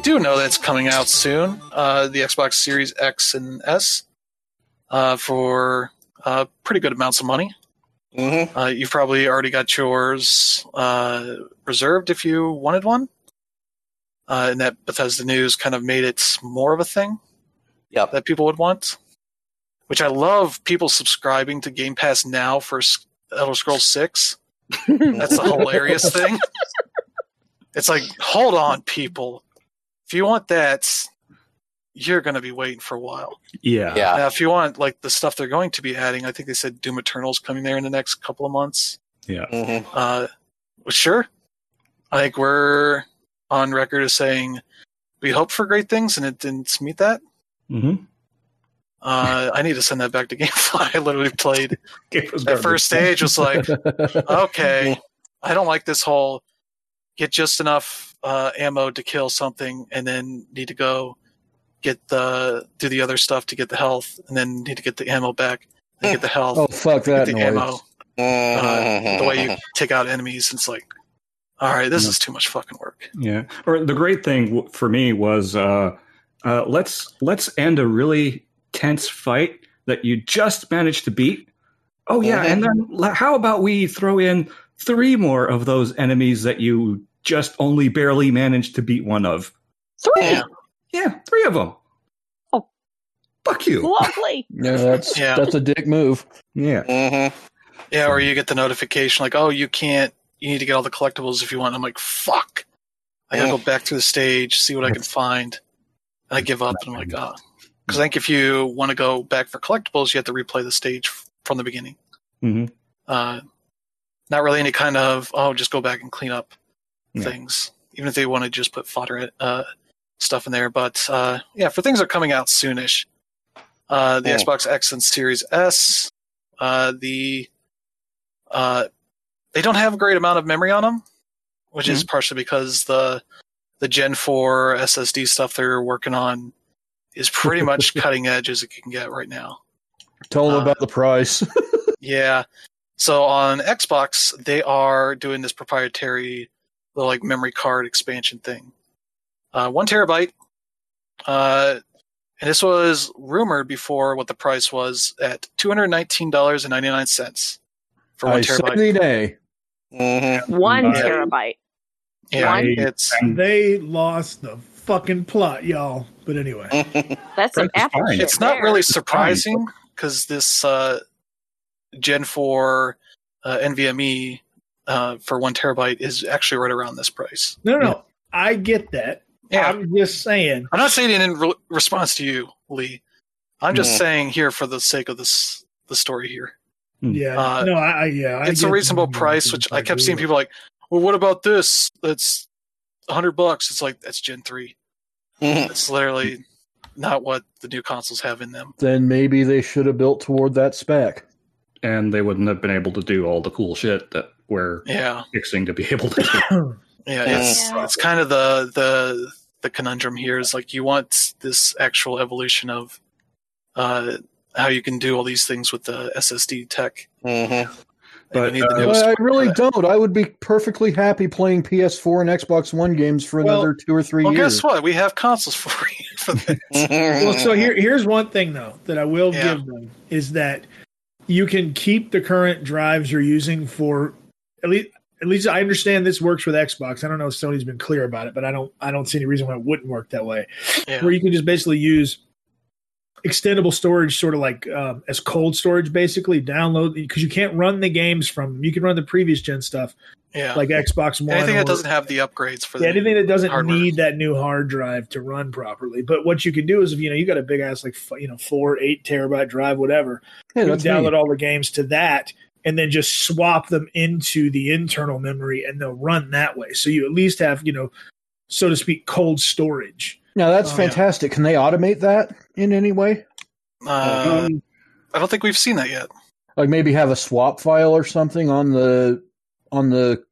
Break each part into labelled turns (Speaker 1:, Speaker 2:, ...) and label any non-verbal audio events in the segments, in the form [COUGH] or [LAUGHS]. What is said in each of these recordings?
Speaker 1: do know that's coming out soon. Uh, the Xbox Series X and S uh, for uh, pretty good amounts of money.
Speaker 2: Mm-hmm.
Speaker 1: Uh, you've probably already got yours uh, reserved if you wanted one. Uh, and that Bethesda news kind of made it more of a thing
Speaker 2: Yep.
Speaker 1: that people would want. Which I love people subscribing to Game Pass now for Elder Scrolls 6. [LAUGHS] That's a hilarious thing. [LAUGHS] It's like, hold on, people. If you want that, you're going to be waiting for a while.
Speaker 3: Yeah.
Speaker 2: Yeah.
Speaker 1: Now, if you want like the stuff they're going to be adding, I think they said Doom Eternal's coming there in the next couple of months.
Speaker 3: Yeah.
Speaker 2: hmm
Speaker 1: Uh, sure. I think we're on record as saying we hope for great things and it didn't meet that.
Speaker 3: hmm
Speaker 1: Uh, I need to send that back to [LAUGHS] GameFly. I literally played
Speaker 3: It was
Speaker 1: that first stage was like, [LAUGHS] okay, I don't like this whole get just enough uh, ammo to kill something and then need to go get the do the other stuff to get the health and then need to get the ammo back and get the [LAUGHS] health.
Speaker 4: oh fuck that get
Speaker 1: the
Speaker 4: noise.
Speaker 1: ammo. Uh, the way you take out enemies, it's like, all right, this is too much fucking work.
Speaker 3: Yeah. Or the great thing w- for me was uh, uh, let's let's end a really tense fight that you just managed to beat. Oh yeah,
Speaker 2: Mhm.
Speaker 3: and then how about we throw in three more of those enemies that you just only barely managed to beat one of?
Speaker 5: Three.
Speaker 1: Yeah.
Speaker 3: Yeah, three of them.
Speaker 5: Oh.
Speaker 3: fuck you.
Speaker 5: Lovely. [LAUGHS]
Speaker 4: Yeah, that's
Speaker 1: Yeah.
Speaker 4: that's a dick move.
Speaker 3: Yeah.
Speaker 2: Mm-hmm.
Speaker 1: Yeah, or you get the notification like, oh, you can't. You need to get all the collectibles if you want. I'm like, fuck. I gotta go back to the stage, see what I can find. And I give up, and I'm like, ah. Because I think if you want to go back for collectibles, you have to replay the stage from the beginning.
Speaker 3: hmm
Speaker 1: Uh, not really any kind of oh, just go back and clean up
Speaker 3: Yeah.
Speaker 1: things. Even if they want to just put fodder uh, stuff in there, but uh, yeah, for things that are coming out soonish. Uh, the. Xbox X and Series S, uh, the uh, they don't have a great amount of memory on them, which is partially because the the Gen 4 SSD stuff they're working on is pretty much [LAUGHS] cutting edge as it can get right now.
Speaker 4: Tell them
Speaker 1: Uh,
Speaker 4: about the price. [LAUGHS]
Speaker 1: Yeah. So on Xbox, they are doing this proprietary little like memory card expansion thing. Uh, one terabyte. Uh, and this was rumored before what the price was at two hundred nineteen dollars and ninety nine cents for one
Speaker 4: I say
Speaker 1: terabyte.
Speaker 4: the day.
Speaker 2: Mhm.
Speaker 5: One
Speaker 3: Yeah.
Speaker 5: terabyte.
Speaker 1: Yeah,
Speaker 5: One-
Speaker 1: it's
Speaker 3: And
Speaker 6: They lost the fucking plot, y'all. But anyway, [LAUGHS]
Speaker 5: That's an Apple.
Speaker 3: fine.
Speaker 5: shit
Speaker 1: it's not really surprising because this uh, Gen four uh, NVMe uh, for one terabyte is actually right around this price.
Speaker 6: no, no, no. I get that.
Speaker 1: Yeah.
Speaker 6: I'm just saying.
Speaker 1: I'm not saying it in re- response to you, Lee. I'm just
Speaker 2: Yeah.
Speaker 1: saying here for the sake of this the story here.
Speaker 6: Yeah,
Speaker 1: Uh,
Speaker 6: no, I, I yeah, I
Speaker 1: it's a reasonable
Speaker 6: the-
Speaker 1: price, which I kept seeing people like, well, what about this? That's hundred bucks. It's like that's Gen three. It's literally not what the new consoles have in them.
Speaker 4: Then maybe they should have built toward that spec.
Speaker 3: and they wouldn't have been able to do all the cool shit that we're
Speaker 1: Yeah,
Speaker 3: fixing to be able to do. [COUGHS]
Speaker 1: yeah. It's
Speaker 5: Yeah.
Speaker 1: it's kind of the the the conundrum here is like you want this actual evolution of uh how you can do all these things with the SSD tech.
Speaker 2: Mhm.
Speaker 3: But,
Speaker 1: you need the
Speaker 3: uh,
Speaker 1: newest
Speaker 4: But I really don't. I would be perfectly happy playing PS4 and Xbox One games for
Speaker 6: Well-
Speaker 4: another two or three
Speaker 1: Well,
Speaker 4: years.
Speaker 1: guess what? We have consoles for [LAUGHS] you. For [LAUGHS] that.
Speaker 6: Well, so here, here's one thing though that I will
Speaker 1: Yeah.
Speaker 6: give them is that you can keep the current drives you're using for at least. At least I understand this works with Xbox. I don't know if Sony's been clear about it, but I don't. I don't see any reason why it wouldn't work that way.
Speaker 1: Yeah.
Speaker 6: Where you can just basically use extendable storage, sort of like um, as cold storage, basically download because you can't run the games from. You can run the previous gen stuff
Speaker 1: yeah.
Speaker 6: like Xbox One.
Speaker 1: anything
Speaker 6: or-
Speaker 1: that doesn't have the upgrades for
Speaker 6: yeah,
Speaker 1: the
Speaker 6: anything that doesn't
Speaker 1: hardware.
Speaker 6: need that new hard drive to run properly. But what you can do is, if you know you got a big ass like f- you know four, eight terabyte drive, whatever,
Speaker 4: Hey,
Speaker 6: you can download
Speaker 4: me.
Speaker 6: all the games to that, and then just swap them into the internal memory, and they'll run that way. So you at least have you know, so to speak, cold storage.
Speaker 4: Now that's
Speaker 6: yeah.
Speaker 4: fantastic. Can they automate that in any way?
Speaker 1: Uh,
Speaker 6: Um,
Speaker 1: I don't think we've seen that yet.
Speaker 4: Like maybe have a swap file or something on the on the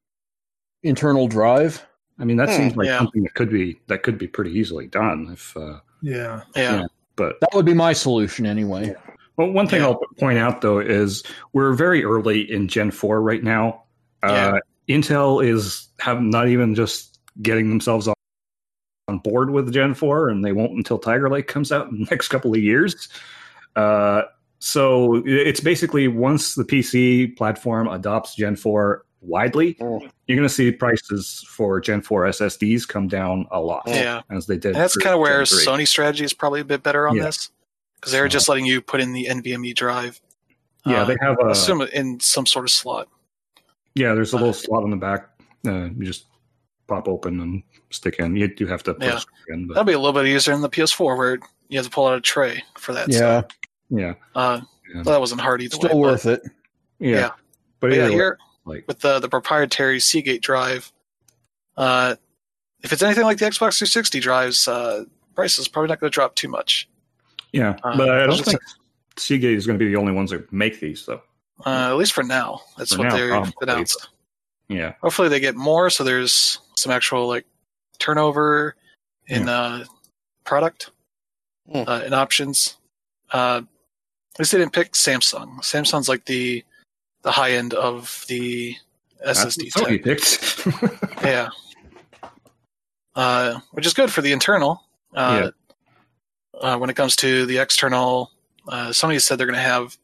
Speaker 4: internal drive.
Speaker 3: I mean, that
Speaker 2: Hmm,
Speaker 3: seems like
Speaker 1: yeah.
Speaker 3: something that could be that could be pretty easily done. If, uh,
Speaker 6: yeah,
Speaker 1: Yeah.
Speaker 3: Yeah. but
Speaker 4: That would be my solution anyway.
Speaker 3: Well, one thing
Speaker 1: Yeah.
Speaker 3: I'll point out though is we're very early in Gen Four right now. Uh, Intel is have not even just getting themselves off on board with Gen 4, and they won't until Tiger Lake comes out in the [LAUGHS] next couple of years. Uh, so it's basically once the PC platform adopts Gen 4 widely,
Speaker 2: Mm.
Speaker 3: you're going to see prices for Gen 4 SSDs come down a lot,
Speaker 1: Yeah.
Speaker 3: as they did.
Speaker 1: And that's kind of where Sony's strategy is probably a bit better on
Speaker 3: Yeah.
Speaker 1: this because they were
Speaker 3: So-
Speaker 1: just letting you put in the NVMe drive.
Speaker 3: Yeah,
Speaker 1: uh,
Speaker 3: they have a
Speaker 1: assume in some sort of slot.
Speaker 3: yeah. There's a
Speaker 1: uh,
Speaker 3: little slot on the back. Uh, you just pop open and stick in. You do have to put
Speaker 1: Yeah.
Speaker 3: in, but
Speaker 1: That'll be a little bit easier in the PS4 where you have to pull out a tray for that.
Speaker 4: yeah,
Speaker 1: stuff.
Speaker 3: yeah,
Speaker 1: Uh,
Speaker 3: Yeah.
Speaker 1: so that wasn't hard either
Speaker 4: still
Speaker 1: way.
Speaker 4: worth it.
Speaker 3: yeah.
Speaker 1: Yeah.
Speaker 3: But,
Speaker 1: But yeah, here
Speaker 3: like
Speaker 1: with the the proprietary Seagate drive, uh, if it's anything like the Xbox 360 drives, uh, price is probably not going to drop too much.
Speaker 3: Yeah.
Speaker 1: uh,
Speaker 3: but I don't think Seagate is going to be the only ones that make these, though.
Speaker 1: Uh, at least for now, that's
Speaker 3: For
Speaker 1: what
Speaker 3: now,
Speaker 1: they've
Speaker 3: probably,
Speaker 1: announced.
Speaker 3: Yeah,
Speaker 1: Hopefully, they get more, so there's some actual like turnover in uh, product
Speaker 2: Hmm.
Speaker 1: uh, in options. Uh, at least they didn't pick Samsung. Samsung's like the the high end of the SSD.
Speaker 3: That's
Speaker 1: SSD
Speaker 3: what
Speaker 1: tech.
Speaker 3: Picked. [LAUGHS]
Speaker 1: Yeah. Uh, which is good for the internal. Uh, uh, when it comes to the external, uh, Sony said they're going to have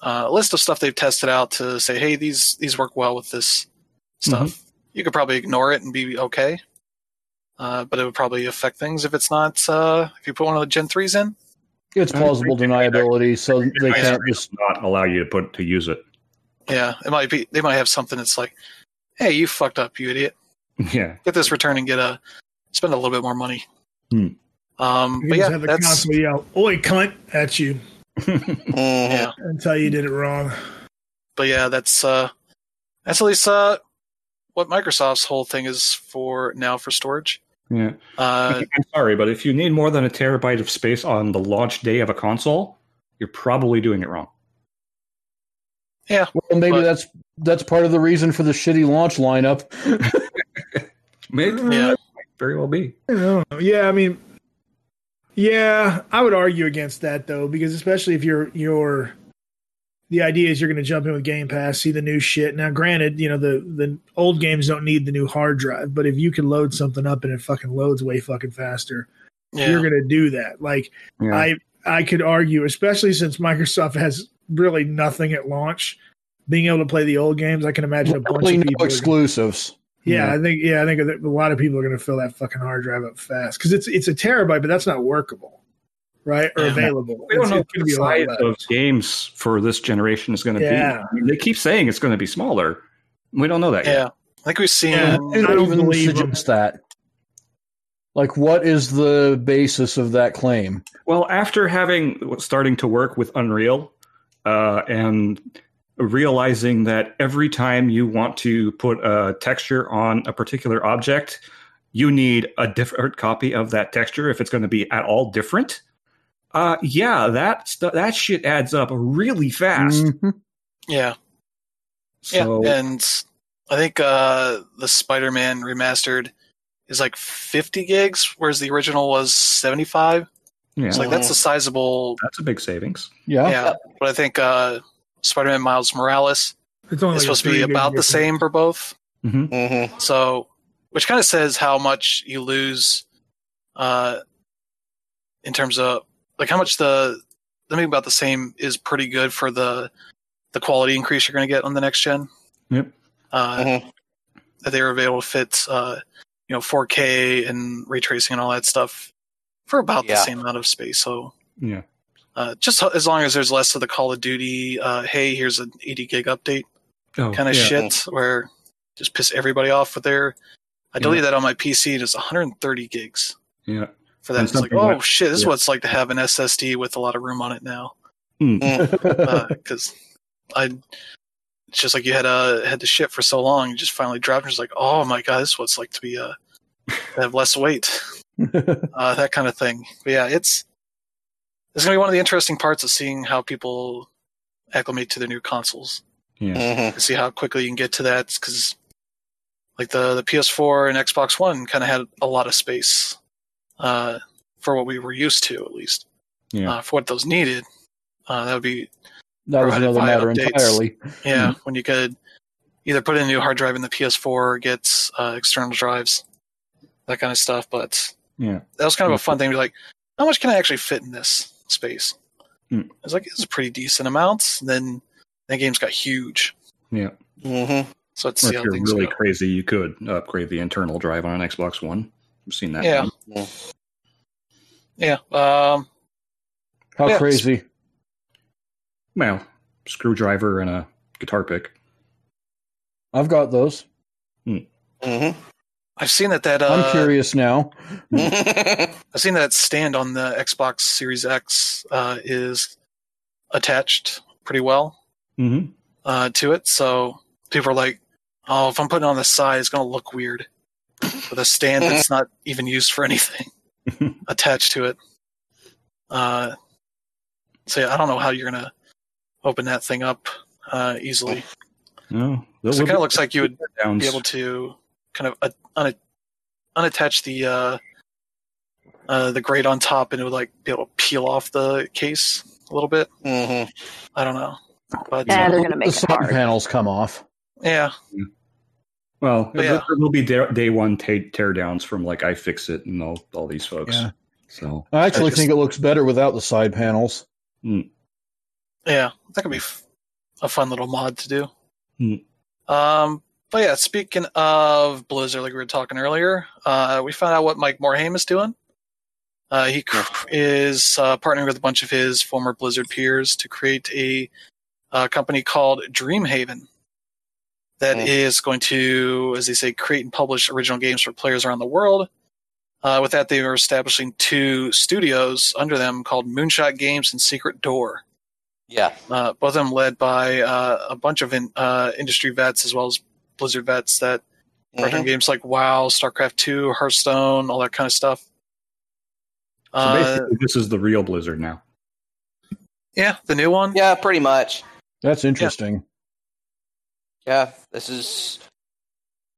Speaker 1: uh, a list of stuff they've tested out to say, hey, these these work well with this stuff. You could probably ignore it and be okay, uh, but it would probably affect things if it's not. Uh, if you put one of the Gen threes in,
Speaker 4: It's plausible deniability, so they can't just.
Speaker 3: not allow you to put to use it.
Speaker 1: yeah, it might be. They might have something that's like, hey, you fucked up, you idiot. [LAUGHS]
Speaker 3: Yeah,
Speaker 1: Get this return and get a spend a little bit more money.
Speaker 3: Hmm.
Speaker 1: Um,
Speaker 6: You
Speaker 1: but
Speaker 6: can
Speaker 1: yeah,
Speaker 6: have the
Speaker 1: that's
Speaker 6: console yell, "Oi, cunt!" at you [LAUGHS]
Speaker 1: yeah.
Speaker 6: and tell you did it wrong.
Speaker 1: but yeah, that's uh, that's at least uh, what Microsoft's whole thing is for now for storage.
Speaker 3: yeah.
Speaker 1: Uh,
Speaker 3: I'm sorry, but if you need more than a terabyte of space on the launch day of a console, you're probably doing it wrong.
Speaker 1: yeah,
Speaker 4: Well, maybe
Speaker 1: But-
Speaker 4: that's that's part of the reason for the shitty launch lineup. [LAUGHS]
Speaker 3: Maybe,
Speaker 1: Yeah.
Speaker 3: very well be.
Speaker 6: I. Yeah, I mean, yeah, I would argue against that though, because especially if you're you're the idea is you're going to jump in with Game Pass, see the new shit. Now, granted, you know the the old games don't need the new hard drive, but if you can load something up and it fucking loads way fucking faster,
Speaker 1: yeah,
Speaker 6: you're going to do that. Like
Speaker 3: Yeah.
Speaker 6: I I could argue, especially since Microsoft has really nothing at launch, being able to play the old games, I can imagine a bunch
Speaker 4: Probably
Speaker 6: of
Speaker 4: no
Speaker 6: people. are gonna-
Speaker 4: exclusives.
Speaker 6: Yeah,
Speaker 3: Yeah.
Speaker 6: I think yeah, I think a lot of people are going to fill that fucking hard drive up fast because it's it's a terabyte, but that's not workable, right? Or available.
Speaker 3: We don't
Speaker 6: It's-
Speaker 3: know
Speaker 6: it's
Speaker 3: what the
Speaker 6: be a lot
Speaker 3: size of games for this generation is going to
Speaker 6: Yeah.
Speaker 3: be. I mean, they keep saying it's going to be smaller. We don't know that
Speaker 1: yeah.
Speaker 3: yet.
Speaker 1: I think we've seen.
Speaker 6: Yeah.
Speaker 4: They
Speaker 6: I
Speaker 4: don't
Speaker 6: don't
Speaker 4: even
Speaker 6: believe
Speaker 4: suggest that. Like, what is the basis of that claim?
Speaker 3: Well, after having starting to work with Unreal uh, and realizing that every time you want to put a texture on a particular object, you need a different copy of that texture if it's going to be at all different. Uh, yeah, that stu- that shit adds up really fast.
Speaker 4: Mhm.
Speaker 1: yeah,
Speaker 3: So
Speaker 1: yeah, and I think uh, the Spider-Man remastered is like 50 gigs, whereas the original was 75.
Speaker 3: yeah,
Speaker 1: It's like that's a sizable.
Speaker 3: that's a big savings.
Speaker 4: Yeah.
Speaker 1: Yeah, but I think uh, Spider-Man Miles Morales
Speaker 6: It's only
Speaker 1: is
Speaker 6: like a
Speaker 1: supposed to be about the same for both.
Speaker 3: hmm
Speaker 2: Mhm.
Speaker 1: So, which kind of says how much you lose, uh, in terms of like how much the something about the same is pretty good for the the quality increase you're going to get on the next gen.
Speaker 3: Yep.
Speaker 1: Uh,
Speaker 2: Mhm.
Speaker 1: That they were able to fit, uh, you know, 4K and ray tracing and all that stuff for about the same amount of space. So,
Speaker 3: Yeah.
Speaker 1: Uh, just as long as there's less of the Call of Duty, uh, hey, here's an 80 gig update
Speaker 3: Oh,
Speaker 1: kind of
Speaker 3: yeah.
Speaker 1: shit where just piss everybody off with their. I
Speaker 3: Yeah.
Speaker 1: that on my PC and it's 130 gigs
Speaker 3: Yeah.
Speaker 1: for that.
Speaker 3: And
Speaker 1: It's like, oh
Speaker 3: like-
Speaker 1: shit, this is what it's like to have an SSD with a lot of room on it now. [LAUGHS] Because I, it's just like you had uh, had to shit for so long, you just finally dropped. And it's like, oh my god, this is what it's like to be uh, have less weight, [LAUGHS] uh, that kind of thing. But yeah, it's it's gonna be one of the interesting parts of seeing how people acclimate to their new consoles.
Speaker 3: Yeah.
Speaker 2: Mhm.
Speaker 1: see how quickly you can get to that because like the the PS4 and Xbox One kind of had a lot of space uh, for what we were used to at least
Speaker 3: Yeah.
Speaker 1: uh, for what those needed. Uh, that would be
Speaker 4: that was another matter
Speaker 1: updates.
Speaker 4: entirely.
Speaker 1: yeah when you could either put in a new hard drive in the PS4 or get uh, external drives that kind of stuff. But
Speaker 3: Yeah.
Speaker 1: that was kind of a fun thing. to be like, how much can I actually fit in this space?
Speaker 3: Hmm.
Speaker 1: I was like, it's a pretty decent amount. And then the game's got huge.
Speaker 3: Yeah.
Speaker 2: Mm-hmm.
Speaker 1: So let's
Speaker 3: Or
Speaker 1: see
Speaker 3: if
Speaker 1: how
Speaker 3: you're really
Speaker 1: go.
Speaker 3: crazy, you could upgrade the internal drive on an Xbox One. I've seen that.
Speaker 1: Yeah.
Speaker 3: done.
Speaker 1: Yeah. Um,
Speaker 4: How
Speaker 1: Yeah.
Speaker 4: crazy?
Speaker 3: Well, screwdriver and a guitar pick.
Speaker 4: I've got those.
Speaker 2: Mm-hmm.
Speaker 1: I've seen that that uh,
Speaker 4: I'm curious now. [LAUGHS]
Speaker 1: I've seen that stand on the Xbox Series X uh, is attached pretty well
Speaker 3: Mm-hmm.
Speaker 1: uh, to it. So people are like, "Oh, if I'm putting it on the side, it's going to look weird." With a stand that's not even used for anything [LAUGHS] attached to it. Uh, so yeah, I don't know how you're going to open that thing up uh, easily.
Speaker 3: No,
Speaker 1: So it kind of looks like you would be able to kind of uh, un- unattach the uh, uh, the grate on top, and it would like be able to peel off the case a little bit.
Speaker 2: mm-hmm.
Speaker 1: I don't know, but
Speaker 5: Yeah, they're gonna make
Speaker 4: the
Speaker 5: it
Speaker 4: side
Speaker 5: hard.
Speaker 4: panels come off.
Speaker 1: yeah,
Speaker 3: Well,
Speaker 1: But yeah.
Speaker 3: there will be day, day one ta- teardowns from like iFixit and all, all these folks.
Speaker 4: Yeah.
Speaker 3: So
Speaker 4: I actually
Speaker 1: I just-
Speaker 4: think it looks better without the side panels.
Speaker 1: yeah, that could be f- a fun little mod to do.
Speaker 3: Hmm.
Speaker 1: Um, but yeah, speaking of Blizzard, like we were talking earlier, uh, we found out what Mike Morhaime is doing. Uh, he cr- is uh, partnering with a bunch of his former Blizzard peers to create a uh, company called Dreamhaven that is
Speaker 2: Hmm.
Speaker 1: going to, as they say, create and publish original games for players around the world. Uh, with that, they are establishing two studios under them called Moonshot Games and Secret Door.
Speaker 2: Yeah.
Speaker 1: Uh, both of them led by uh, a bunch of in, uh, industry vets as well as Blizzard vets that worked on
Speaker 2: Mhm.
Speaker 1: games like WoW, StarCraft 2, Hearthstone, all that kind of stuff.
Speaker 3: So
Speaker 1: Uh,
Speaker 3: basically, this is the real Blizzard now.
Speaker 1: yeah, the new one.
Speaker 2: Yeah, pretty much.
Speaker 4: That's interesting.
Speaker 2: Yeah, this is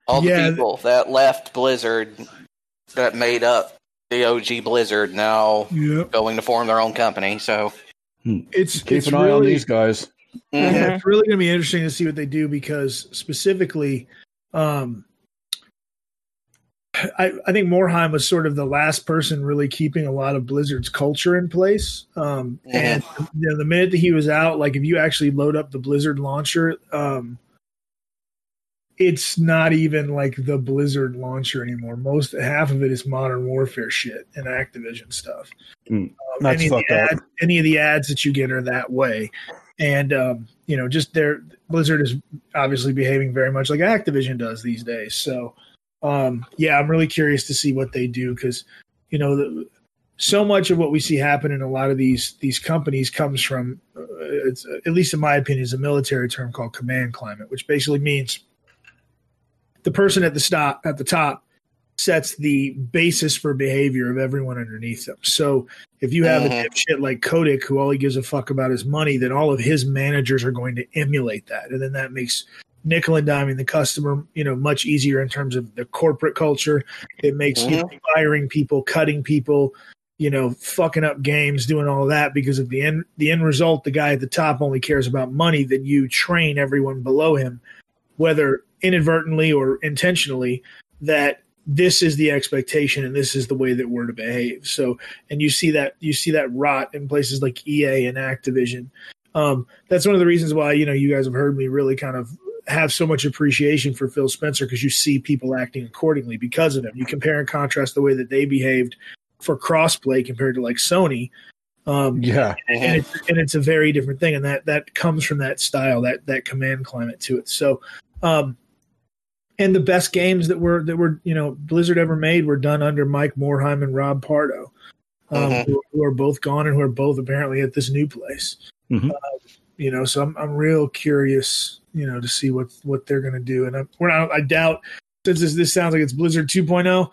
Speaker 2: all the
Speaker 6: Yeah.
Speaker 2: people that left Blizzard that made up the OG Blizzard now
Speaker 6: Yep.
Speaker 2: going to form their own company. So
Speaker 6: It's
Speaker 4: Keep
Speaker 6: it's
Speaker 4: an eye on these guys.
Speaker 2: Mhm.
Speaker 6: Yeah, it's really going to be interesting to see what they do because specifically, um, I, I think Morhaime was sort of the last person really keeping a lot of Blizzard's culture in place. Um. And you know, the minute that he was out, like if you actually load up the Blizzard launcher, um, it's not even like the Blizzard launcher anymore. Most half of it is Modern Warfare shit and Activision stuff.
Speaker 3: Hmm.
Speaker 6: Um,
Speaker 4: That's
Speaker 6: any, of
Speaker 4: fucked
Speaker 6: the
Speaker 4: up.
Speaker 6: ads, any of the ads that you get are that way, and um, you know, just their Blizzard is obviously behaving very much like Activision does these days. So, um, yeah, I'm really curious to see what they do because you know the, so much of what we see happen in a lot of these these companies comes from uh, it's at least in my opinion is a military term called command climate which basically means the person at the stop at the top sets the basis for behavior of everyone underneath them so if you have a mm-hmm. dipshit like Kotick who all he gives a fuck about is money then all of his managers are going to emulate that. And then that makes nickel and diming the customer you know much easier in terms of the corporate culture. It makes mm-hmm. you know, firing people cutting people you know, fucking up games, doing all of that because of the end the end result, the guy at the top only cares about money, then you train everyone below him, whether inadvertently or intentionally, that this is the expectation and this is the way that we're to behave. So and you see that you see that rot in places like EA and Activision. Um, that's one of the reasons why, you know, you guys have heard me really kind of have so much appreciation for Phil Spencer because you see people acting accordingly because of him. You compare and contrast the way that they behaved for crossplay compared to like Sony. Um,
Speaker 4: Yeah.
Speaker 6: and it's and it's a very different thing, and that that comes from that style, that that command climate to it. So, um, and the best games that were that were you know Blizzard ever made were done under Mike Morhaime and Rob Pardo, um,
Speaker 2: Mhm.
Speaker 6: who, who are both gone and who are both apparently at this new place.
Speaker 3: Mhm.
Speaker 6: Uh, you know, so I'm I'm real curious, you know, to see what what they're going to do, and I'm, we're not. I doubt since this this sounds like it's Blizzard 2.0.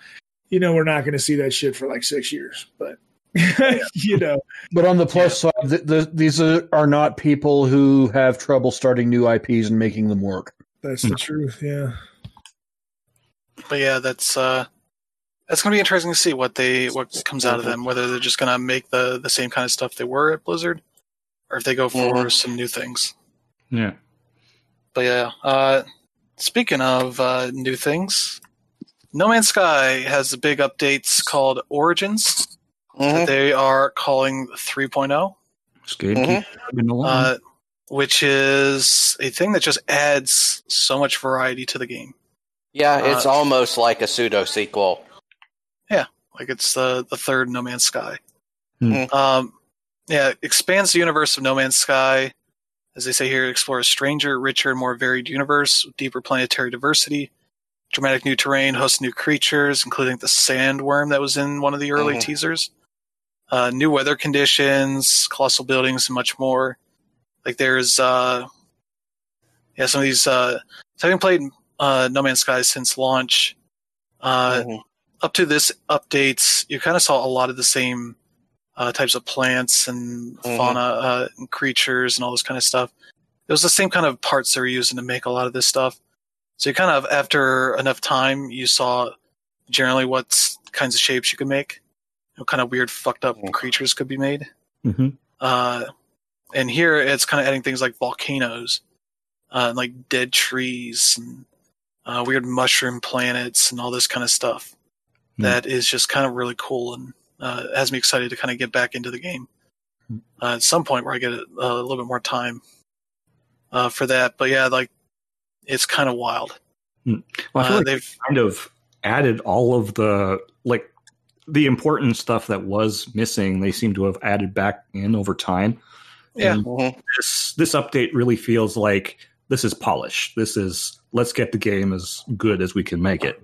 Speaker 6: You know, we're not going to see that shit for like six years, but [LAUGHS] you know,
Speaker 4: But on the plus side, th- th- these are, are not people who have trouble starting new IPs and making them work.
Speaker 6: that's the truth. Yeah.
Speaker 1: But yeah, that's uh, that's gonna be interesting to see what they what comes out of them. Whether they're just gonna make the the same kind of stuff they were at Blizzard, or if they go for
Speaker 2: Mhm.
Speaker 1: some new things.
Speaker 3: Yeah.
Speaker 1: But yeah, uh, speaking of uh, new things, No Man's Sky has the big updates called Origins that
Speaker 2: Mhm.
Speaker 1: they are calling 3.0,
Speaker 3: It's good.
Speaker 2: Mhm.
Speaker 3: Keep chugging along.
Speaker 1: uh, which is a thing that just adds so much variety to the game.
Speaker 2: Yeah, it's
Speaker 1: Uh,
Speaker 2: almost like a pseudo sequel.
Speaker 1: Yeah, like it's the the third No Man's Sky.
Speaker 3: Hmm.
Speaker 1: Um, yeah, expands the universe of No Man's Sky. As they say here, it explores a stranger, richer, and more varied universe with deeper planetary diversity, dramatic new terrain, hosts new creatures, including the sandworm that was in one of the early
Speaker 2: Mhm.
Speaker 1: teasers, uh, new weather conditions, colossal buildings, and much more. Like there's, uh, yeah, some of these. Uh, so having played uh, No Man's Sky since launch, uh,
Speaker 2: Mhm.
Speaker 1: up to this updates, you kind of saw a lot of the same uh, types of plants and
Speaker 2: Mhm.
Speaker 1: fauna uh, and creatures and all this kind of stuff. It was the same kind of parts they were using to make a lot of this stuff. So you kind of, after enough time, you saw generally what kinds of shapes you could make, what kind of weird, fucked up
Speaker 2: Mhm.
Speaker 1: creatures could be made.
Speaker 3: Mhm.
Speaker 1: Uh, and here it's kind of adding things like volcanoes, uh, and like dead trees and uh, weird mushroom planets and all this kind of stuff.
Speaker 3: Hmm.
Speaker 1: That is just kind of really cool and uh, has me excited to kind of get back into the game
Speaker 3: Hmm.
Speaker 1: uh, at some point where I get a, a little bit more time uh, for that. But yeah, like it's kind of wild.
Speaker 3: Well, I feel
Speaker 1: Uh,
Speaker 3: like
Speaker 1: they've
Speaker 3: kind of added all of the like the important stuff that was missing. They seem to have added back in over time.
Speaker 1: Yeah.
Speaker 3: And
Speaker 2: Mhm.
Speaker 3: this this update really feels like this is polish. This is let's get the game as good as we can make it.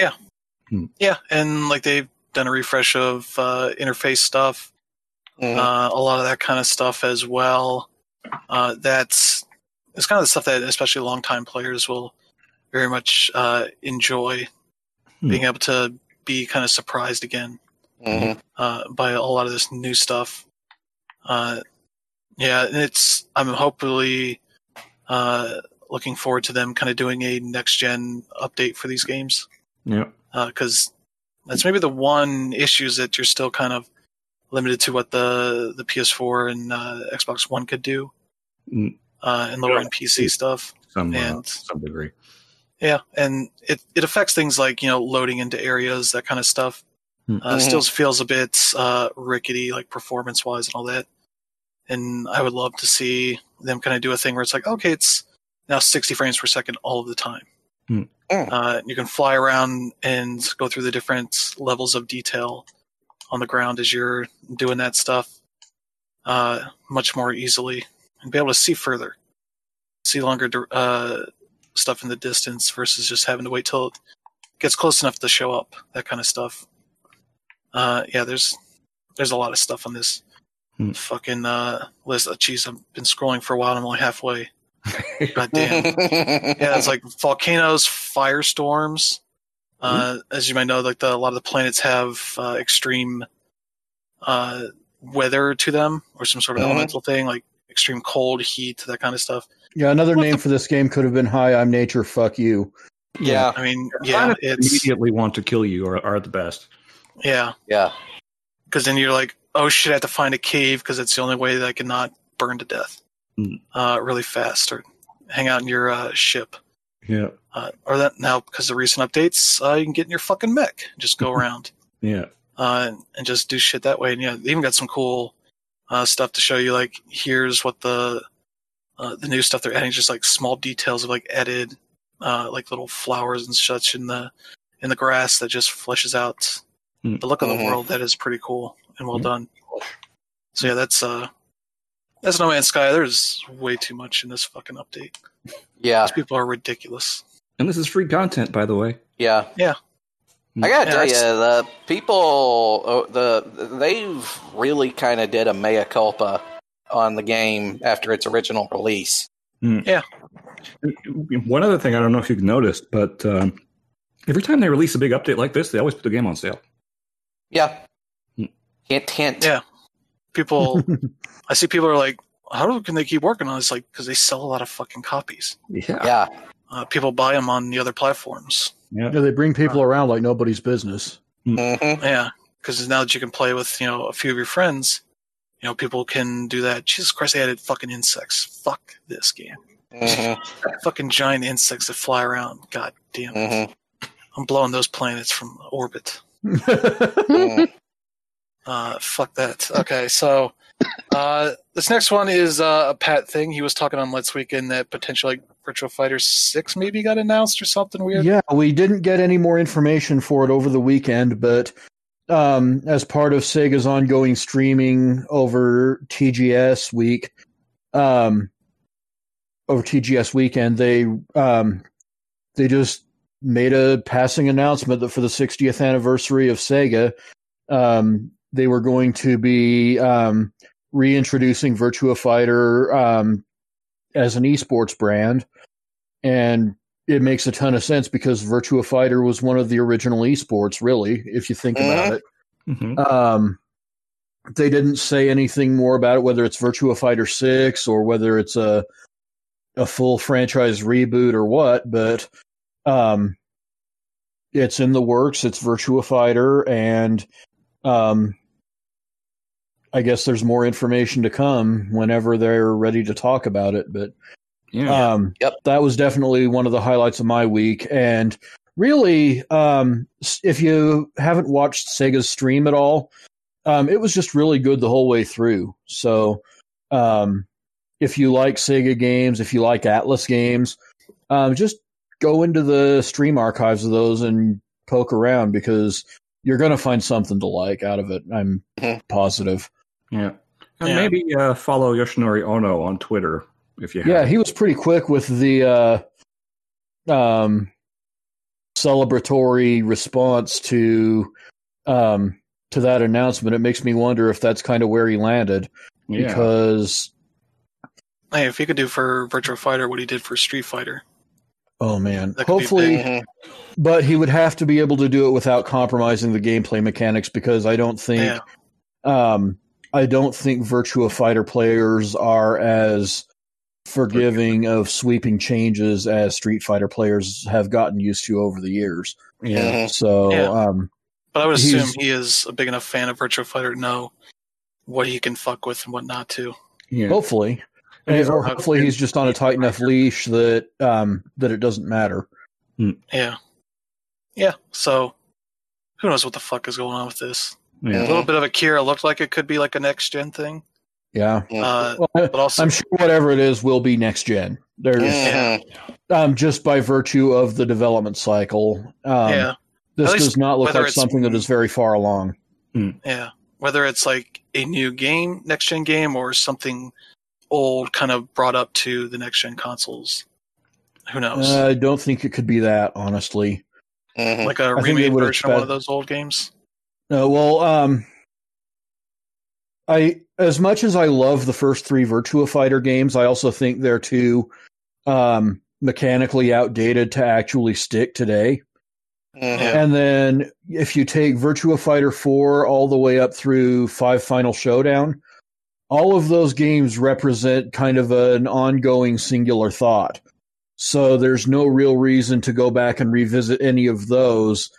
Speaker 1: yeah, Yeah. and like they've done a refresh of uh, interface stuff.
Speaker 2: Mhm.
Speaker 1: uh, a lot of that kind of stuff as well. Uh, that's it's kind of the stuff that especially longtime players will very much uh, enjoy
Speaker 3: Hmm.
Speaker 1: being able to be kind of surprised again
Speaker 2: Mhm.
Speaker 1: uh, by a lot of this new stuff. Uh, yeah, it's I'm hopefully uh, looking forward to them kind of doing a next gen update for these games
Speaker 3: Yeah.
Speaker 1: because that's maybe the one issues that you're still kind of limited to what the the PS4 and uh, Xbox One could do,
Speaker 3: Mm.
Speaker 1: uh, and lower end PC stuff.
Speaker 3: Some uh,
Speaker 1: And-
Speaker 3: some degree.
Speaker 1: Yeah, and it it affects things like you know loading into areas, that kind of stuff.
Speaker 3: Mm.
Speaker 1: Uh. Still feels a bit uh, rickety, like performance wise and all that. And I would love to see them kind of do a thing where it's like, okay, it's now 60 frames per second all of the time.
Speaker 3: Mm.
Speaker 2: Mm.
Speaker 1: Uh, you can fly around and go through the different levels of detail on the ground as you're doing that stuff uh, much more easily and be able to see further, see longer uh, stuff in the distance versus just having to wait till it gets close enough to show up. That kind of stuff. Uh, yeah, there's there's a lot of stuff on this
Speaker 3: Hmm.
Speaker 1: fucking uh, list. Uh, Jeez, I've been scrolling for a while. and I'm only halfway. God damn. [LAUGHS] yeah, it's like volcanoes, firestorms. Uh, as you might know, like the, a lot of the planets have uh, extreme uh, weather to them, or some sort of
Speaker 2: Mhm.
Speaker 1: elemental thing, like extreme cold, heat, that kind of stuff.
Speaker 4: Yeah, another name for this game could have been "Hi, I'm Nature, fuck you."
Speaker 2: yeah,
Speaker 1: I mean,
Speaker 3: Yeah,
Speaker 1: yeah, it's
Speaker 3: immediately want to kill you are, are the best.
Speaker 1: yeah,
Speaker 2: yeah.
Speaker 1: because then you're like, oh shit, I have to find a cave because it's the only way that I can not burn to death
Speaker 3: Mm.
Speaker 1: uh, really fast, or hang out in your uh, ship.
Speaker 3: Yeah.
Speaker 1: Uh, or that now because of recent updates, uh, you can get in your fucking mech, and just go [LAUGHS] around.
Speaker 3: Yeah.
Speaker 1: uh, and just do shit that way. And yeah, they even got some cool uh, stuff to show you. Like, here's what the uh, the new stuff they're adding, just like small details of like added uh, like little flowers and such in the in the grass that just fleshes out
Speaker 3: Hmm.
Speaker 1: the look of
Speaker 2: Mhm.
Speaker 1: the world. That is pretty cool and well
Speaker 3: Hmm.
Speaker 1: done. So yeah, that's uh that's No Man's Sky. There's way too much in this fucking update.
Speaker 2: Yeah,
Speaker 1: These people are ridiculous.
Speaker 3: And this is free content, by the way.
Speaker 2: yeah,
Speaker 1: Yeah.
Speaker 2: I gotta
Speaker 1: Yeah,
Speaker 2: tell you, the people, uh, the they've really kind of did a mea culpa on the game after its original release. Yeah.
Speaker 3: One other thing, I don't know if you've noticed, but um, every time they release a big update like this, they always put the game on sale.
Speaker 2: Yeah. Hint, hint.
Speaker 1: Yeah. People, [LAUGHS] I see people are like, how can they keep working on this? Like, because they sell a lot of fucking copies.
Speaker 3: Yeah.
Speaker 2: yeah.
Speaker 1: Uh, people buy them on the other platforms.
Speaker 3: Yeah.
Speaker 4: Yeah, they bring people around like nobody's business.
Speaker 2: hmm
Speaker 1: Yeah, because now that you can play with you know a few of your friends, you know people can do that. Jesus Christ, they added fucking insects. Fuck this game.
Speaker 2: hmm [LAUGHS]
Speaker 1: Fucking giant insects that fly around. God damn.
Speaker 2: hmm
Speaker 1: I'm blowing those planets from orbit. [LAUGHS] Uh, fuck that. Okay, so uh, this next one is uh, a Pat thing. He was talking on Let's Weekend that potentially like Virtua Fighter Six maybe got announced or something weird.
Speaker 4: Yeah, we didn't get any more information for it over the weekend, but um, as part of Sega's ongoing streaming over TGS week, um, over TGS weekend, they um, they just made a passing announcement that for the 60th anniversary of Sega, um, they were going to be um, reintroducing Virtua Fighter um, as an esports brand, and it makes a ton of sense because Virtua Fighter was one of the original esports, really, if you think about it.
Speaker 3: Mhm.
Speaker 4: Um, they didn't say anything more about it, whether it's Virtua Fighter Six or whether it's a a full franchise reboot or what. But um, it's in the works. It's Virtua Fighter, and um, I guess there's more information to come whenever they're ready to talk about it. But
Speaker 3: Yeah.
Speaker 4: um,
Speaker 2: Yep.
Speaker 4: That was definitely one of the highlights of my week. And really, um, if you haven't watched Sega's stream at all, um, it was just really good the whole way through. So, um, if you like Sega games, if you like Atlus games, um, just go into the stream archives of those and poke around because you're going to find something to like out of it. I'm
Speaker 2: Mhm.
Speaker 4: positive.
Speaker 3: Yeah. And
Speaker 1: Yeah.
Speaker 3: maybe uh, follow Yoshinori Ono on Twitter if you have.
Speaker 4: Yeah, he was pretty quick with the uh, um, celebratory response to um, to that announcement. It makes me wonder if that's kind of where he landed
Speaker 3: yeah.
Speaker 4: because
Speaker 1: Hey, if he could do for Virtual Fighter what he did for Street Fighter,
Speaker 4: oh man,
Speaker 1: That could be
Speaker 4: hopefully,
Speaker 2: Mhm.
Speaker 4: but he would have to be able to do it without compromising the gameplay mechanics because I don't think
Speaker 1: yeah,
Speaker 4: um, I don't think Virtua Fighter players are as forgiving of sweeping changes as Street Fighter players have gotten used to over the years.
Speaker 3: yeah.
Speaker 2: Mhm.
Speaker 4: So,
Speaker 1: Yeah.
Speaker 4: um,
Speaker 1: but I would assume he is a big enough fan of Virtua Fighter to know what he can fuck with and what not to.
Speaker 3: yeah.
Speaker 4: hopefully,
Speaker 3: And he's
Speaker 4: or hopefully he's just on a tight enough leash that um, that it doesn't matter.
Speaker 1: Yeah, yeah. So who knows what the fuck is going on with this?
Speaker 3: Yeah.
Speaker 1: A little bit of Akira looked like it could be like a next gen thing,
Speaker 4: Yeah,
Speaker 1: uh,
Speaker 4: well, I-
Speaker 1: but also
Speaker 4: I'm sure whatever it is will be next gen. There's
Speaker 2: Mhm.
Speaker 4: um, just by virtue of the development cycle. Um,
Speaker 1: yeah,
Speaker 4: this
Speaker 1: least
Speaker 4: does not look like something that is very far along.
Speaker 1: yeah. Whether it's like a new game, next gen game, or something old, kind of brought up to the next gen consoles. Who knows?
Speaker 4: Uh, I don't think it could be that, honestly.
Speaker 2: Mhm.
Speaker 1: like a
Speaker 4: I think
Speaker 1: remade
Speaker 4: would
Speaker 1: version of one of those old games.
Speaker 4: No, well, um, I as much as I love the first three Virtua Fighter games, I also think they're too um, mechanically outdated to actually stick today.
Speaker 2: Mhm.
Speaker 4: And then if you take Virtua Fighter 4 all the way up through 5 Final Showdown, all of those games represent kind of an ongoing singular thought. So there's no real reason to go back and revisit any of those.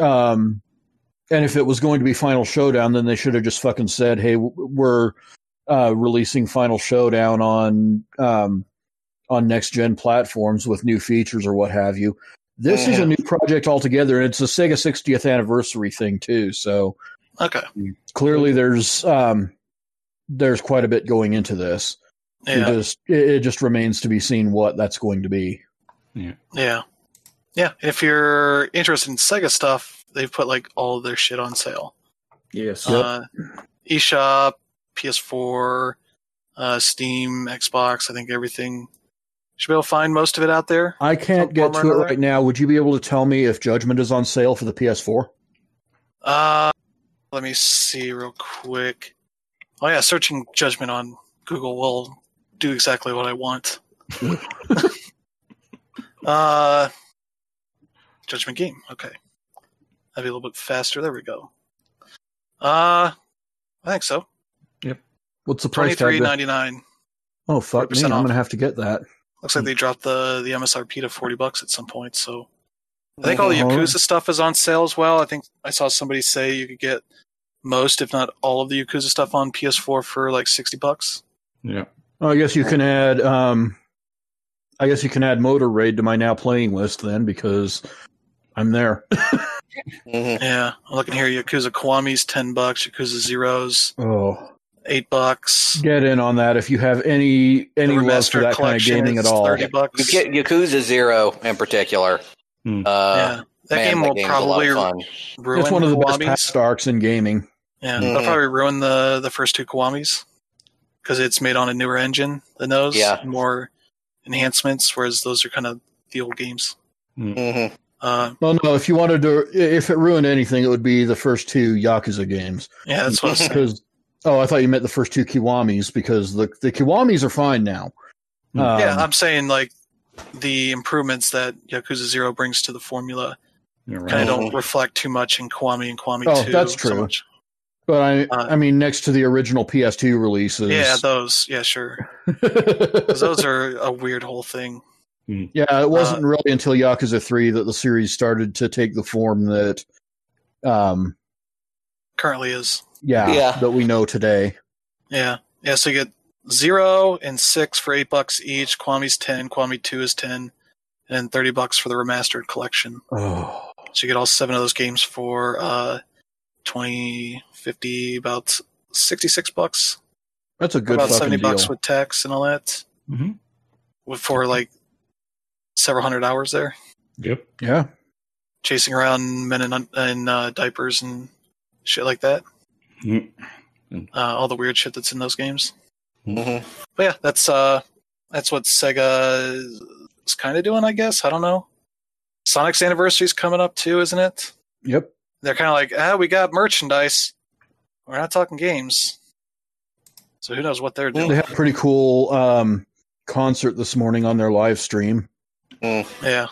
Speaker 4: Um, and if it was going to be Final Showdown, then they should have just fucking said, "Hey, we're uh, releasing Final Showdown on um, on next gen platforms with new features or what have you." This is a new project altogether, and it's a Sega 60th anniversary thing too. So
Speaker 1: Okay.
Speaker 4: clearly, there's um, there's quite a bit going into this. It
Speaker 1: Yeah.
Speaker 4: just it, it just remains to be seen what that's going to be.
Speaker 1: Yeah. Yeah. If you're interested in Sega stuff, they've put like all of their shit on sale.
Speaker 3: Yes.
Speaker 1: Uh, eShop, PS4, uh, Steam, Xbox. I think everything. Should be able to find most of it out there.
Speaker 4: I can't get to it
Speaker 1: another?
Speaker 4: right now. Would you be able to tell me if Judgment is on sale for the PS4?
Speaker 1: Uh, let me see real quick. Oh yeah, searching Judgment on Google will do exactly what I want. [LAUGHS] uh, Judgment game. Okay, that'd be a little bit faster. There we go. Uh, I think so. Yep.
Speaker 4: What's the price tag?
Speaker 1: three ninety nine.
Speaker 4: Oh fuck me!
Speaker 1: 40%
Speaker 4: I'm gonna have to get that.
Speaker 1: Looks like they dropped the the MSRP to forty bucks at some point. So I think all the. Yakuza stuff is on sale as well. I think I saw somebody say you could get most, if not all, of the Yakuza stuff on PS4 for like sixty bucks.
Speaker 3: Yeah.
Speaker 4: Oh, I guess you can add. Um, I guess you can add Motor Raid to my now playing list then, because I'm there. [LAUGHS]
Speaker 2: Mhm.
Speaker 1: Yeah, I'm looking here. Yakuza Kiwami's ten bucks. Yakuza Zeros
Speaker 4: Oh,
Speaker 1: eight bucks.
Speaker 4: get in on that if you have any any
Speaker 1: the
Speaker 4: love for that kind of
Speaker 1: collection
Speaker 4: gaming at all.
Speaker 1: Thirty bucks.
Speaker 2: You get Yakuza Zero in particular.
Speaker 3: Hmm.
Speaker 2: Uh,
Speaker 1: yeah, that
Speaker 2: man,
Speaker 1: game will
Speaker 2: game's a lot
Speaker 1: probably
Speaker 2: of fun.
Speaker 1: ruin
Speaker 4: It's one of the best
Speaker 1: Kiwami's.
Speaker 4: past arcs in gaming.
Speaker 1: Yeah,
Speaker 2: Mhm.
Speaker 1: they'll probably ruin the the first two Kiwamis because it's made on a newer engine than those.
Speaker 2: Yeah.
Speaker 1: more enhancements, whereas those are kind of the old games.
Speaker 2: hmm
Speaker 1: Uh,
Speaker 4: Well, no, if you wanted to, if it ruined anything, it would be the first two Yakuza games.
Speaker 1: yeah, that's what I.
Speaker 4: Because, oh, I thought you meant the first two Kiwamis because the the Kiwamis are fine now. Um,
Speaker 1: yeah, I'm saying like the improvements that Yakuza Zero brings to the formula
Speaker 3: You're
Speaker 1: kind of don't reflect too much in Kiwami and Kiwami
Speaker 4: Oh,
Speaker 1: Two.
Speaker 4: that's
Speaker 1: so
Speaker 4: true.
Speaker 1: much.
Speaker 4: but I,
Speaker 1: Uh,
Speaker 4: I mean, next to the original PS2 releases,
Speaker 1: Yeah, those. Yeah, sure, [LAUGHS] those are a weird whole thing.
Speaker 4: Yeah, it wasn't really until Yakuza Three that the series started to take the form that, um,
Speaker 1: Currently is.
Speaker 4: yeah,
Speaker 2: Yeah.
Speaker 4: that we know today.
Speaker 1: Yeah, yeah. So you get zero and six for eight bucks each. Kiwami's ten. Kwami Two is ten, and then thirty bucks for the remastered collection.
Speaker 4: Oh,
Speaker 1: So you get all seven of those games for uh, 20, 50, about sixty-six bucks.
Speaker 4: that's a good
Speaker 1: about
Speaker 4: fucking
Speaker 1: seventy
Speaker 4: deal.
Speaker 1: bucks with tax and all that.
Speaker 3: Mhm.
Speaker 1: With for like several hundred hours there,
Speaker 3: Yep.
Speaker 4: yeah,
Speaker 1: chasing around men in, in uh, diapers and shit like that.
Speaker 3: Mm.
Speaker 1: Uh, all the weird shit that's in those games.
Speaker 2: hmm
Speaker 1: But yeah, that's uh, that's what Sega is kind of doing, I guess. I don't know. Sonic's anniversary is coming up too, isn't it?
Speaker 4: yep.
Speaker 1: They're kind of like, ah, we got merchandise. We're not talking games. So who knows what they're doing?
Speaker 4: They
Speaker 1: doing?
Speaker 4: had a pretty cool um, concert this morning on their live stream.
Speaker 1: Yeah.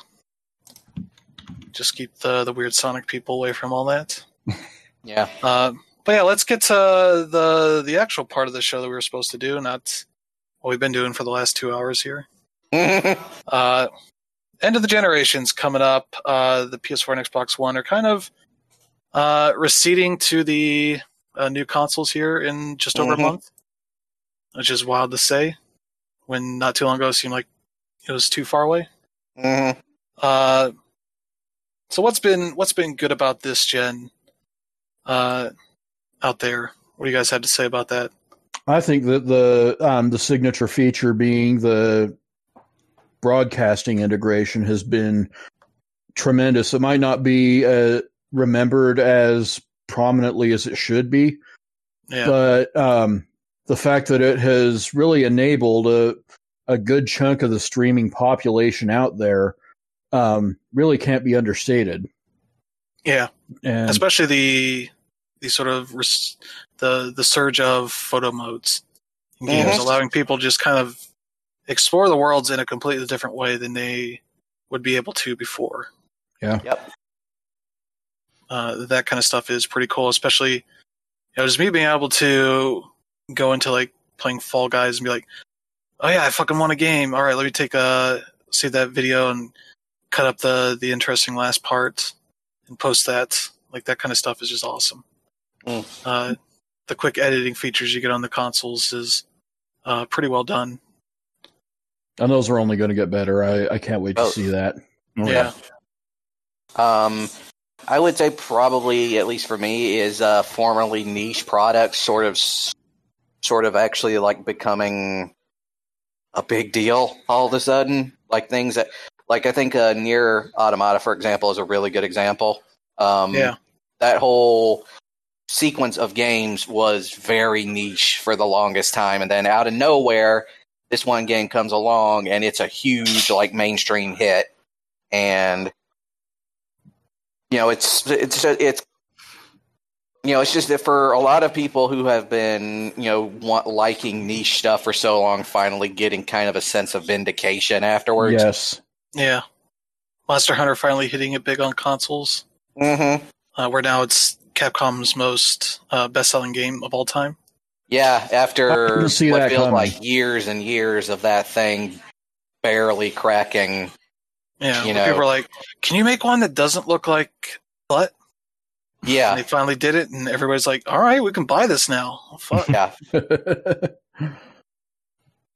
Speaker 1: Just keep the the weird Sonic people away from all that. [LAUGHS]
Speaker 2: Yeah.
Speaker 1: Uh, but yeah, let's get to the the actual part of the show that we were supposed to do, not what we've been doing for the last two hours here. [LAUGHS] Uh, end of the generations coming up. Uh, the PS4 and Xbox One are kind of uh, receding to the uh, new consoles here in just over
Speaker 2: Mhm.
Speaker 1: a month, which is wild to say. When not too long ago it seemed like it was too far away.
Speaker 2: Hmm
Speaker 1: Uh, so what's been what's been good about this gen uh, out there? What do you guys have to say about that?
Speaker 4: I think that the um, the signature feature being the broadcasting integration has been tremendous. It might not be uh, remembered as prominently as it should be,
Speaker 1: Yeah,
Speaker 4: but um, the fact that it has really enabled a a good chunk of the streaming population out there um, really can't be understated.
Speaker 1: yeah.
Speaker 4: And
Speaker 1: especially the the sort of res- the the surge of photo modes in games,
Speaker 2: Mhm.
Speaker 1: allowing people just kind of explore the worlds in a completely different way than they would be able to before. Yeah.
Speaker 2: Yep.
Speaker 1: Uh, that kind of stuff is pretty cool, especially you know just me being able to go into like playing Fall Guys and be like, oh yeah, I fucking want a game. All right, let me take a save that video and cut up the the interesting last part and post that. Like that kind of stuff is just awesome.
Speaker 2: Mm.
Speaker 1: Uh, the quick editing features you get on the consoles is uh, pretty well done.
Speaker 4: and those are only going to get better. I, I can't wait to
Speaker 2: Oh.
Speaker 4: see that.
Speaker 1: Yeah,
Speaker 2: Um, I would say probably, at least for me, is uh, formerly niche products sort of, sort of actually like becoming a big deal all of a sudden. Like things that, like I think uh, NieR Automata, for example, is a really good example. Um,
Speaker 1: Yeah.
Speaker 2: that whole sequence of games was very niche for the longest time, and then out of nowhere, this one game comes along and it's a huge like mainstream hit, and you know it's it's it's you know it's just that for a lot of people who have been you know want liking niche stuff for so long, finally getting kind of a sense of vindication afterwards.
Speaker 4: Yes.
Speaker 1: yeah. Monster Hunter finally hitting it big on consoles.
Speaker 2: Mm-hmm.
Speaker 1: uh, where now it's Capcom's most uh, best-selling game of all time.
Speaker 2: Yeah, after
Speaker 4: see
Speaker 2: what feels
Speaker 4: coming.
Speaker 2: like years and years of that thing barely cracking.
Speaker 1: Yeah,
Speaker 2: You
Speaker 1: where people
Speaker 2: know.
Speaker 1: are like, "Can you make one that doesn't look like butt?" And
Speaker 2: Yeah,
Speaker 1: they finally did it, and everybody's like, "All right, we can buy this now." Oh, fuck. [LAUGHS]
Speaker 2: yeah,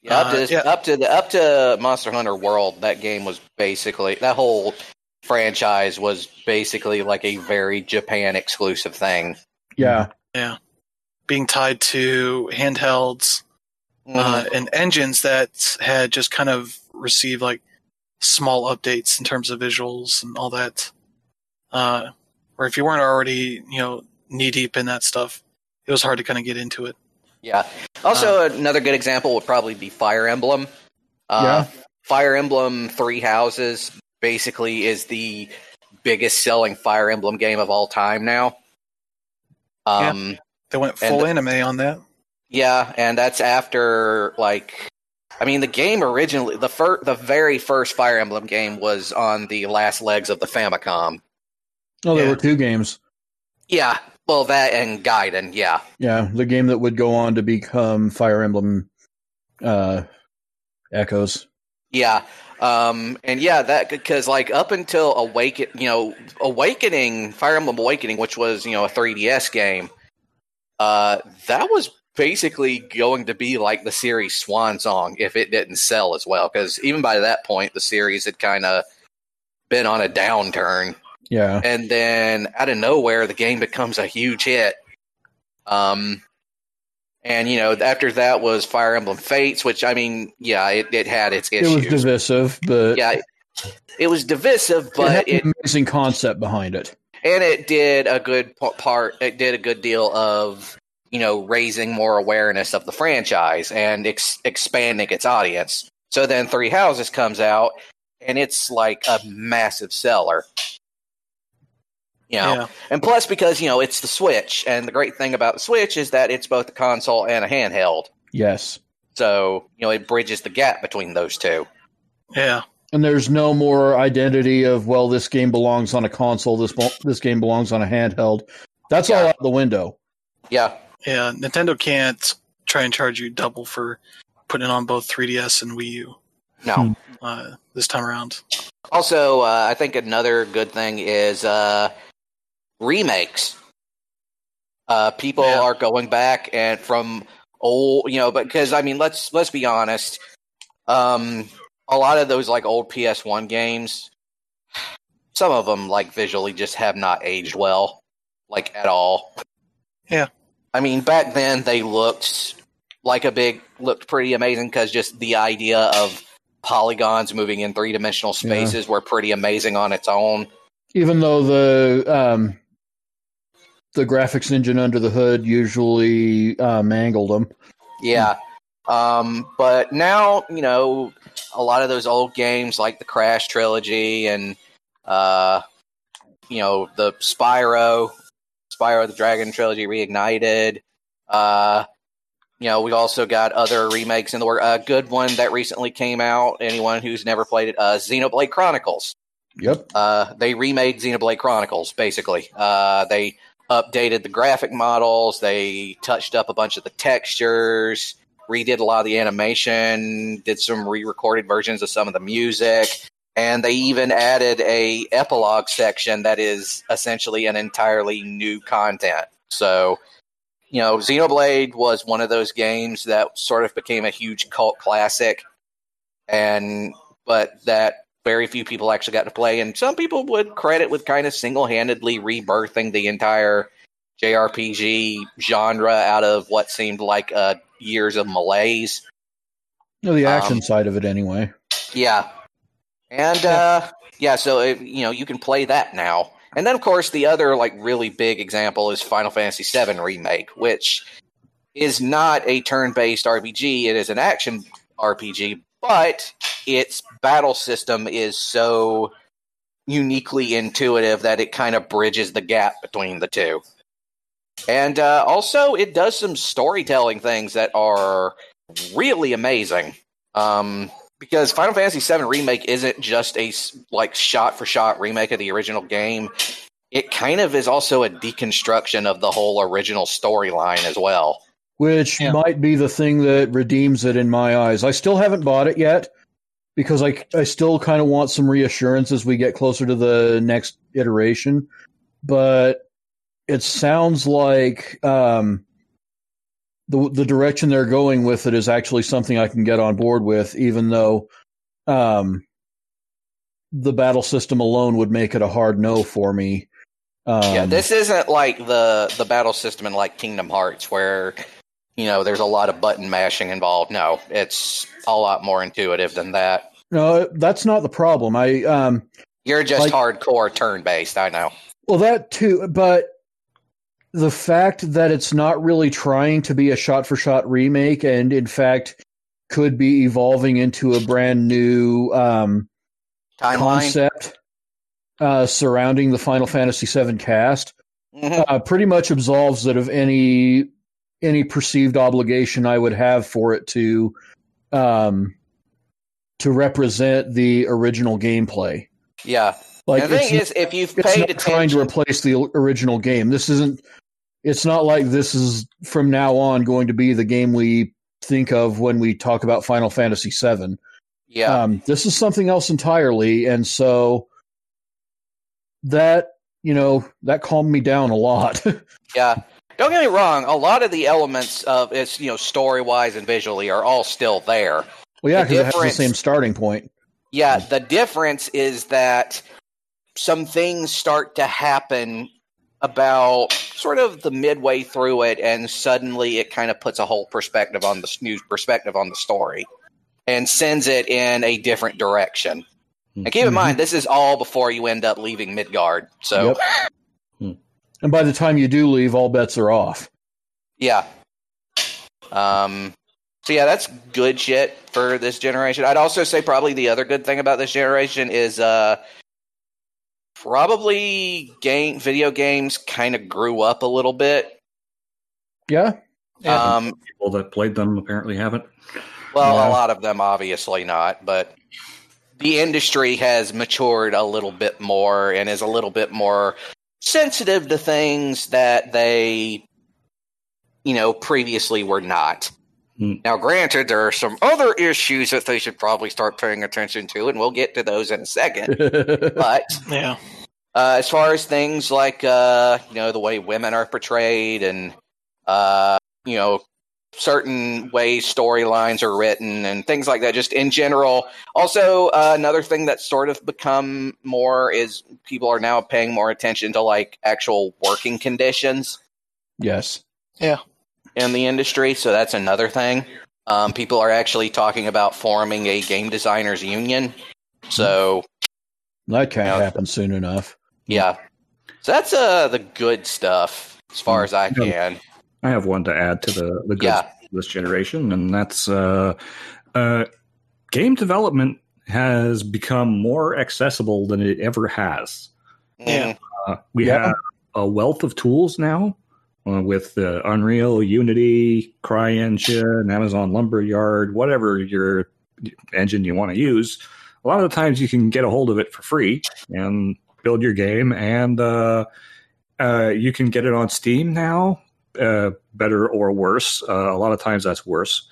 Speaker 2: yeah. Up
Speaker 1: Uh,
Speaker 2: to
Speaker 1: yeah.
Speaker 2: up to the up to Monster Hunter World, that game was basically that whole franchise was basically like a very Japan exclusive thing.
Speaker 4: Yeah.
Speaker 1: Yeah. Being tied to handhelds uh, and engines that had just kind of received like small updates in terms of visuals and all that. Uh, or if you weren't already, you know, knee deep in that stuff, it was hard to kind of get into it.
Speaker 2: Yeah. Also, another good example would probably be Fire Emblem. Uh, Fire Emblem Three Houses basically is the biggest selling Fire Emblem game of all time now. Um,
Speaker 1: They went full
Speaker 2: the-
Speaker 1: anime on that.
Speaker 2: yeah, and that's after like, I mean, the game originally the fir- the very first Fire Emblem game was on the last legs of the Famicom.
Speaker 4: Oh, there
Speaker 1: Yeah.
Speaker 4: were two games.
Speaker 2: Yeah, well, that and Gaiden. Yeah,
Speaker 4: Yeah, the game that would go on to become Fire Emblem uh, Echoes.
Speaker 2: Yeah. Um, and yeah, that because like up until Awaken, you know, Awakening, Fire Emblem Awakening, which was you know a 3DS game, uh, that was basically going to be like the series swan song if it didn't sell as well. Because even by that point, the series had kind of been on a downturn,
Speaker 4: Yeah.
Speaker 2: and then out of nowhere, the game becomes a huge hit. Um, and you know, after that was Fire Emblem Fates, which I mean, yeah, it, it had its issues.
Speaker 4: It was divisive, but
Speaker 2: yeah, it was divisive,
Speaker 4: it
Speaker 2: but it
Speaker 4: an amazing concept behind it.
Speaker 2: and it did a good part. It did a good deal of you know raising more awareness of the franchise and ex- expanding its audience. So then Three Houses comes out, and it's like a massive seller. You know,
Speaker 1: Yeah.
Speaker 2: and plus because you know it's the Switch, and the great thing about the Switch is that it's both a console and a handheld.
Speaker 4: Yes.
Speaker 2: So you know it bridges the gap between those two.
Speaker 1: Yeah.
Speaker 4: And there's no more identity of well, this game belongs on a console. This bo- this game belongs on a handheld. That's all out the window.
Speaker 2: Yeah,
Speaker 1: Yeah. Nintendo can't try and charge you double for putting it on both 3DS and Wii U
Speaker 2: no.
Speaker 4: Hmm.
Speaker 1: uh, this time around.
Speaker 2: Also, uh, I think another good thing is uh, remakes. Uh, people
Speaker 1: Yeah.
Speaker 2: are going back and from old, you know, because I mean, let's let's be honest. Um, a lot of those like old PS1 games, some of them like visually just have not aged well, like at all.
Speaker 1: Yeah.
Speaker 2: I mean, back then they looked like a big, looked pretty amazing because just the idea of polygons moving in three dimensional
Speaker 4: Yeah.
Speaker 2: spaces were pretty amazing on its own.
Speaker 4: Even though the um, the graphics engine under the hood usually uh, mangled them.
Speaker 2: Yeah. Um, but now, you know, a lot of those old games like the Crash trilogy and uh you know, the Spyro, Spyro the Dragon trilogy reignited. Uh you know, we also got other remakes in the work. A good one that recently came out. Anyone who's never played it, uh, Xenoblade Chronicles.
Speaker 4: Yep.
Speaker 2: Uh, they remade Xenoblade Chronicles, basically. Uh, they updated the graphic models, they touched up a bunch of the textures, redid a lot of the animation, did some re-recorded versions of some of the music, and they even added a epilogue section that is essentially an entirely new content. So, you know, Xenoblade was one of those games that sort of became a huge cult classic, and but that very few people actually got to play, and some people would credit with kind of single-handedly rebirthing the entire JRPG genre out of what seemed like uh, years of malaise.
Speaker 4: No, the action
Speaker 2: Um,
Speaker 4: side of it anyway.
Speaker 2: Yeah, and uh, yeah, so it, you know you can play that now, and then of course the other like really big example is Final Fantasy VII remake, which is not a turn-based RPG; it is an action RPG, but its battle system is so uniquely intuitive that it kind of bridges the gap between the two. And uh, also, it does some storytelling things that are really amazing. Um, because Final Fantasy VII Remake isn't just a like shot for shot remake of the original game. It kind of is also a deconstruction of the whole original storyline as well.
Speaker 4: which
Speaker 1: Yeah.
Speaker 4: might be the thing that redeems it in my eyes. I still haven't bought it yet because I I still kind of want some reassurance as we get closer to the next iteration, but it sounds like um, the the direction they're going with it is actually something I can get on board with, even though um, the battle system alone would make it a hard no for me. Um,
Speaker 2: yeah, this isn't like the the battle system in like Kingdom Hearts where you know there's a lot of button mashing involved. No, it's a lot more intuitive than that.
Speaker 4: no, that's not the problem. I um,
Speaker 2: You're just
Speaker 4: Like-
Speaker 2: hardcore turn based. I know.
Speaker 4: Well, that too, but the fact that it's not really trying to be a shot for shot remake and in fact could be evolving into a brand new um,
Speaker 2: Timeline.
Speaker 4: concept uh, surrounding the Final Fantasy VII cast
Speaker 2: Mhm.
Speaker 4: uh, pretty much absolves it of any any perceived obligation I would have for it to um, to represent the original gameplay.
Speaker 2: Yeah.
Speaker 4: Like
Speaker 2: the thing is, if you've paid
Speaker 4: not trying to replace the original game. This isn't. It's not like this is from now on going to be the game we think of when we talk about Final Fantasy VII.
Speaker 2: yeah,
Speaker 4: Um, this is something else entirely, and so that you know that calmed me down a lot. [LAUGHS]
Speaker 2: yeah. Don't get me wrong. A lot of the elements of it's you know story wise and visually are all still there.
Speaker 4: well, yeah, because it has the same starting point.
Speaker 2: Yeah, the difference is that some things start to happen about sort of the midway through it, and suddenly it kind of puts a whole perspective on the new perspective on the story, and sends it in a different direction. And keep in
Speaker 4: Mhm.
Speaker 2: mind, this is all before you end up leaving Midgard. So
Speaker 4: Yep. And by the time you do leave, all bets are off.
Speaker 2: yeah. Um. So yeah, that's good shit for this generation. I'd also say probably the other good thing about this generation is uh probably game video games kind of grew up a little bit.
Speaker 4: Yeah,
Speaker 1: Yeah.
Speaker 2: Um
Speaker 3: People that played them apparently haven't.
Speaker 2: well,
Speaker 4: Yeah.
Speaker 2: a lot of them obviously not, but the industry has matured a little bit more and is a little bit more sensitive to things that they you know previously were not.
Speaker 3: Hmm.
Speaker 2: Now, granted, there are some other issues that they should probably start paying attention to, and we'll get to those in a second. [LAUGHS] But
Speaker 1: Yeah.
Speaker 2: uh, as far as things like uh, you know the way women are portrayed and uh, you know certain ways storylines are written and things like that just in general also uh, another thing that's sort of become more is people are now paying more attention to like actual working conditions
Speaker 4: yes.
Speaker 2: In the industry so that's another thing um, people are actually talking about forming a game designers union so
Speaker 4: That can't
Speaker 2: Yeah.
Speaker 4: happen soon enough.
Speaker 2: Yeah. So that's uh the good stuff as far as I can.
Speaker 3: I have one to add to the the good
Speaker 2: Yeah.
Speaker 3: of this generation, and that's uh, uh, game development has become more accessible than it ever has.
Speaker 2: Yeah.
Speaker 3: Uh, we
Speaker 4: Yeah.
Speaker 3: have a wealth of tools now with uh, Unreal, Unity, CryEngine, Amazon Lumberyard, whatever your engine you want to use. A lot of the times you can get a hold of it for free and build your game, and uh, uh, you can get it on Steam now. Uh, better or worse. Uh, a lot of times that's worse.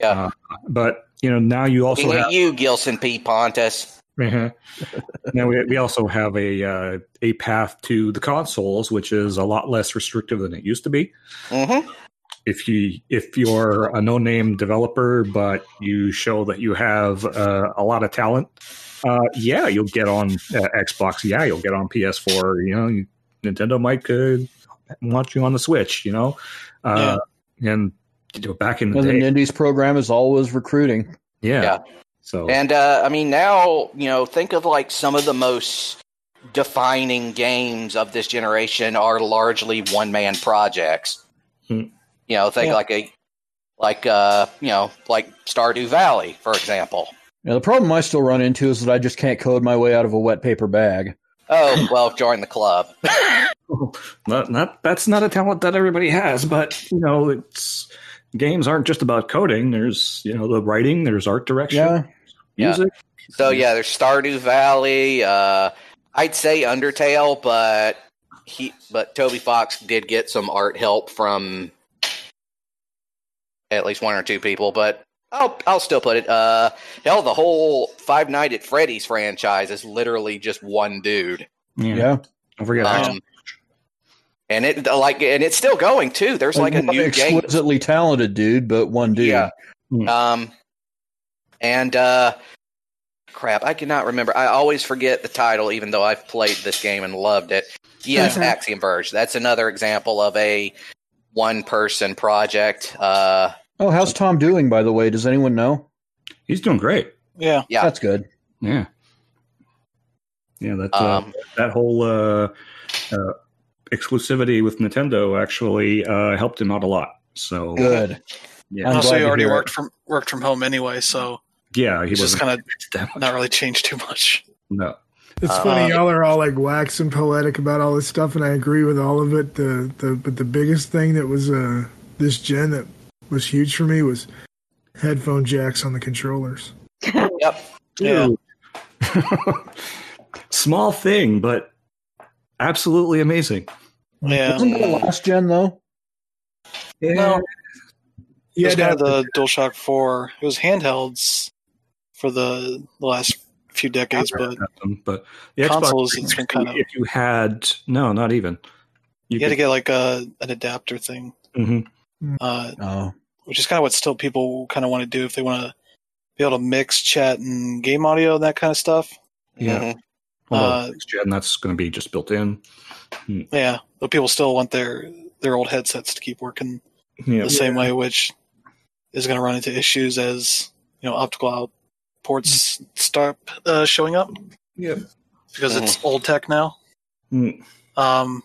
Speaker 2: Yeah.
Speaker 3: Uh, but you know now you also have
Speaker 2: you, Gilson P. Pontus.
Speaker 3: Uh [LAUGHS] now we, we also have a uh, a path to the consoles, which is a lot less restrictive than it used to be.
Speaker 2: hmm
Speaker 3: If you if you're a no name developer, but you show that you have uh, a lot of talent, uh, yeah, you'll get on uh, Xbox. Yeah, you'll get on PS4. You know, you, Nintendo might uh, want you on the Switch. You know, uh, and you know, back in the
Speaker 4: And the
Speaker 3: day,
Speaker 4: Nindies program is always recruiting.
Speaker 3: yeah.
Speaker 2: Yeah.
Speaker 3: So
Speaker 2: And uh, I mean, now you know, think of like some of the most defining games of this generation are largely one man projects.
Speaker 3: Hmm.
Speaker 2: You know, think
Speaker 1: Yeah.
Speaker 2: like a like uh you know like Stardew Valley, for example.
Speaker 4: Now, the problem I still run into is that I just can't code my way out of a wet paper bag.
Speaker 2: Oh well, join the club. [LAUGHS]
Speaker 3: not, not that's not a talent that everybody has, but you know, it's games aren't just about coding. There's you know the writing, there's art direction,
Speaker 4: Yeah.
Speaker 2: Yeah.
Speaker 3: music.
Speaker 2: So yeah, there's Stardew Valley. Uh, I'd say Undertale, but he but Toby Fox did get some art help from at least one or two people. But I'll I'll still put it. Uh, hell, the whole Five Nights at Freddy's franchise is literally just one dude.
Speaker 3: Yeah,
Speaker 4: Yeah.
Speaker 3: don't forget. that.
Speaker 2: Um, and it like and it's still going too. There's like a
Speaker 4: One
Speaker 2: new game.
Speaker 4: exquisitely talented dude, but one dude.
Speaker 2: Yeah. Um, and uh, crap, I cannot remember. I always forget the title, even though I've played this game and loved it. Yes,
Speaker 6: Mhm.
Speaker 2: Axiom Verge. That's another example of a one person project. Uh,
Speaker 4: Oh, how's Tom doing, by the way? Does anyone know?
Speaker 3: He's doing great.
Speaker 1: Yeah.
Speaker 2: Yeah.
Speaker 4: That's good.
Speaker 3: Yeah. Yeah, that uh,
Speaker 2: um,
Speaker 3: that whole uh, uh, exclusivity with Nintendo actually uh, helped him out a lot. So
Speaker 4: Good.
Speaker 3: yeah,
Speaker 4: I'm
Speaker 1: also, he already
Speaker 4: hear it.
Speaker 1: worked from worked from home anyway, so
Speaker 3: yeah, he
Speaker 1: he's just
Speaker 3: wasn't
Speaker 1: kind of [LAUGHS] not really changed too much.
Speaker 3: No,
Speaker 6: It's
Speaker 2: Uh,
Speaker 6: funny, y'all are all like waxing poetic about all this stuff, and I agree with all of it. The the but the biggest thing that was uh this gen that was huge for me was headphone jacks on the controllers.
Speaker 2: yep. [LAUGHS]
Speaker 1: Yeah. [LAUGHS]
Speaker 3: Small thing, but absolutely amazing.
Speaker 1: Yeah.
Speaker 4: Wasn't that last gen though?
Speaker 1: No, it
Speaker 6: Yeah,
Speaker 1: was kind of the DualShock 4. It was handhelds for the, the last few decades, but
Speaker 3: Um, but the
Speaker 1: Consoles,
Speaker 3: Xbox,
Speaker 1: it's been kind of-
Speaker 3: if you had no, not even.
Speaker 1: you had to get like a an adapter thing,
Speaker 3: hmm
Speaker 1: uh,
Speaker 4: Oh,
Speaker 1: which is kind of what still people kind of want to do if they want to be able to mix chat and game audio and that kind of stuff.
Speaker 3: Yeah.
Speaker 2: Mhm.
Speaker 3: Although
Speaker 1: Uh,
Speaker 3: next gen, that's going to be just built in.
Speaker 1: Yeah, but people still want their their old headsets to keep working
Speaker 3: Yeah,
Speaker 1: the same way, which is going to run into issues as you know optical out ports start uh, showing up
Speaker 3: yeah.
Speaker 1: because it's old tech now.
Speaker 3: Mm.
Speaker 1: Um,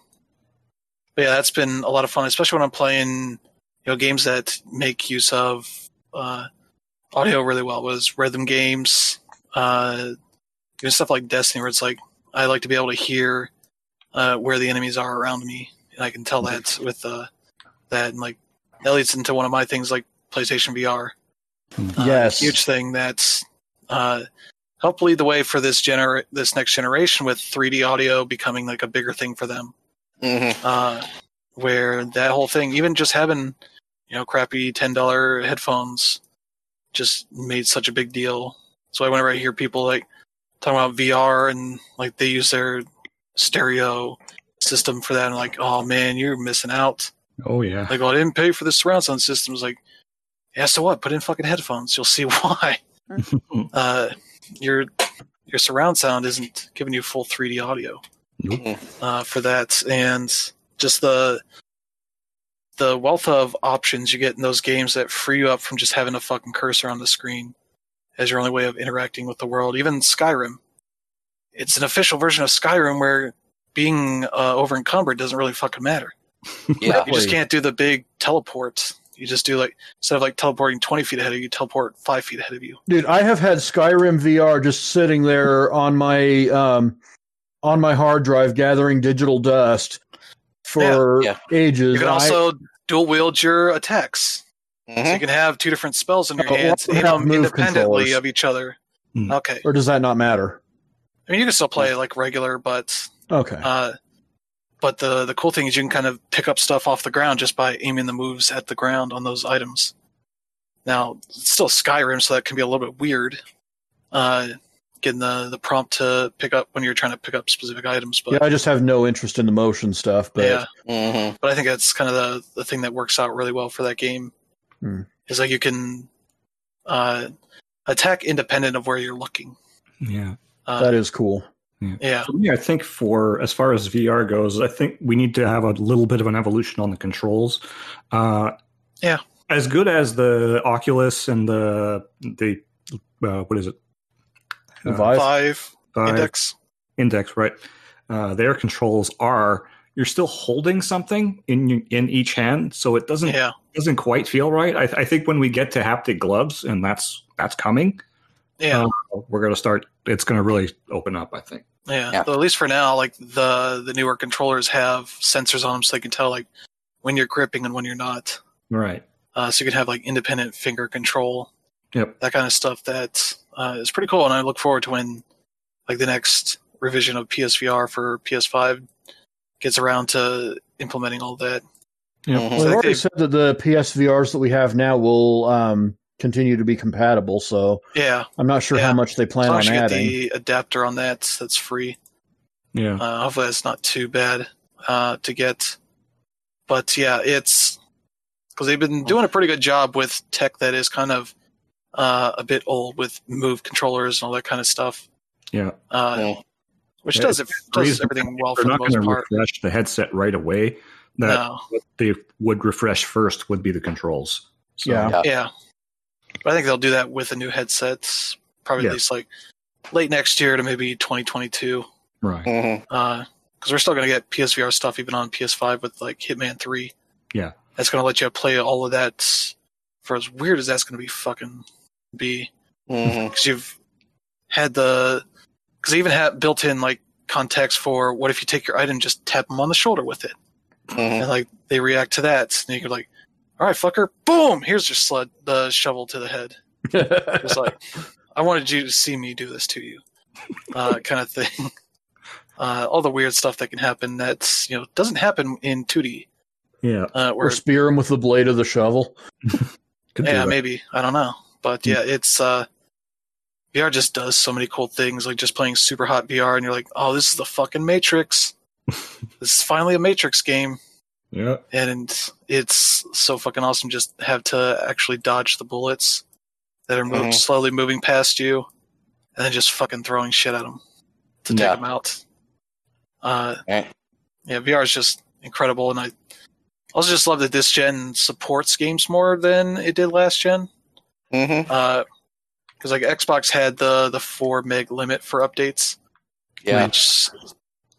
Speaker 1: but yeah, that's been a lot of fun, especially when I'm playing you know games that make use of uh, audio really well. Was rhythm games, uh, even stuff like Destiny, where it's like I like to be able to hear uh, where the enemies are around me, and I can tell that with uh, that, and like that leads into one of my things like PlayStation VR. Uh,
Speaker 4: Yes.
Speaker 1: huge thing that's uh, helped lead the way for this gener this next generation with 3D audio becoming like a bigger thing for them.
Speaker 2: Mhm.
Speaker 1: Uh, where that whole thing, even just having you know crappy ten dollar headphones, just made such a big deal. So I whenever I hear people like talking about VR and like they use their stereo system for that, and like, oh man, you're missing out.
Speaker 3: Oh yeah.
Speaker 1: Like, oh, I didn't pay for the surround sound system. It's like, yeah, so what? Put in fucking headphones. You'll see [LAUGHS] why. [LAUGHS] uh, your your surround sound isn't giving you full 3D audio
Speaker 3: Nope.
Speaker 1: uh, for that, and just the the wealth of options you get in those games that free you up from just having a fucking cursor on the screen as your only way of interacting with the world. Even Skyrim, it's an official version of Skyrim where being uh, over encumbered doesn't really fucking matter. [LAUGHS]
Speaker 2: Yeah.
Speaker 1: You just can't do the big teleport. You just do like instead of like teleporting twenty feet ahead of you, you teleport five feet ahead of you.
Speaker 4: dude, I have had Skyrim VR just sitting there on my um on my hard drive gathering digital dust for
Speaker 2: Yeah,
Speaker 4: ages.
Speaker 1: You can
Speaker 4: I-
Speaker 1: also dual wield your attacks. So
Speaker 2: Mhm.
Speaker 1: you can have two different spells in your
Speaker 4: Oh,
Speaker 1: hands,
Speaker 4: or
Speaker 1: aim them independently of each other.
Speaker 3: Hmm.
Speaker 1: Okay,
Speaker 4: or does that not matter?
Speaker 1: I mean you can still play like regular, but
Speaker 4: Okay.
Speaker 1: uh, but the the cool thing is you can kind of pick up stuff off the ground just by aiming the moves at the ground on those items. Now it's still Skyrim, so that can be a little bit weird. Uh, getting the the prompt to pick up when you're trying to pick up specific items, but
Speaker 4: yeah, I just have no interest in the motion stuff, but
Speaker 1: yeah.
Speaker 2: Mhm.
Speaker 1: but I think that's kind of the, the thing that works out really well for that game.
Speaker 4: Hmm.
Speaker 1: Is like you can uh, attack independent of where you're looking.
Speaker 3: Yeah.
Speaker 1: Uh,
Speaker 4: that is cool.
Speaker 1: yeah,
Speaker 3: For me, I think for as far as VR goes, I think we need to have a little bit of an evolution on the controls. Uh,
Speaker 1: Yeah.
Speaker 3: As good as the Oculus and the the uh, what is it? Uh,
Speaker 4: Vive?
Speaker 3: Vive
Speaker 1: index.
Speaker 3: index, right? Uh, their controls are you're still holding something in in each hand, so it doesn't
Speaker 1: Yeah,
Speaker 3: doesn't quite feel right. I, I think when we get to haptic gloves, and that's that's coming,
Speaker 1: yeah,
Speaker 3: uh, we're going to start. It's going to really open up. I think.
Speaker 1: yeah.
Speaker 2: Yeah.
Speaker 1: Though at least for now, like the the newer controllers have sensors on them, so they can tell like when you're gripping and when you're not.
Speaker 3: Right.
Speaker 1: Uh, so you can have like independent finger control,
Speaker 3: Yep.
Speaker 1: that kind of stuff. That uh, is pretty cool, and I look forward to when like the next revision of PSVR for PS5 gets around to implementing all that.
Speaker 3: Yep.
Speaker 2: Mhm.
Speaker 4: Well,
Speaker 1: So
Speaker 4: they've already said that the PSVRs that we have now will um, continue to be compatible, so
Speaker 1: Yeah,
Speaker 4: I'm not sure
Speaker 1: Yeah.
Speaker 4: how much they plan
Speaker 1: long
Speaker 4: on
Speaker 1: as you get
Speaker 4: adding.
Speaker 1: the adapter on that, that's free.
Speaker 3: Yeah.
Speaker 1: Uh, hopefully, that's not too bad uh, to get. But yeah, it's because they've been doing a pretty good job with tech that is kind of uh, a bit old with move controllers and all that kind of stuff.
Speaker 3: Yeah.
Speaker 1: Uh,
Speaker 2: Yeah.
Speaker 1: Which does it does everything well
Speaker 3: They're
Speaker 1: for the
Speaker 3: not
Speaker 1: most
Speaker 3: going to
Speaker 1: part.
Speaker 3: refresh the headset right away. That
Speaker 1: No.
Speaker 3: what they would refresh first would be the controls. So,
Speaker 4: Yeah.
Speaker 2: Yeah.
Speaker 1: Yeah. But I think they'll do that with the new headsets, probably
Speaker 3: Yeah.
Speaker 1: at least like late next year to maybe 2022.
Speaker 3: Right.
Speaker 2: Mm-hmm.
Speaker 1: Uh, because we're still going to get PSVR stuff even on PS5 with like Hitman 3.
Speaker 3: Yeah.
Speaker 1: That's going to let you play all of that for as weird as that's going to be fucking be.
Speaker 2: Mm-hmm. [LAUGHS]
Speaker 1: Because you've had the. Because they even have built in like context for what if you take your item just tap them on the shoulder with it.
Speaker 2: Mhm.
Speaker 1: and like they react to that. And you're like, all right, fucker, boom, here's your sled, the shovel to the head. It's like, I wanted you to see me do this to you, uh, kind of thing. [LAUGHS] Uh, all the weird stuff that can happen that's you know doesn't happen in 2D.
Speaker 3: Yeah.
Speaker 1: Uh, where
Speaker 4: or spear him with the blade of the shovel. [LAUGHS]
Speaker 1: Yeah, maybe I don't know, but yeah, it's uh, VR just does so many cool things. Like just playing Superhot VR, and you're like, oh, this is the fucking Matrix. [LAUGHS] this is finally a Matrix game.
Speaker 3: Yeah.
Speaker 1: and it's so fucking awesome just have to actually dodge the bullets that are mov-
Speaker 2: Mhm.
Speaker 1: slowly moving past you and then just fucking throwing shit at them to take them out uh,
Speaker 2: Right.
Speaker 1: yeah vr is just incredible and i also just love that this gen supports games more than it did last gen
Speaker 2: Mhm.
Speaker 1: Because like xbox had the the 4 meg limit for updates
Speaker 2: Yeah.
Speaker 1: which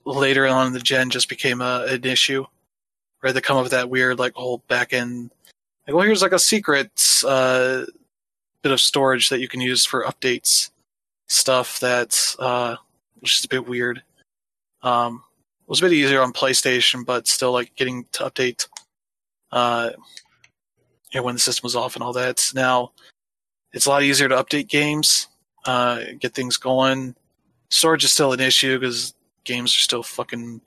Speaker 1: later on in the gen just became a, an issue. Right, they come up with that weird like whole back end. Like, well, here's like a secret uh, bit of storage that you can use for updates stuff. That uh, which is a bit weird. Um, it was a bit easier on PlayStation, but still like getting to update. Uh, you know, when the system was off and all that. Now it's a lot easier to update games, uh, get things going. Storage is still an issue because games are still fucking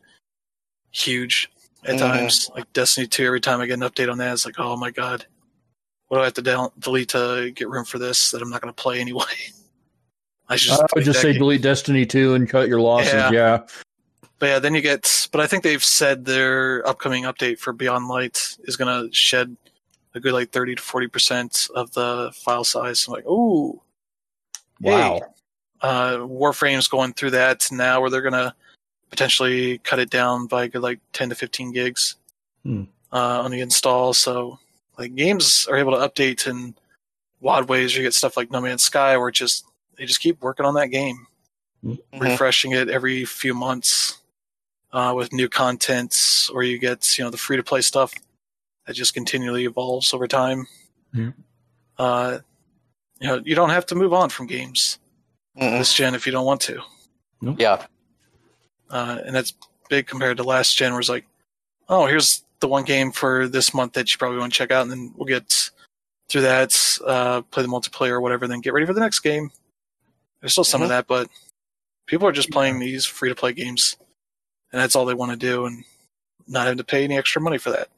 Speaker 1: huge at
Speaker 2: Mhm.
Speaker 1: times. Like Destiny 2, every time I get an update on that, it's like, oh my god, what do I have to del- delete to get room for this that I'm not going to play [LAUGHS] anyway? I should
Speaker 4: I would just say
Speaker 1: game.
Speaker 4: delete Destiny 2 and cut your losses.
Speaker 1: Yeah.
Speaker 4: Yeah.
Speaker 1: But yeah, then you get. But I think they've said their upcoming update for Beyond Light is going to shed a good like 30 to 40 percent of the file size. I'm like, ooh,
Speaker 4: Wow.
Speaker 1: Hey. uh, Warframe's going through that now, where they're going to potentially cut it down by a good like 10 to 15 gigs
Speaker 3: Hmm.
Speaker 1: uh, on the install. So like games are able to update in wild ways. You get stuff like No Man's Sky, where it just they just keep working on that game
Speaker 2: Mhm.
Speaker 1: refreshing it every few months uh, with new contents, or you get you know the free to play stuff that just continually evolves over time.
Speaker 3: Yeah.
Speaker 1: Uh, you know, you don't have to move on from games
Speaker 2: Mhm.
Speaker 1: this gen if you don't want to,
Speaker 2: Yeah.
Speaker 1: uh, and that's big compared to last gen, where it's like, oh, here's the one game for this month that you probably want to check out, and then we'll get through that, uh, play the multiplayer or whatever, then get ready for the next game. There's still some of
Speaker 2: Mhm.
Speaker 1: that, but people are just playing these free to play games, and that's all they want to do, and not having to pay any extra money for that.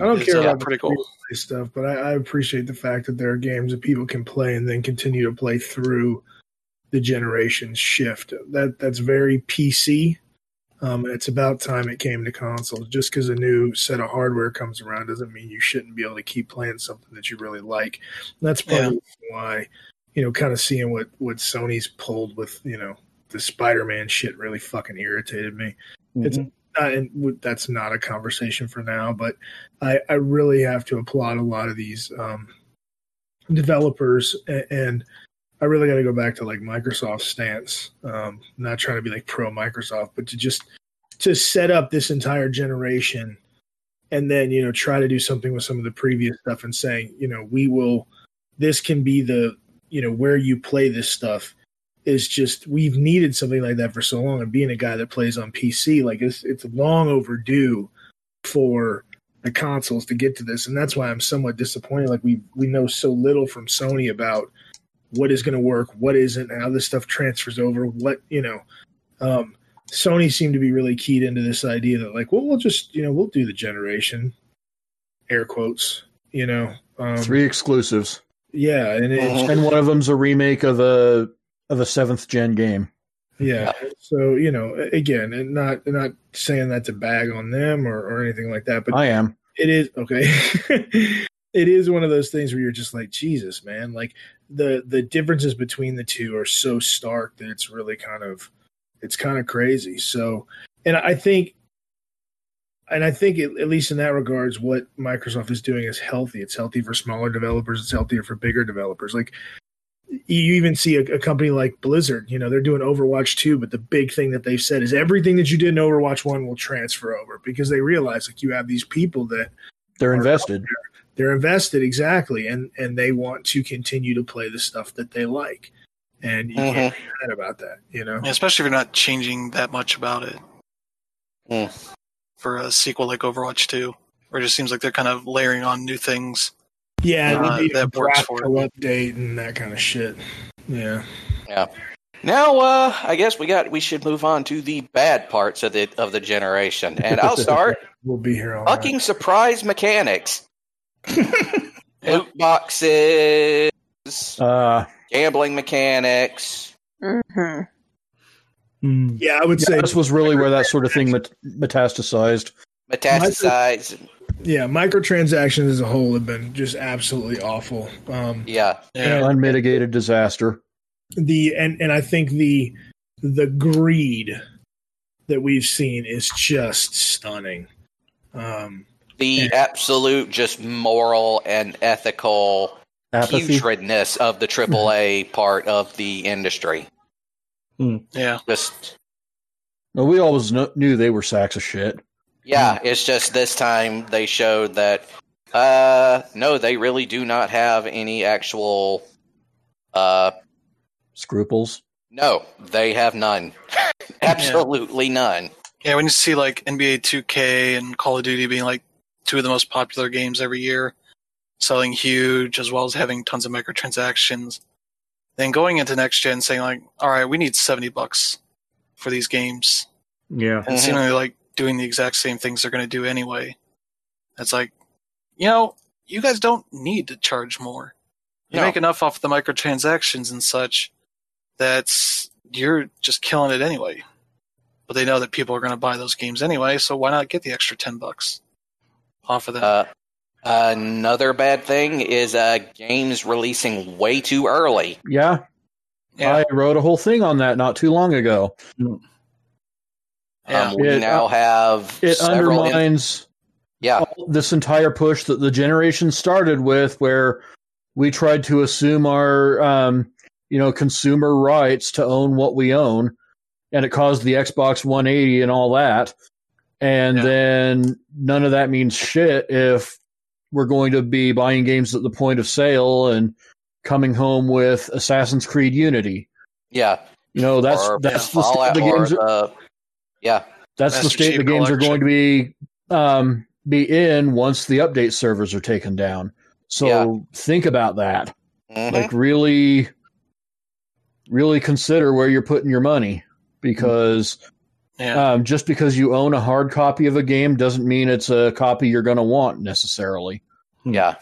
Speaker 6: I don't care
Speaker 1: uh,
Speaker 6: about
Speaker 1: pretty cool.
Speaker 6: stuff, but I, I appreciate the fact that there are games that people can play and then continue to play through the generations shift. That that's very PC. Um, it's about time it came to consoles. Just because a new set of hardware comes around doesn't mean you shouldn't be able to keep playing something that you really like. And that's part
Speaker 1: Yeah.
Speaker 6: why, you know, kind of seeing what what Sony's pulled with, you know, the Spider-Man shit really fucking irritated me It's-
Speaker 3: Mhm.
Speaker 6: uh, and w- that's not a conversation for now, but I, I really have to applaud a lot of these um, developers, and, and I really got to go back to like Microsoft's stance. Um, not trying to be like pro Microsoft, but to just to set up this entire generation, and then you know try to do something with some of the previous stuff, and saying you know we will, this can be the you know where you play this stuff is just we've needed something like that for so long and being a guy that plays on PC like it's it's long overdue for the consoles to get to this and that's why I'm somewhat disappointed like we we know so little from Sony about what is going to work what isn't how this stuff transfers over what you know um Sony seemed to be really keyed into this idea that like well we'll just you know we'll do the generation air quotes you know um
Speaker 4: Three exclusives.
Speaker 6: yeah and it's
Speaker 2: Mhm.
Speaker 4: And one of them's a remake of a of a seventh gen game.
Speaker 6: Yeah. So you know, again, and not not saying that to bag on them or, or anything like that, but
Speaker 4: I am.
Speaker 6: it is okay. [LAUGHS] it is one of those things where you're just like Jesus, man. Like the the differences between the two are so stark that it's really kind of it's kind of crazy. So, and I think, and I think it, at least in that regards, what Microsoft is doing is healthy. It's healthy for smaller developers. It's healthier for bigger developers. Like you even see a, a, company like Blizzard, you know, they're doing Overwatch 2, but the big thing that they've said is everything that you did in Overwatch 1 will transfer over because they realize like you have these people that
Speaker 4: they're invested.
Speaker 6: They're invested exactly and and they want to continue to play the stuff that they like. And you mm-hmm. can't be mad about that, you know.
Speaker 1: Yeah, especially if you're not changing that much about it.
Speaker 2: Mm.
Speaker 1: For a sequel like Overwatch 2, where it just seems like they're kind of layering on new things
Speaker 6: yeah, uh, that works for it. update and that kind of shit. Yeah.
Speaker 2: Yeah. Now, uh, I guess we got we should move on to the bad parts of the of the generation, and I'll [LAUGHS] start.
Speaker 6: we'll be here all
Speaker 2: fucking night. surprise mechanics, [LAUGHS] loot boxes,
Speaker 4: uh,
Speaker 2: gambling mechanics.
Speaker 5: Mm-hmm.
Speaker 6: Hmm. Yeah, I would yeah, say
Speaker 4: this was really where that sort of thing met- metastasized.
Speaker 2: Metastasized
Speaker 6: yeah, microtransactions as a whole have been just absolutely awful. Um,
Speaker 2: yeah,
Speaker 4: yeah. unmitigated disaster.
Speaker 6: The and and I think the the greed that we've seen is just stunning. Um,
Speaker 2: the and, absolute just moral and ethical
Speaker 4: apathy.
Speaker 2: putridness of the AAA part of the industry.
Speaker 1: Hmm. Yeah,
Speaker 2: just.
Speaker 4: Well, we always knew they were sacks of shit.
Speaker 2: Yeah, it's just this time they showed that uh no, they really do not have any actual uh
Speaker 4: scruples.
Speaker 2: No, they have none. [LAUGHS] Absolutely
Speaker 1: yeah.
Speaker 2: none.
Speaker 1: Yeah, when you see like NBA 2K and Call of Duty being like two of the most popular games every year, selling huge as well as having tons of microtransactions, then going into next gen saying like, all right, we need 70 bucks for these games.
Speaker 3: Yeah.
Speaker 1: And mm-hmm. seemingly like doing the exact same things they're going to do anyway. It's like, you know, you guys don't need to charge more. You no. make enough off the microtransactions and such that's you're just killing it anyway. But they know that people are going to buy those games anyway, so why not get the extra ten bucks off of that?
Speaker 2: Uh, another bad thing is uh, games releasing way too early.
Speaker 4: Yeah. yeah. I wrote a whole thing on that not too long ago. Mm.
Speaker 2: Yeah. Um, we it, now have
Speaker 4: it undermines in-
Speaker 2: yeah
Speaker 4: this entire push that the generation started with, where we tried to assume our um, you know consumer rights to own what we own, and it caused the Xbox 180 and all that. And yeah. then none of that means shit if we're going to be buying games at the point of sale and coming home with Assassin's Creed Unity.
Speaker 2: Yeah.
Speaker 4: You know, that's or, that's the the games are,
Speaker 2: yeah,
Speaker 4: that's Master the state the games collection. are going to be um, be in once the update servers are taken down. So yeah. think about that. Mm-hmm. Like really, really consider where you're putting your money because yeah. um, just because you own a hard copy of a game doesn't mean it's a copy you're going to want necessarily.
Speaker 2: Yeah.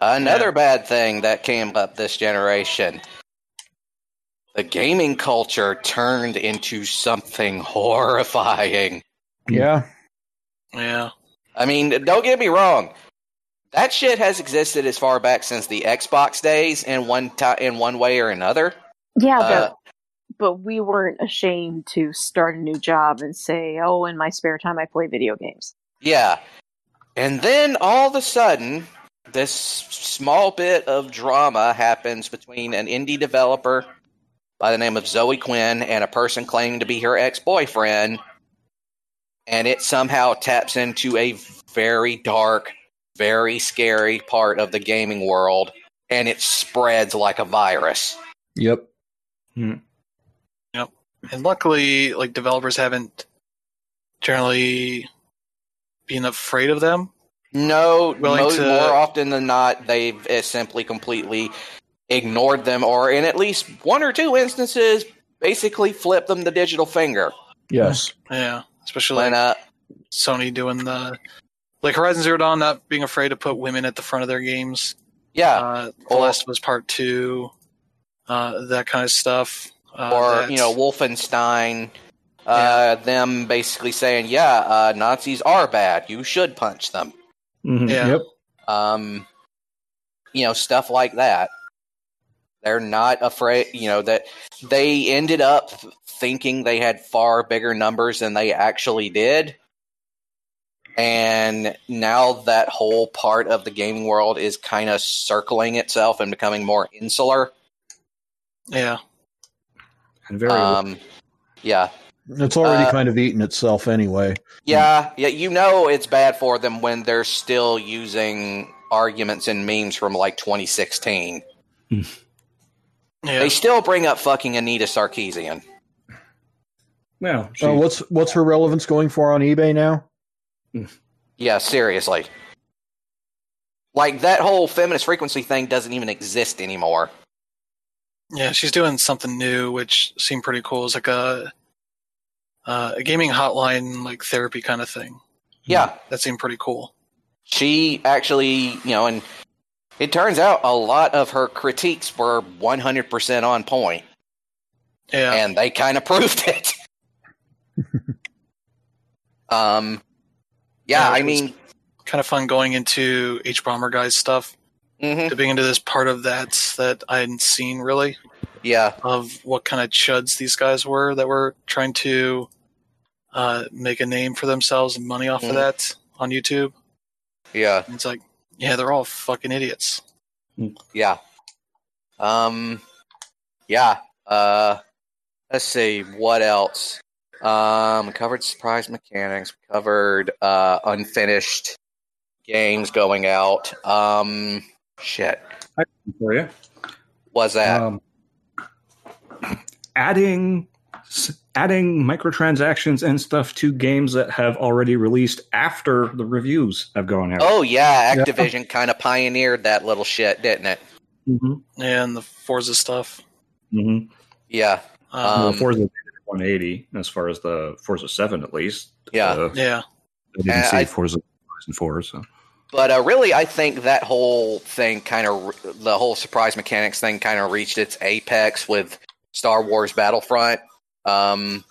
Speaker 2: Another yeah. bad thing that came up this generation the gaming culture turned into something horrifying.
Speaker 4: Yeah.
Speaker 1: Yeah.
Speaker 2: I mean, don't get me wrong. That shit has existed as far back since the Xbox days in one t- in one way or another.
Speaker 5: Yeah, uh, but, but we weren't ashamed to start a new job and say, "Oh, in my spare time I play video games."
Speaker 2: Yeah. And then all of a sudden, this small bit of drama happens between an indie developer by the name of Zoe Quinn and a person claiming to be her ex boyfriend. And it somehow taps into a very dark, very scary part of the gaming world. And it spreads like a virus.
Speaker 4: Yep.
Speaker 1: Hmm. Yep. And luckily, like developers haven't generally been afraid of them.
Speaker 2: No, most, to... more often than not, they've simply completely ignored them, or in at least one or two instances, basically flipped them the digital finger.
Speaker 4: Yes.
Speaker 1: Yeah. Especially when, uh, Sony doing the like Horizon Zero Dawn not being afraid to put women at the front of their games.
Speaker 2: Yeah.
Speaker 1: Uh, the or, Last of Us Part Two. Uh, that kind of stuff. Uh,
Speaker 2: or you know Wolfenstein. Uh, yeah. Them basically saying, "Yeah, uh, Nazis are bad. You should punch them."
Speaker 4: Mm-hmm. Yeah. Yep.
Speaker 2: um, you know, stuff like that. They're not afraid, you know, that they ended up thinking they had far bigger numbers than they actually did. And now that whole part of the gaming world is kind of circling itself and becoming more insular.
Speaker 1: Yeah.
Speaker 3: And very
Speaker 2: Um, yeah.
Speaker 4: It's already
Speaker 2: Uh,
Speaker 4: kind of eaten itself anyway.
Speaker 2: Yeah, yeah, you know it's bad for them when they're still using arguments and memes from like 2016. [LAUGHS]
Speaker 1: Yeah.
Speaker 2: They still bring up fucking Anita Sarkeesian.
Speaker 3: well, she,
Speaker 4: Uh, what's what's her relevance going for on eBay now?
Speaker 2: Yeah, seriously. Like that whole feminist frequency thing doesn't even exist anymore.
Speaker 1: Yeah, she's doing something new, which seemed pretty cool. It's like a uh, a gaming hotline, like therapy kind of thing.
Speaker 2: Yeah,
Speaker 1: That seemed pretty cool.
Speaker 2: she actually, you know, and it turns out a lot of her critiques were 100% on point,
Speaker 1: Yeah,
Speaker 2: and they kind of proved it. [LAUGHS] um, yeah,
Speaker 1: Yeah,
Speaker 2: I mean,
Speaker 1: kind of fun going into hbomberguy's stuff.
Speaker 2: mhm,
Speaker 1: To be into this part of that that I hadn't seen really
Speaker 2: yeah,
Speaker 1: of what kind of chuds these guys were that were trying to uh, make a name for themselves and money off
Speaker 2: Mhm.
Speaker 1: of that on YouTube.
Speaker 2: yeah.
Speaker 1: And it's like, yeah, they're all fucking idiots.
Speaker 2: Yeah. Um yeah. Uh let's see, what else? Um we covered surprise mechanics, we covered uh unfinished games going out. Um shit.
Speaker 3: I for you.
Speaker 2: Was that?
Speaker 3: Um, adding s- adding microtransactions and stuff to games that have already released after the reviews have gone out.
Speaker 2: oh yeah, Activision kind of pioneered that little shit, didn't it?
Speaker 3: Mm-hmm.
Speaker 1: And the Forza stuff.
Speaker 3: Mm-hmm.
Speaker 2: Yeah.
Speaker 1: Um,
Speaker 3: well, Forza 180 as far as the Forza 7 at least.
Speaker 2: Yeah.
Speaker 3: Uh,
Speaker 1: yeah,
Speaker 3: I didn't
Speaker 2: Uh,
Speaker 3: see
Speaker 2: I-
Speaker 3: Forza Horizon 4, so
Speaker 2: But uh, really, I think that whole thing kind of, the whole surprise mechanics thing kind of reached its apex with Star Wars Battlefront. Um,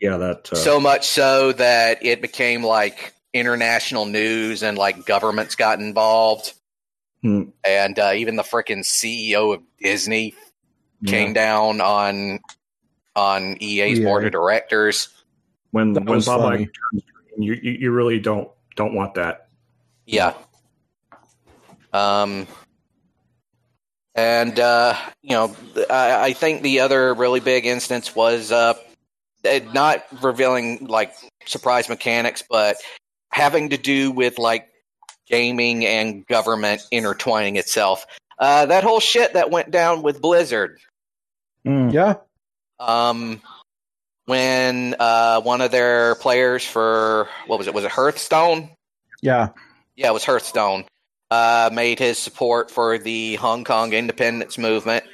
Speaker 3: yeah, that uh,
Speaker 2: so much so that it became like international news and like governments got involved.
Speaker 3: Hmm.
Speaker 2: And uh, even the freaking CEO of Disney came down on on EA's
Speaker 4: EA.
Speaker 2: board of directors.
Speaker 3: when
Speaker 4: That
Speaker 3: when
Speaker 4: was
Speaker 3: Bob
Speaker 4: funny.
Speaker 3: Iger turns you, you you really don't don't want that.
Speaker 2: Yeah. Um, and uh, you know, I, I think the other really big instance was uh, not revealing like surprise mechanics, but having to do with like gaming and government intertwining itself. Uh, that whole shit that went down with Blizzard.
Speaker 3: Mm.
Speaker 4: Yeah,
Speaker 2: Um, when uh, one of their players for what was it? Was it Hearthstone?
Speaker 4: yeah.
Speaker 2: yeah, it was Hearthstone, uh, made his support for the Hong Kong independence movement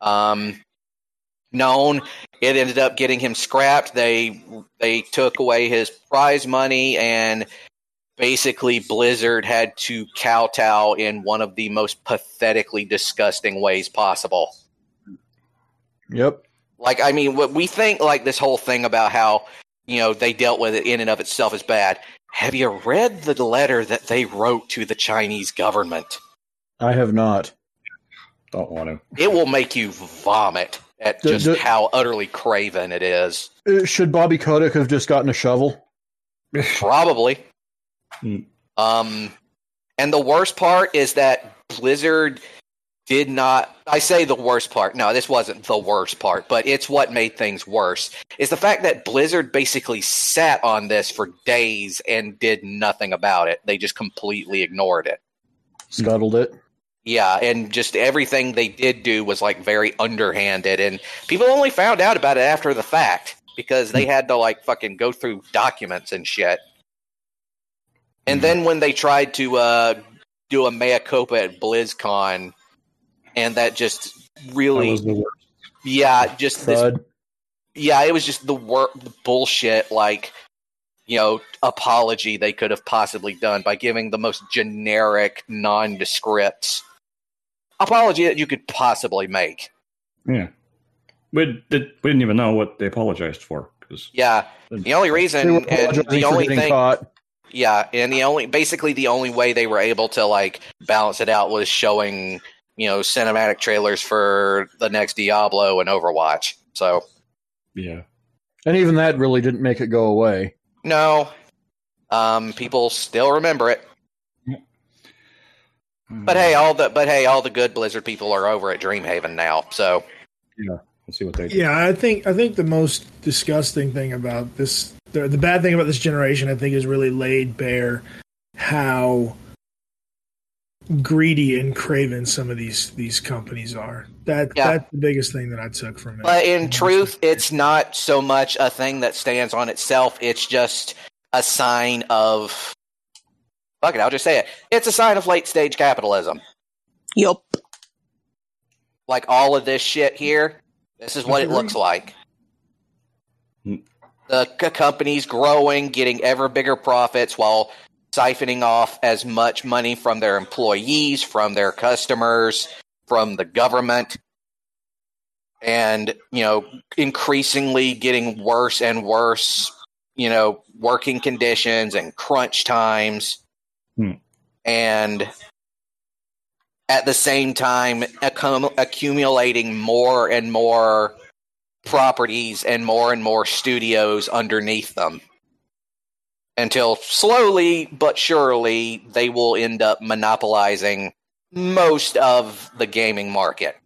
Speaker 2: um, known. It ended up getting him scrapped. They they took away his prize money, and basically Blizzard had to kowtow in one of the most pathetically disgusting ways possible.
Speaker 4: Yep.
Speaker 2: Like, I mean, what we think, like this whole thing about how you know they dealt with it in and of itself is bad. Have you read the letter that they wrote to the Chinese government?
Speaker 4: I have not.
Speaker 3: Don't want to.
Speaker 2: It will make you vomit at
Speaker 4: D-
Speaker 2: just
Speaker 4: d-
Speaker 2: how utterly craven it is.
Speaker 4: Uh, Should Bobby Kotick have just gotten a shovel? [LAUGHS]
Speaker 2: Probably.
Speaker 3: Hmm.
Speaker 2: Um, and the worst part is that Blizzard did not. I say the worst part. No, this wasn't the worst part, but it's what made things worse. Is the fact that Blizzard basically sat on this for days and did nothing about it. They just completely ignored it.
Speaker 4: Scuttled it.
Speaker 2: Yeah, and just everything they did do was like very underhanded, and people only found out about it after the fact because they had to like fucking go through documents and shit. And then when they tried to uh, do a mea culpa at BlizzCon, and that just
Speaker 3: That
Speaker 2: really,
Speaker 3: was the worst.
Speaker 2: yeah, just this yeah, it was just the wor- the bullshit like you know apology they could have possibly done by giving the most generic nondescript apology that you could possibly make.
Speaker 3: Yeah. We, did, we didn't even know what they apologized for. 'cause-
Speaker 2: Yeah, the only reason and the only thing
Speaker 4: caught.
Speaker 2: Yeah, and the only basically the only way they were able to like balance it out was showing you know cinematic trailers for the next Diablo and Overwatch. So
Speaker 3: Yeah.
Speaker 4: And even that really didn't make it go away.
Speaker 2: no, um, people still remember it. But hey, all the but hey, all the good Blizzard people are over at Dreamhaven now. So yeah,
Speaker 3: Let's see what they do.
Speaker 6: Yeah, I think I think the most disgusting thing about this, the, the bad thing about this generation, I think, is really laid bare how greedy and craven some of these these companies are. That
Speaker 2: Yeah.
Speaker 6: that's the biggest thing that I took from it.
Speaker 2: But in truth, it's not so much a thing that stands on itself. It's just a sign of. Fuck it, I'll just say it. It's a sign of late stage capitalism.
Speaker 5: Yup.
Speaker 2: Like all of this shit here, this is what it looks like.
Speaker 3: Hmm.
Speaker 2: The c- company's growing, getting ever bigger profits while siphoning off as much money from their employees, from their customers, from the government, and, you know, increasingly getting worse and worse, you know, working conditions and crunch times.
Speaker 3: Hmm.
Speaker 2: And at the same time, accum- accumulating more and more properties and more and more studios underneath them until slowly but surely they will end up monopolizing most of the gaming market.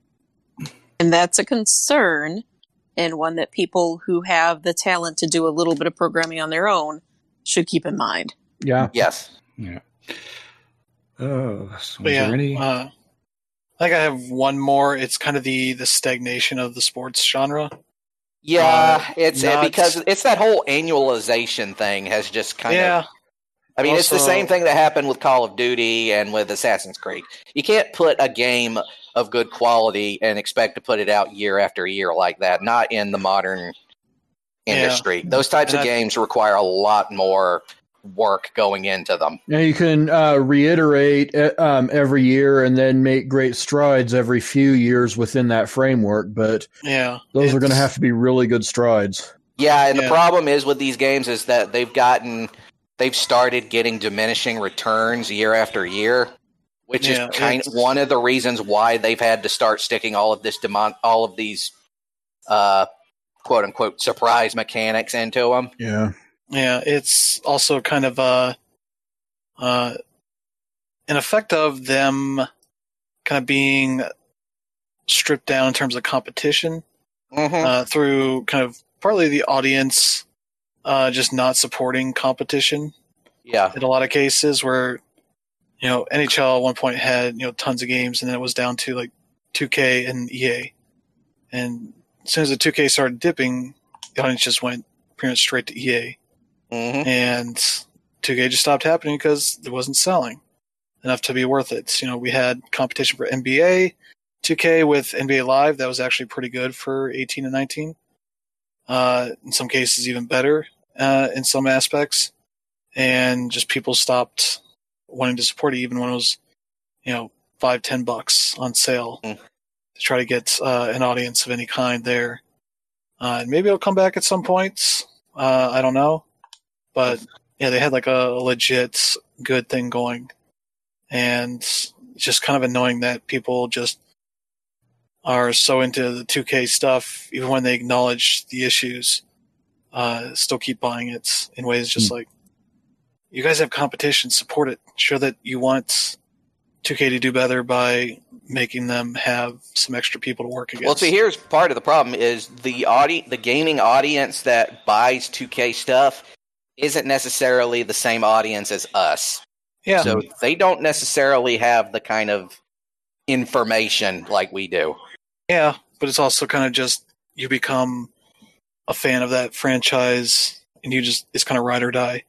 Speaker 5: And that's a concern and one that people who have the talent to do a little bit of programming on their own should keep in mind.
Speaker 4: Yeah.
Speaker 2: Yes.
Speaker 3: Yeah. Oh, so
Speaker 1: But yeah,
Speaker 3: there any?
Speaker 1: uh, I think I have one more. It's kind of the the stagnation of the sports genre.
Speaker 2: Yeah,
Speaker 1: Uh,
Speaker 2: it's because it's that whole annualization thing has just kind
Speaker 1: yeah,
Speaker 2: of I mean, it's the same thing that happened with Call of Duty and with Assassin's Creed. You can't put a game of good quality and expect to put it out year after year like that. Not in the modern
Speaker 1: Yeah.
Speaker 2: industry. Those types
Speaker 1: And
Speaker 2: of
Speaker 1: I-
Speaker 2: games require a lot more work going into them.
Speaker 4: Now you can uh, reiterate uh, um, every year and then make great strides every few years within that framework. But
Speaker 1: yeah.
Speaker 4: those are going to have to be really good strides.
Speaker 2: Yeah, and the problem is with these games is that they've gotten they've started getting diminishing returns year after year, which
Speaker 1: Yeah,
Speaker 2: is kind of one of the reasons why they've had to start sticking all of this demand all of these uh quote unquote surprise mechanics into them.
Speaker 4: Yeah.
Speaker 1: Yeah, it's also kind of uh, uh, an effect of them kind of being stripped down in terms of competition
Speaker 2: Mm-hmm.
Speaker 1: uh, through kind of partly the audience uh, just not supporting competition
Speaker 2: yeah.
Speaker 1: in a lot of cases where you know NHL at one point had you know tons of games and then it was down to like 2K and EA, and as soon as the 2K started dipping, the audience just went pretty much straight to EA
Speaker 2: hmm
Speaker 1: and 2K just stopped happening because it wasn't selling enough to be worth it. You know, we had competition for NBA, 2K with NBA Live that was actually pretty good for 18 and 19. Uh, in some cases, even better uh, in some aspects, and just people stopped wanting to support it even when it was, you know, five ten bucks on sale
Speaker 2: Mm.
Speaker 1: to try to get uh, an audience of any kind there. Uh, and maybe it'll come back at some point. Uh, I don't know, but yeah, they had like a legit good thing going, and it's just kind of annoying that people just are so into the 2K stuff, even when they acknowledge the issues, uh, still keep buying it in ways just like, you guys have competition, support it. Show that you want 2K to do better by making them have some extra people to work against.
Speaker 2: Well, see, here's part of the problem: is the audi- the gaming audience that buys 2K stuff isn't necessarily the same audience as us.
Speaker 1: yeah,
Speaker 2: So they don't necessarily have the kind of information like we do.
Speaker 1: yeah, but it's also kind of just you become a fan of that franchise, and you just it's kind of ride or die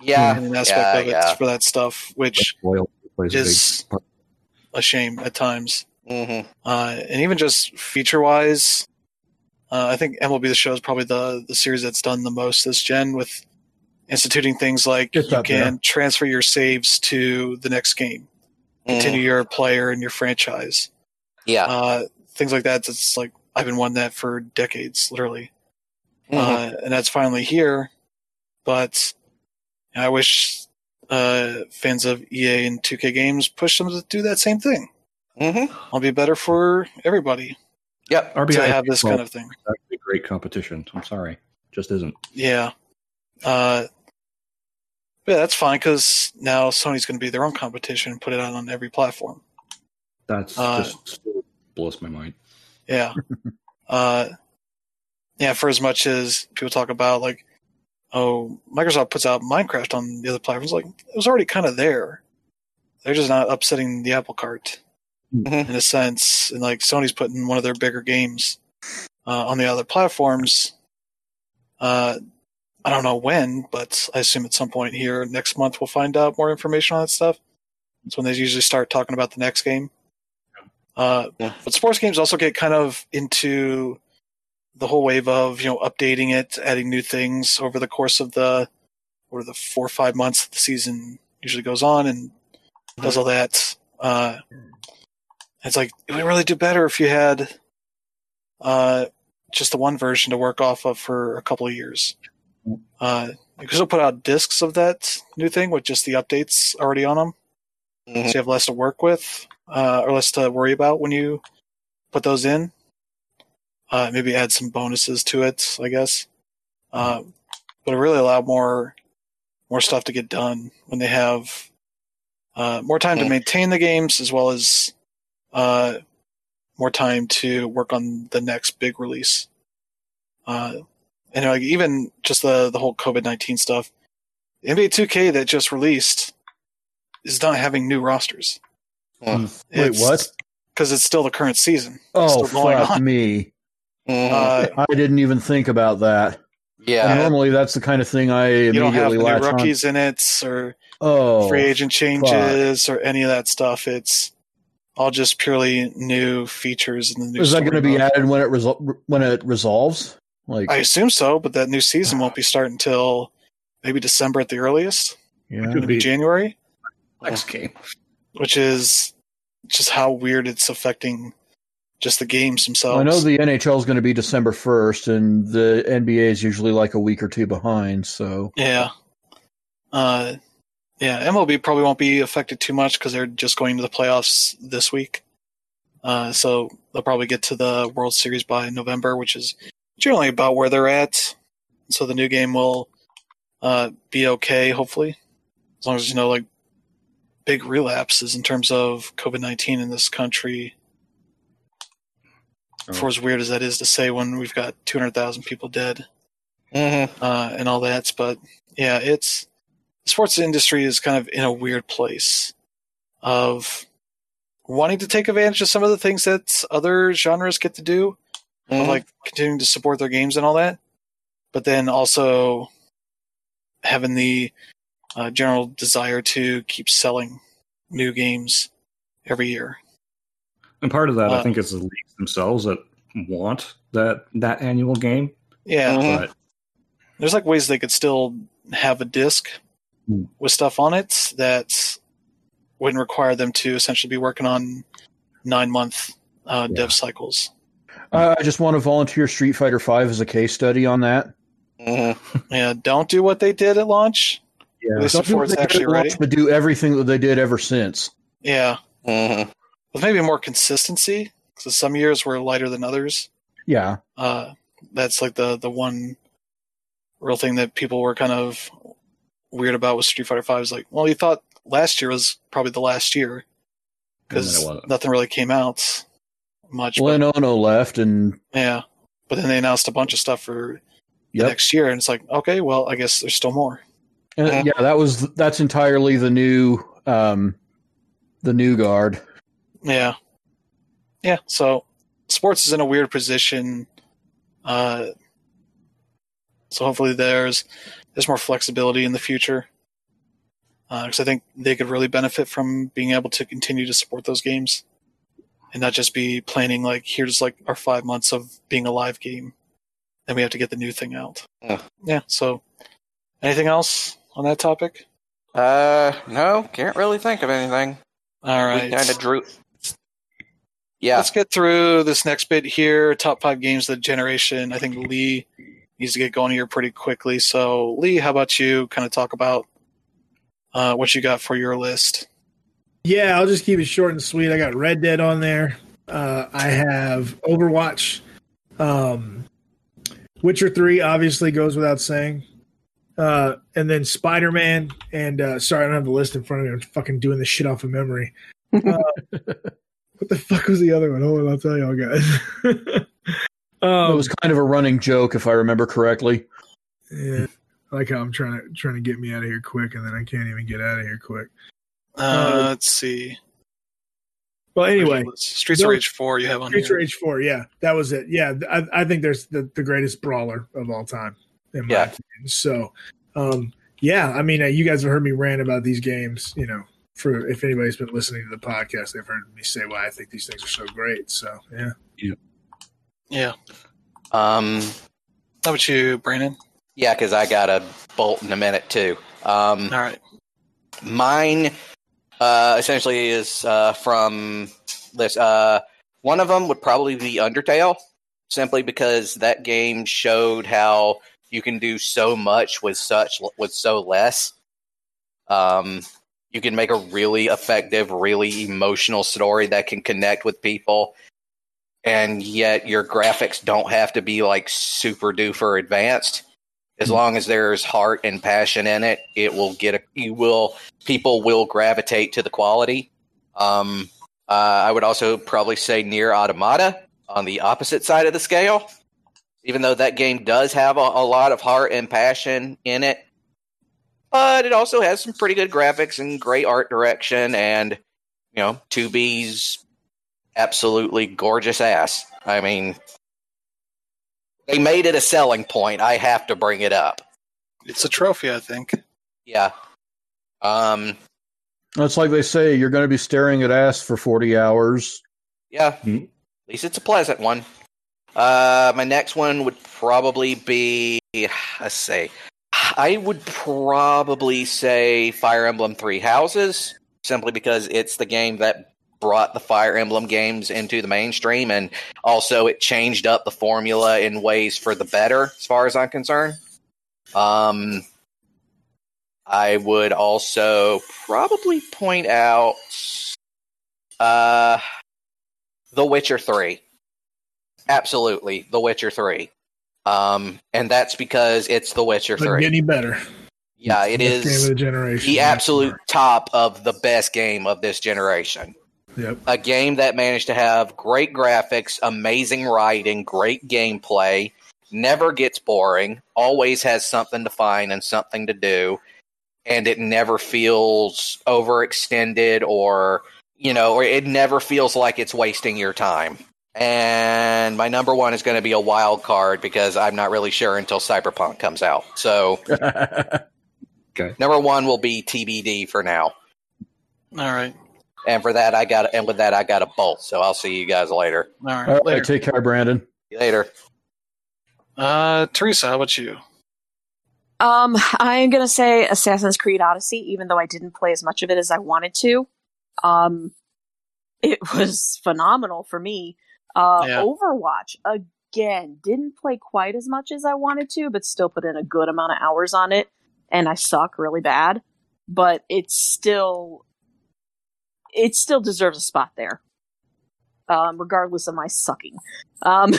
Speaker 2: Yeah,
Speaker 1: in an aspect
Speaker 2: yeah,
Speaker 1: of it
Speaker 2: yeah.
Speaker 1: for that stuff, which
Speaker 3: Loyalty a
Speaker 1: is a shame at times.
Speaker 2: hmm
Speaker 1: Uh, and even just feature wise, uh, I think MLB The Show is probably the the series that's done the most this gen with instituting things like
Speaker 4: It's
Speaker 1: you
Speaker 4: up there.
Speaker 1: can transfer your saves to the next game,
Speaker 2: Mm-hmm.
Speaker 1: continue your player and your franchise.
Speaker 2: Yeah,
Speaker 1: Uh, things like that. It's like I've been wanting that for decades, literally,
Speaker 2: Mhm.
Speaker 1: uh, and that's finally here. But I wish uh, fans of EA and 2K games push them to do that same thing.
Speaker 2: hmm
Speaker 1: I'll be better for everybody
Speaker 2: Yep.
Speaker 3: RBI
Speaker 1: to have this
Speaker 3: well,
Speaker 1: kind of thing.
Speaker 3: that's a great competition. I'm sorry, just isn't.
Speaker 1: Yeah. Uh, yeah, that's fine because now Sony's going to be their own competition and put it out on every platform.
Speaker 3: That's
Speaker 1: Uh,
Speaker 3: just blows my mind.
Speaker 1: Yeah. [LAUGHS] uh, yeah, for as much as people talk about, like, oh, Microsoft puts out Minecraft on the other platforms, like, it was already kind of there. They're just not upsetting the apple cart
Speaker 2: Mhm.
Speaker 1: in a sense. And, like, Sony's putting one of their bigger games uh, on the other platforms. Uh, I don't know when, but I assume at some point here next month we'll find out more information on that stuff. That's when they usually start talking about the next game. Uh,
Speaker 2: Yeah.
Speaker 1: But sports games also get kind of into the whole wave of you know updating it, adding new things over the course of the or the four or five months that the season usually goes on and does all that. Uh, it's like it would really do better if you had uh, just the one version to work off of for a couple of years. Uh, you could still put out discs of that new thing with just the updates already on them, so
Speaker 2: Mhm.
Speaker 1: you have less to work with uh, or less to worry about when you put those in. Uh, maybe add some bonuses to it, I guess. Uh, but it really allow more more stuff to get done when they have uh, more time to
Speaker 2: Mm.
Speaker 1: maintain the games as well as uh, more time to work on the next big release. Uh, and like even just the the whole COVID nineteen stuff, NBA Two K that just released is not having new rosters.
Speaker 2: Hmm.
Speaker 4: Wait, what?
Speaker 1: Because it's still the current season.
Speaker 4: Oh, fuck
Speaker 1: on.
Speaker 4: me.
Speaker 2: Mhm.
Speaker 1: Uh,
Speaker 4: I didn't even think about that. And
Speaker 2: yeah.
Speaker 4: normally, that's the kind of thing I
Speaker 1: you don't have
Speaker 4: immediately
Speaker 1: the new
Speaker 4: latch on.
Speaker 1: rookies in it or
Speaker 4: Oh,
Speaker 1: free agent changes or any of that stuff. It's all just purely new features in the new.
Speaker 4: is that going to be added when it resol- when it resolves? Like,
Speaker 1: I assume so, but that new season won't be starting until maybe December at the earliest,
Speaker 4: yeah.
Speaker 3: Could
Speaker 1: maybe
Speaker 3: be
Speaker 1: January,
Speaker 3: next game.
Speaker 1: which is just how weird it's affecting just the games themselves.
Speaker 4: I know the NHL is going to be December first, and the NBA is usually like a week or two behind. So,
Speaker 1: Yeah. Uh, yeah, MLB probably won't be affected too much because they're just going to the playoffs this week. Uh, so they'll probably get to the World Series by November, which is generally about where they're at. So the new game will uh, be okay, hopefully, as long as there's no like big relapses in terms of COVID nineteen in this country.
Speaker 3: Oh.
Speaker 1: For as weird as that is to say, when we've got two hundred thousand people dead
Speaker 2: Mhm.
Speaker 1: uh, and all that. But yeah, it's the sports industry is kind of in a weird place of wanting to take advantage of some of the things that other genres get to do, of
Speaker 2: Mhm.
Speaker 1: like continuing to support their games and all that, but then also having the uh, general desire to keep selling new games every year.
Speaker 3: And part of that,
Speaker 1: Uh,
Speaker 3: I think, is the leagues themselves that want that that annual game.
Speaker 1: Yeah,
Speaker 2: Mhm.
Speaker 3: But
Speaker 1: there's like ways they could still have a disc
Speaker 3: Hmm.
Speaker 1: with stuff on it that wouldn't require them to essentially be working on nine month uh,
Speaker 3: Yeah.
Speaker 1: dev cycles.
Speaker 4: I I just want to volunteer Street Fighter Five as a case study on that.
Speaker 2: Mhm.
Speaker 1: Yeah, don't do what they did at launch.
Speaker 3: yeah,
Speaker 4: Don't do
Speaker 1: before
Speaker 4: what
Speaker 1: it's
Speaker 4: they did
Speaker 1: actually
Speaker 4: at launch,
Speaker 1: ready.
Speaker 4: but do everything that they did ever since.
Speaker 1: Yeah,
Speaker 2: Mhm.
Speaker 1: with maybe more consistency. Because some years were lighter than others.
Speaker 4: Yeah,
Speaker 1: Uh, that's like the the one real thing that people were kind of weird about with Street Fighter Five. Is like, well, you thought last year was probably the last year because
Speaker 3: then it wasn't.
Speaker 1: nothing really came out much. but-
Speaker 4: Len Ono left, and
Speaker 1: Yeah. But then they announced a bunch of stuff for the
Speaker 4: Yep.
Speaker 1: next year, and it's like, okay, well, I guess there's still more.
Speaker 4: and
Speaker 2: Yeah.
Speaker 4: yeah, that was that's entirely the new um, the new guard.
Speaker 1: Yeah. Yeah. So sports is in a weird position. Uh, so hopefully there's there's more flexibility in the future. Because I think they could really benefit from being able to continue to support those games, and not just be planning like here's like our five months of being a live game, and we have to get the new thing out.
Speaker 2: Yeah.
Speaker 1: Yeah. So, anything else on that topic?
Speaker 2: Uh, no, can't really think of anything.
Speaker 1: all right
Speaker 2: kind of drew. Yeah.
Speaker 1: Let's get through this next bit here. Top five games of the generation. I think Lee needs to get going here pretty quickly. So, Lee, how about you kind of talk about uh, what you got for your list.
Speaker 6: Yeah, I'll just keep it short and sweet. I got Red Dead on there. Uh, I have Overwatch. Um, Witcher 3 obviously goes without saying. Uh, and then Spider Man. And uh, sorry, I don't have the list in front of me. I'm fucking doing this shit off of memory. Uh, [LAUGHS] what the fuck was the other one? Hold on, I'll tell y'all guys. um, [LAUGHS]
Speaker 4: it was kind of a running joke, if I remember correctly.
Speaker 6: yeah, I like how I'm trying to trying to get me out of here quick, and then I can't even get out of here quick.
Speaker 1: Uh,
Speaker 6: Uh,
Speaker 1: let's see.
Speaker 6: Well, anyway,
Speaker 1: Streets of Rage 4 you have on
Speaker 6: Streets
Speaker 1: here.
Speaker 6: of Rage Four, yeah, that was it. Yeah, I, I think there's the, the greatest brawler of all time. In my
Speaker 2: Yeah.
Speaker 6: opinion. So, um, yeah, I mean, uh, you guys have heard me rant about these games. You know, for if anybody's been listening to the podcast, they've heard me say why I think these things are so great. So, yeah,
Speaker 1: Yeah.
Speaker 2: Um,
Speaker 1: How about you, Brandon?
Speaker 2: yeah, because I got a bolt in a minute too. Um,
Speaker 1: All right.
Speaker 2: Mine uh, essentially is uh, from this. Uh, one of them would probably be Undertale, simply because that game showed how you can do so much with such with so less. Um, you can make a really effective, really emotional story that can connect with people, and yet your graphics don't have to be like super duper advanced. As long as there's heart and passion in it, it will get a. You will people will gravitate to the quality. Um, uh, I would also probably say NieR Automata on the opposite side of the scale, even though that game does have a, a lot of heart and passion in it. But it also has some pretty good graphics and great art direction, and you know, 2B's absolutely gorgeous ass. I mean, they made it a selling point. I have to bring it up.
Speaker 1: It's a trophy, I think.
Speaker 2: Yeah. Um.
Speaker 4: It's like they say, you're going to be staring at ass for 40 hours.
Speaker 2: Yeah.
Speaker 3: Hmm.
Speaker 2: At least it's a pleasant one. Uh, my next one would probably be. Let's say, I would probably say Fire Emblem Three Houses, simply because it's the game that brought the Fire Emblem games into the mainstream, and also it changed up the formula in ways for the better, as far as I'm concerned. Um, I would also probably point out uh, The Witcher 3. Absolutely, The Witcher 3. Um, and that's because it's The Witcher
Speaker 6: couldn't
Speaker 2: 3.
Speaker 6: get any better.
Speaker 2: Yeah, it is
Speaker 6: Best game of the generation.
Speaker 2: the absolute top of the best game of this generation.
Speaker 6: Yep.
Speaker 2: A game that managed to have great graphics, amazing writing, great gameplay, never gets boring, always has something to find and something to do, and it never feels overextended or, you know, or it never feels like it's wasting your time. And my number one is going to be a wild card because I'm not really sure until Cyberpunk comes out. So [LAUGHS] number one will be TBD for now.
Speaker 1: All right.
Speaker 2: And for that, I got and with that, I got a bolt. So I'll see you guys later.
Speaker 1: All right.
Speaker 4: All right,
Speaker 1: Later.
Speaker 4: take care, Brandon.
Speaker 2: Later.
Speaker 1: Uh, Teresa, how about you?
Speaker 5: Um, I'm gonna say Assassin's Creed Odyssey, even though I didn't play as much of it as I wanted to. Um, it [LAUGHS] was phenomenal for me. Uh,
Speaker 1: Yeah.
Speaker 5: Overwatch again didn't play quite as much as I wanted to, but still put in a good amount of hours on it, and I suck really bad. But it's still, it still deserves a spot there, um, regardless of my sucking. Um,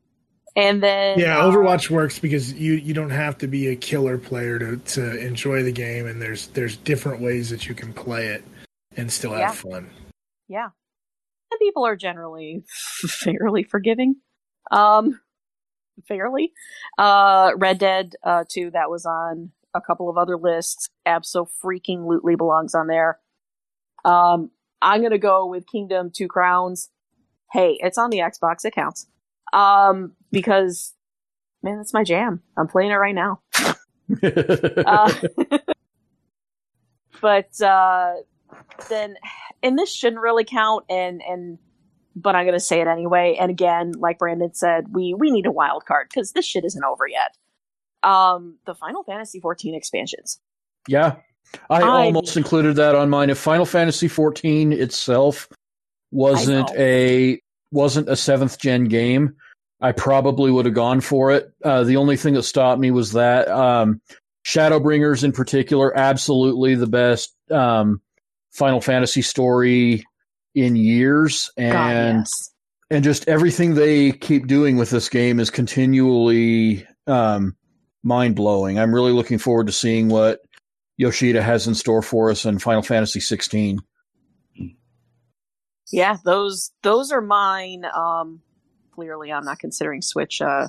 Speaker 5: [LAUGHS] and then
Speaker 6: Yeah,
Speaker 5: uh,
Speaker 6: Overwatch works because you you don't have to be a killer player to, to enjoy the game, and there's there's different ways that you can play it and still have
Speaker 5: Yeah.
Speaker 6: fun.
Speaker 5: Yeah. And people are generally [LAUGHS] fairly forgiving. Um fairly. Uh Red Dead uh 2 that was on a couple of other lists. Abso freaking lootly belongs on there. Um I'm going to go with Kingdom 2 Crowns. Hey, it's on the Xbox, it counts. Um because man, that's my jam. I'm playing it right now. [LAUGHS] Uh, [LAUGHS] but uh, then, and this shouldn't really count. And and but I'm gonna say it anyway. And again, like Brandon said, we we need a wild card because this shit isn't over yet. Um, the Final Fantasy 14 expansions.
Speaker 4: yeah, I,
Speaker 5: I-
Speaker 4: almost included that on mine. If Final Fantasy XIV itself wasn't a wasn't a seventh gen game, I probably would have gone for it. Uh, the only thing that stopped me was that um, Shadowbringers in particular, absolutely the best um, Final Fantasy story in years, and
Speaker 5: God, yes.
Speaker 4: and just everything they keep doing with this game is continually um, mind blowing. I'm really looking forward to seeing what Yoshida has in store for us in Final Fantasy 16.
Speaker 5: Yeah, those those are mine. Um, clearly, I'm not considering Switch uh,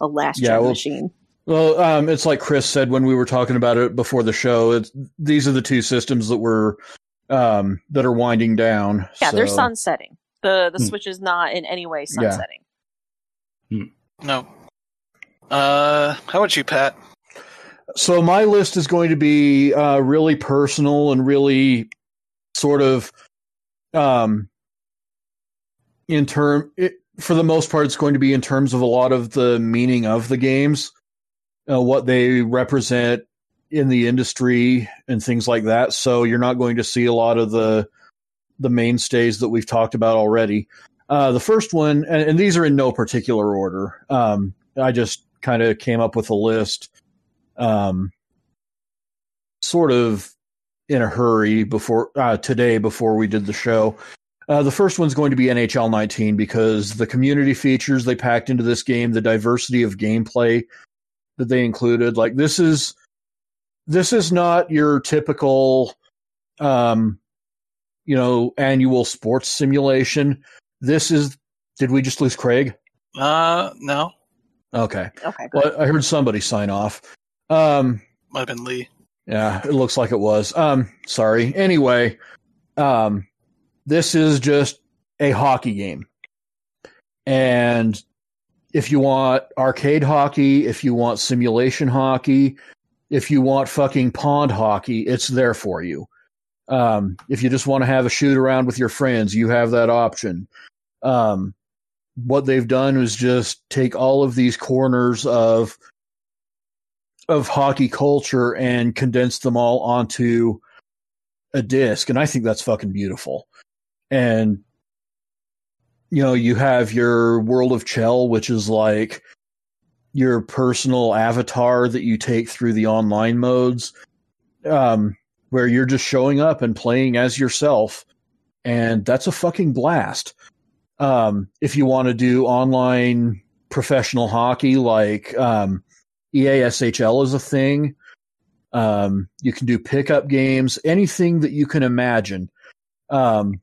Speaker 5: a last
Speaker 4: Yeah,
Speaker 5: gen
Speaker 4: well,
Speaker 5: machine.
Speaker 4: Well, um, it's like Chris said when we were talking about it before the show. It's, these are the two systems that were um, that are winding down.
Speaker 5: Yeah, they're
Speaker 4: so-
Speaker 5: sunsetting. The the
Speaker 4: Hmm.
Speaker 5: Switch is not in any way
Speaker 4: Yeah.
Speaker 5: sunsetting.
Speaker 1: No. Uh, how about you, Pat?
Speaker 4: So my list is going to be uh, really personal and really sort of um, in term. It, for the most part, it's going to be in terms of a lot of the meaning of the games, uh, what they represent in the industry, and things like that. So you're not going to see a lot of the the mainstays that we've talked about already. Uh, the first one, and, and these are in no particular order. Um, I just kind of came up with a list um, sort of in a hurry before uh, today before we did the show. Uh, the first one's going to be NHL 19 because the community features they packed into this game, the diversity of gameplay that they included, like this is this is not your typical, um, you know, annual sports simulation. This is. Did we just lose Craig?
Speaker 1: Uh, no.
Speaker 4: Okay.
Speaker 5: Okay, good.
Speaker 4: Well, I heard somebody sign off. Um,
Speaker 1: Might have been Lee.
Speaker 4: Yeah, it looks like it was. Um, sorry. Anyway, um, this is just a hockey game. And if you want arcade hockey, if you want simulation hockey, if you want fucking pond hockey, it's there for you. Um, if you just want to have a shoot around with your friends, you have that option. Um, what they've done is just take all of these corners of of hockey culture and condensed them all onto a disc. And i think that's fucking beautiful. And you know you have your world of CHEL which is like your personal avatar that you take through the online modes um where you're just showing up and playing as yourself. And that's a fucking blast. Um if you want to do online professional hockey like um EASHL is a thing. Um, you can do pickup games, anything that you can imagine. Um,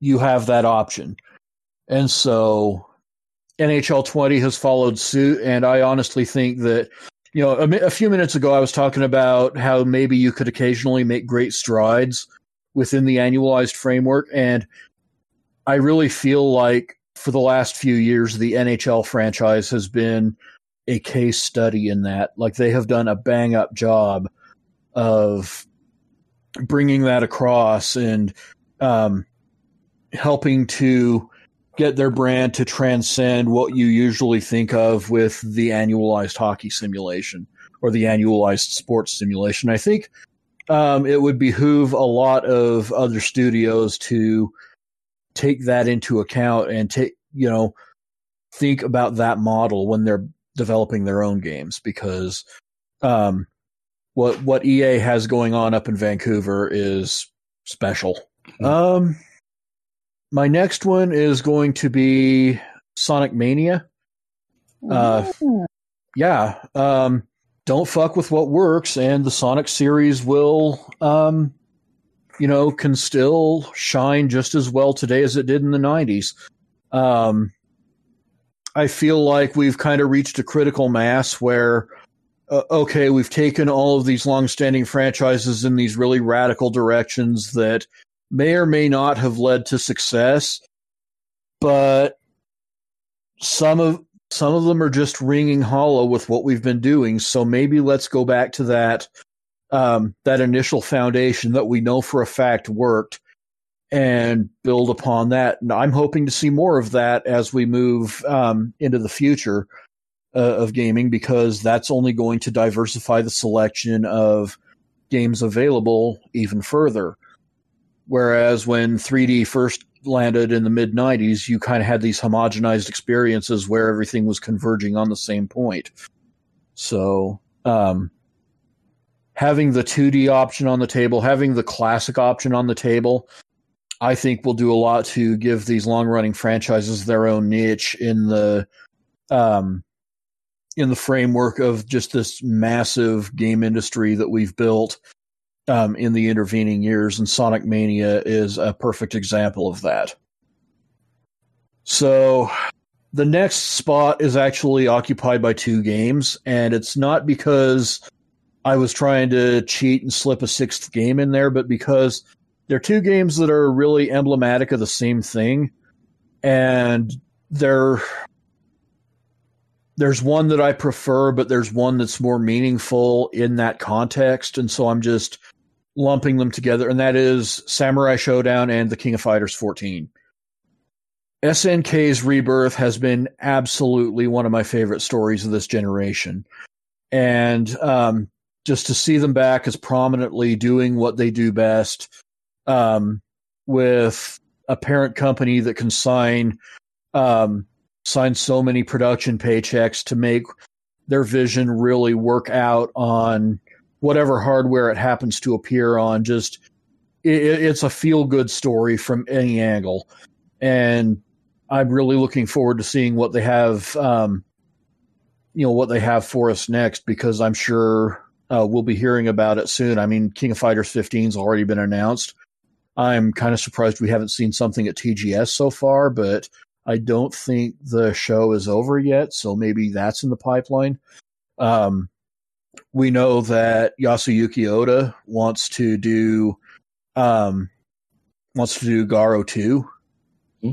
Speaker 4: you have that option. And so NHL 20 has followed suit. And I honestly think that, you know, a, a few minutes ago, I was talking about how maybe you could occasionally make great strides within the annualized framework. And I really feel like for the last few years, the NHL franchise has been a case study in that. Like they have done a bang up job of bringing that across and um, helping to get their brand to transcend what you usually think of with the annualized hockey simulation or the annualized sports simulation. I think um, it would behoove a lot of other studios to take that into account and take, you know, think about that model when they're developing their own games because um, what what EA has going on up in Vancouver is special. Um, my next one is going to be Sonic Mania. Uh, yeah, um, don't fuck with what works, and the Sonic series will, um, you know, can still shine just as well today as it did in the '90s. Um, I feel like we've kind of reached a critical mass where, uh, okay, we've taken all of these long-standing franchises in these really radical directions that may or may not have led to success, but some of some of them are just ringing hollow with what we've been doing. So maybe let's go back to that um, that initial foundation that we know for a fact worked and build upon that. And I'm hoping to see more of that as we move um, into the future uh, of gaming because that's only going to diversify the selection of games available even further. Whereas when 3D first landed in the mid 90s, you kind of had these homogenized experiences where everything was converging on the same point. So, um, having the 2D option on the table, having the classic option on the table, I think will do a lot to give these long running franchises their own niche in the um, in the framework of just this massive game industry that we've built um, in the intervening years, and Sonic Mania is a perfect example of that. So, the next spot is actually occupied by two games, and it's not because I was trying to cheat and slip a sixth game in there, but because they're two games that are really emblematic of the same thing, and they're there's one that I prefer, but there's one that's more meaningful in that context, and so I'm just lumping them together, and that is Samurai Shodown and the King of Fighters 14. SNK's rebirth has been absolutely one of my favorite stories of this generation, and um, just to see them back as prominently doing what they do best, um, with a parent company that can sign um, sign so many production paychecks to make their vision really work out on whatever hardware it happens to appear on. Just it, it's a feel good story from any angle, and I'm really looking forward to seeing what they have. Um, you know what they have for us next because I'm sure uh, we'll be hearing about it soon. I mean, King of Fighters 15's already been announced. I'm kind of surprised we haven't seen something at TGS so far, but I don't think the show is over yet, so maybe that's in the pipeline. Um, we know that Yasuyuki Oda wants to do um, wants to do Garou 2
Speaker 2: Hmm.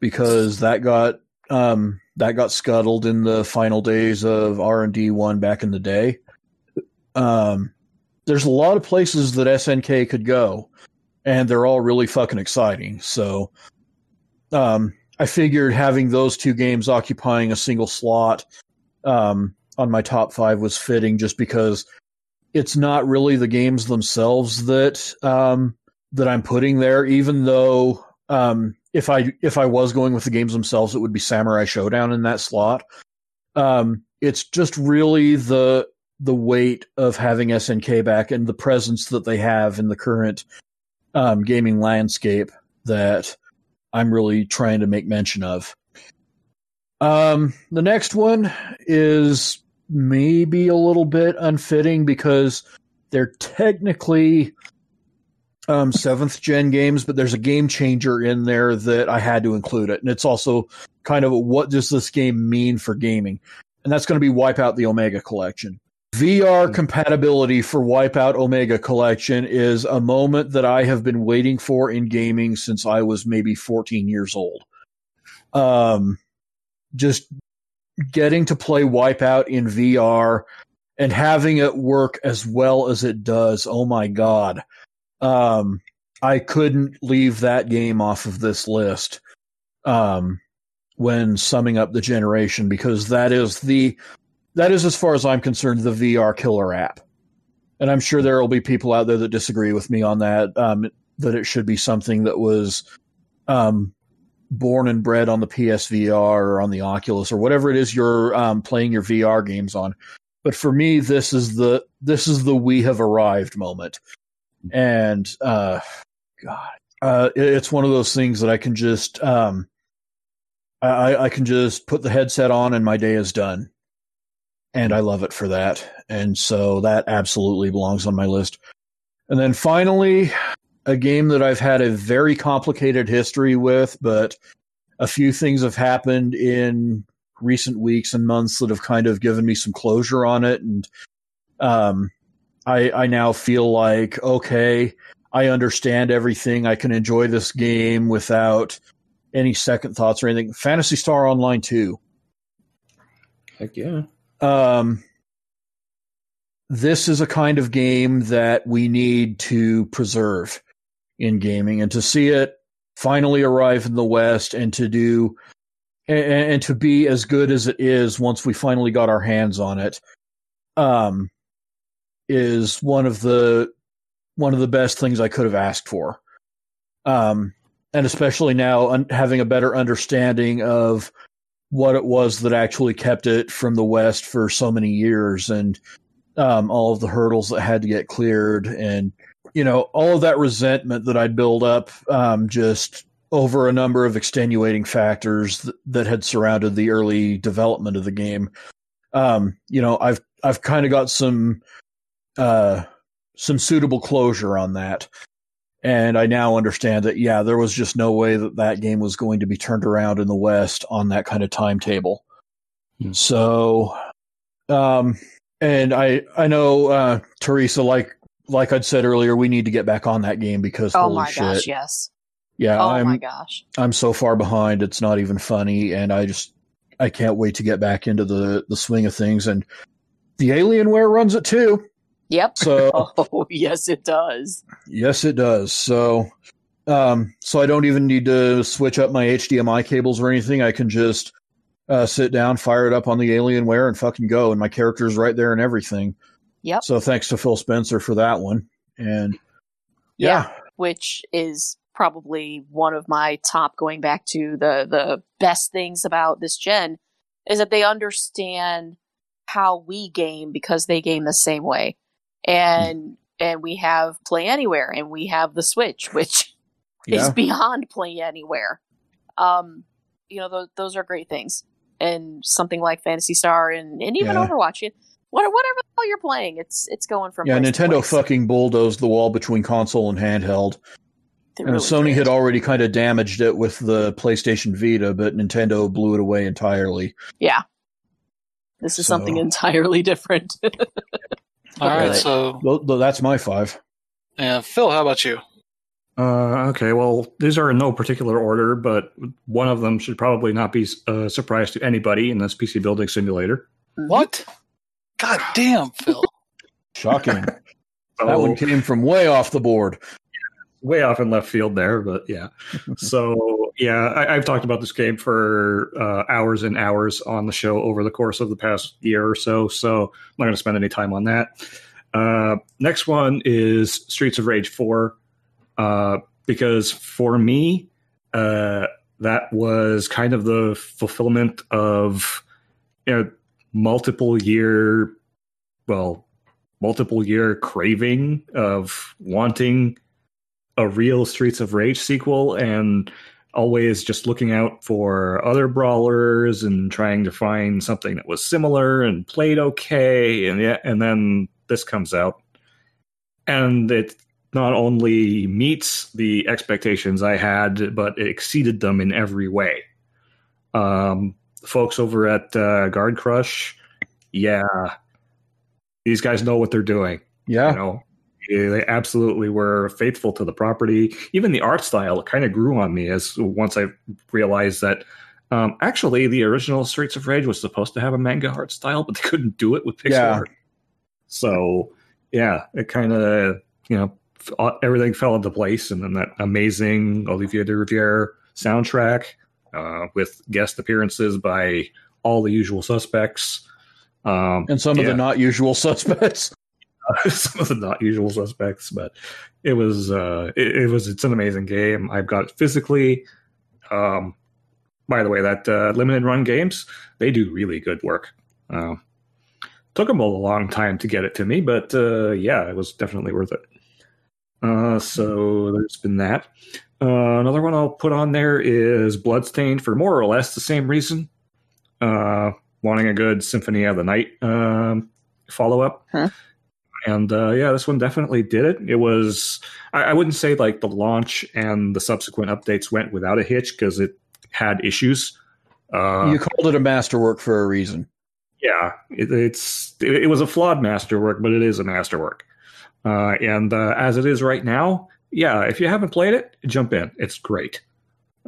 Speaker 4: because that got um, that got scuttled in the final days of R and D one back in the day. Um, there's a lot of places that SNK could go, and they're all really fucking exciting. So, um, I figured having those two games occupying a single slot um, on my top five was fitting, just because it's not really the games themselves that um, that I'm putting there. Even though um, if I if I was going with the games themselves, it would be Samurai Shodown in that slot. Um, it's just really the the weight of having SNK back and the presence that they have in the current um, gaming landscape that I'm really trying to make mention of. Um, the next one is maybe a little bit unfitting because they're technically um, seventh gen games, but there's a game changer in there that I had to include it, and it's also kind of what does this game mean for gaming, and that's going to be Wipeout the Omega Collection. VR compatibility for Wipeout Omega Collection is a moment that I have been waiting for in gaming since I was maybe 14 years old. Um, just getting to play Wipeout in VR and having it work as well as it does. Oh my God. Um, I couldn't leave that game off of this list. Um, when summing up the generation because that is the that is, as far as I'm concerned, the VR killer app. And I'm sure there will be people out there that disagree with me on that. Um, that it should be something that was um, born and bred on the PSVR or on the Oculus or whatever it is you're um, playing your VR games on. But for me, this is the this is the we have arrived moment, and uh, God, uh, it, it's one of those things that I can just um, I, I can just put the headset on and my day is done and I love it for that. And so that absolutely belongs on my list. And then finally, a game that I've had a very complicated history with, but a few things have happened in recent weeks and months that have kind of given me some closure on it. And um, I, I now feel like, okay, I understand everything. I can enjoy this game without any second thoughts or anything. Phantasy Star Online 2.
Speaker 3: Heck yeah.
Speaker 4: Um, this is a kind of game that we need to preserve in gaming and to see it finally arrive in the West and to do and, and to be as good as it is once we finally got our hands on it um, is one of the one of the best things I could have asked for. Um, and especially now un- having a better understanding of what it was that actually kept it from the West for so many years and um, all of the hurdles that had to get cleared, and you know all of that resentment that I'd build up um, just over a number of extenuating factors th- that had surrounded the early development of the game. Um, you know, I've I've kind of got some uh, some suitable closure on that. And I now understand that, yeah, there was just no way that that game was going to be turned around in the West on that kind of timetable.
Speaker 3: Hmm.
Speaker 4: So, um, and I, I know, uh, Teresa, like, like I'd said earlier, we need to get back on that game because
Speaker 5: Oh
Speaker 4: holy
Speaker 5: my
Speaker 4: shit.
Speaker 5: gosh, yes.
Speaker 4: Yeah,
Speaker 5: oh
Speaker 4: I'm,
Speaker 5: my gosh.
Speaker 4: I'm so far behind. It's not even funny. And I just, I can't wait to get back into the, the swing of things. And the Alienware runs it too.
Speaker 5: Yep.
Speaker 4: So, [LAUGHS]
Speaker 5: Oh yes, it does.
Speaker 4: Yes, it does. So, um, so I don't even need to switch up my HDMI cables or anything. I can just uh, sit down, fire it up on the Alienware, and fucking go. And my character's right there and everything.
Speaker 5: Yep.
Speaker 4: So thanks to Phil Spencer for that one. And yeah,
Speaker 5: Which is probably one of my top going back to the the best things about this gen is that they understand how we game because they game the same way. And and we have play anywhere and we have the switch which [LAUGHS] is beyond play anywhere. Um, you know, those those are great things, and something like Phantasy Star and, and even
Speaker 4: Yeah.
Speaker 5: Overwatch, it, whatever the hell you're playing, it's it's going from
Speaker 4: yeah. Nintendo fucking bulldozed the wall between console and handheld.
Speaker 5: They
Speaker 4: And
Speaker 5: really
Speaker 4: Sony
Speaker 5: did.
Speaker 4: had already kind of damaged it with the PlayStation Vita, but Nintendo blew it away entirely.
Speaker 5: yeah. This is something entirely [LAUGHS] different.
Speaker 1: All right,
Speaker 5: Really?
Speaker 1: so
Speaker 4: Tho- tho- That's my five.
Speaker 1: yeah, Phil, how about you?
Speaker 3: Uh, okay, well, these are in no particular order, but one of them should probably not be a surprise to anybody in this PC Building Simulator.
Speaker 1: What? God damn, Phil.
Speaker 4: Shocking. [LAUGHS] that one came from way off the board.
Speaker 3: Way off in left field there, but yeah. [LAUGHS] so yeah, I, I've talked about this game for uh, hours and hours on the show over the course of the past year or so. So I'm not going to spend any time on that. Uh, next one is Streets of Rage Four, uh, because for me, uh, that was kind of the fulfillment of you know multiple year, well, multiple year craving of wanting a real Streets of Rage sequel and always just looking out for other brawlers and trying to find something that was similar and played okay and yeah and then this comes out. And it not only meets the expectations I had but it exceeded them in every way. Um folks over at uh, Guard Crush yeah these guys know what they're doing
Speaker 4: Yeah.
Speaker 3: you know yeah, they absolutely were faithful to the property even the art style kind of grew on me as once i realized that um, actually the original streets of rage was supposed to have a manga art style but they couldn't do it with pixel
Speaker 4: Yeah.
Speaker 3: art so yeah it kind of you know f- everything fell into place and then that amazing Olivier Deriviere soundtrack uh, with guest appearances by all the usual suspects um,
Speaker 4: and some of the not usual suspects. [LAUGHS]
Speaker 3: some of the not usual suspects, but it was uh, it, it was it's an amazing game. I've got it physically. Um, by the way, that uh, limited run games they do really good work. Uh, took them a long time to get it to me, but uh, yeah, it was definitely worth it. Uh, so there's been that. Uh, another one I'll put on there is Bloodstained for more or less the same reason. Uh, wanting a good Symphony of the Night um, follow up.
Speaker 5: Huh.
Speaker 3: And uh, yeah, this one definitely did it. It was, I, I wouldn't say like the launch and the subsequent updates went without a hitch because it had issues. Uh,
Speaker 4: you called it a masterwork for a reason.
Speaker 3: yeah, it, it's it, it was a flawed masterwork, but it is a masterwork. Uh, and uh, as it is right now, yeah, if you haven't played it, jump in. It's great.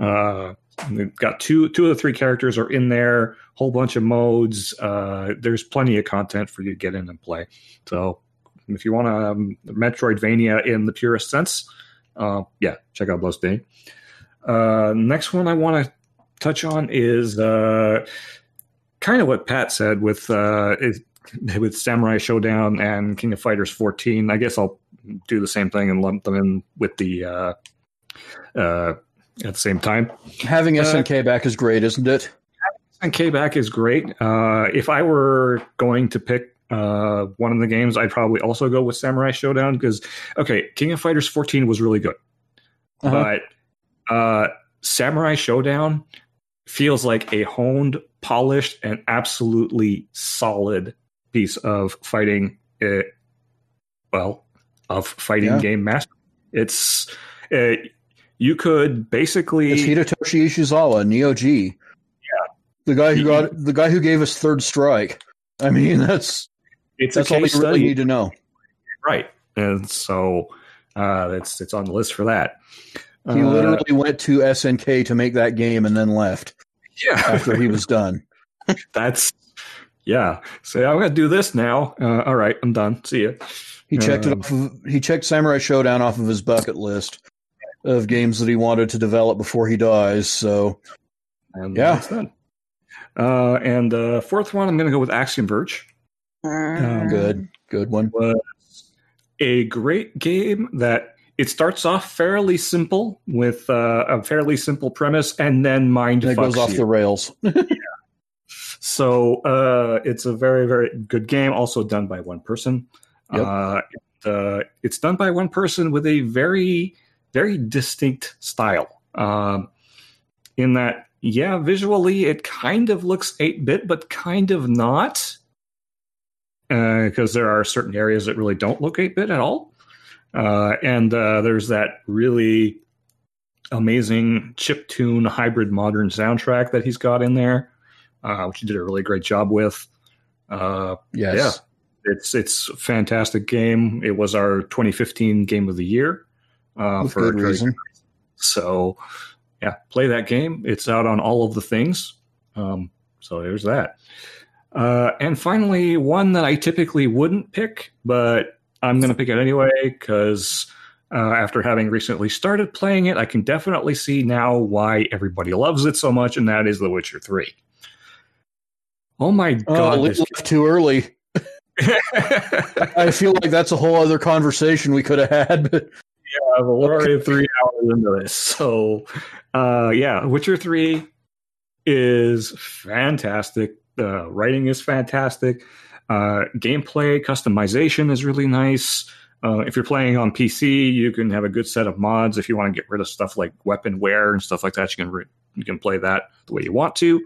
Speaker 3: Uh, we've got two two of the three characters are in there. Whole bunch of modes. Uh, there's plenty of content for you to get in and play. So if you want a um, Metroidvania in the purest sense, uh, yeah, check out Bloodstained. Uh, next one I want to touch on is uh, kind of what Pat said with uh, is, with Samurai Shodown and King of Fighters 14. I guess I'll do the same thing and lump them in with the uh, uh, at the same time.
Speaker 4: Having
Speaker 3: Uh,
Speaker 4: SNK back is great, isn't it?
Speaker 3: And K back is great. Uh, if I were going to pick Uh, one of the games I'd probably also go with Samurai Shodown because okay, King of Fighters 14 was really good,
Speaker 4: Uh-huh.
Speaker 3: but uh, Samurai Shodown feels like a honed, polished, and absolutely solid piece of fighting. Uh, well, of fighting
Speaker 4: Yeah.
Speaker 3: game master. It's uh, you could basically
Speaker 4: It's Hidetoshi Ishizawa, Neo G. Yeah, the guy who got the guy who gave us Third Strike. I mean, [LAUGHS] that's
Speaker 3: it's
Speaker 4: that's
Speaker 3: a
Speaker 4: all you
Speaker 3: case
Speaker 4: really
Speaker 3: study.
Speaker 4: need to know.
Speaker 3: right and so uh it's it's on the list for that
Speaker 4: He
Speaker 3: Uh,
Speaker 4: literally went to SNK to make that game and then left
Speaker 3: yeah
Speaker 4: after he was done. [LAUGHS]
Speaker 3: that's yeah so i'm gonna do this now uh, all right i'm done see ya
Speaker 4: He checked it
Speaker 3: Um,
Speaker 4: off. Of, he checked Samurai Shodown off of his bucket list of games that he wanted to develop before he dies. So
Speaker 3: and
Speaker 4: Yeah.
Speaker 3: that's done uh and uh fourth one i'm gonna go with axiom verge
Speaker 5: Mm.
Speaker 4: good, good one.
Speaker 3: was a great game that it starts off fairly simple with uh, a fairly simple premise and then mind
Speaker 4: And it goes off
Speaker 3: you.
Speaker 4: the rails. [LAUGHS]
Speaker 3: So uh, it's a very, very good game, also done by one person.
Speaker 4: Yep.
Speaker 3: Uh, it, uh, it's done by one person with a very, very distinct style. Um, in that, yeah, visually it kind of looks 8 bit, but kind of not. Because there are certain areas that really don't look 8 bit at all. Uh, and uh, there's that really amazing chip tune hybrid modern soundtrack that he's got in there uh, which he did a really great job with. Uh,
Speaker 4: Yes.
Speaker 3: Yeah. it's it's a fantastic game. It was our 2015 game of the year uh, for
Speaker 4: good reason.
Speaker 3: So, yeah, play that game. It's out on all of the things. Um, so there's that. Uh, and finally, one that I typically wouldn't pick, but I'm going to pick it anyway because uh, after having recently started playing it, I can definitely see now why everybody loves it so much, and that is The Witcher 3. Oh my
Speaker 4: Oh,
Speaker 3: god! This-
Speaker 4: left too early. [LAUGHS] I feel like that's a whole other conversation we could have had. But
Speaker 3: Uh, we're already three hours into this. So, uh, yeah, Witcher 3 is fantastic. The writing is fantastic. Uh, gameplay customization is really nice. Uh, if you're playing on PC, you can have a good set of mods. If you want to get rid of stuff like weapon wear and stuff like that, you can re- you can play that the way you want to.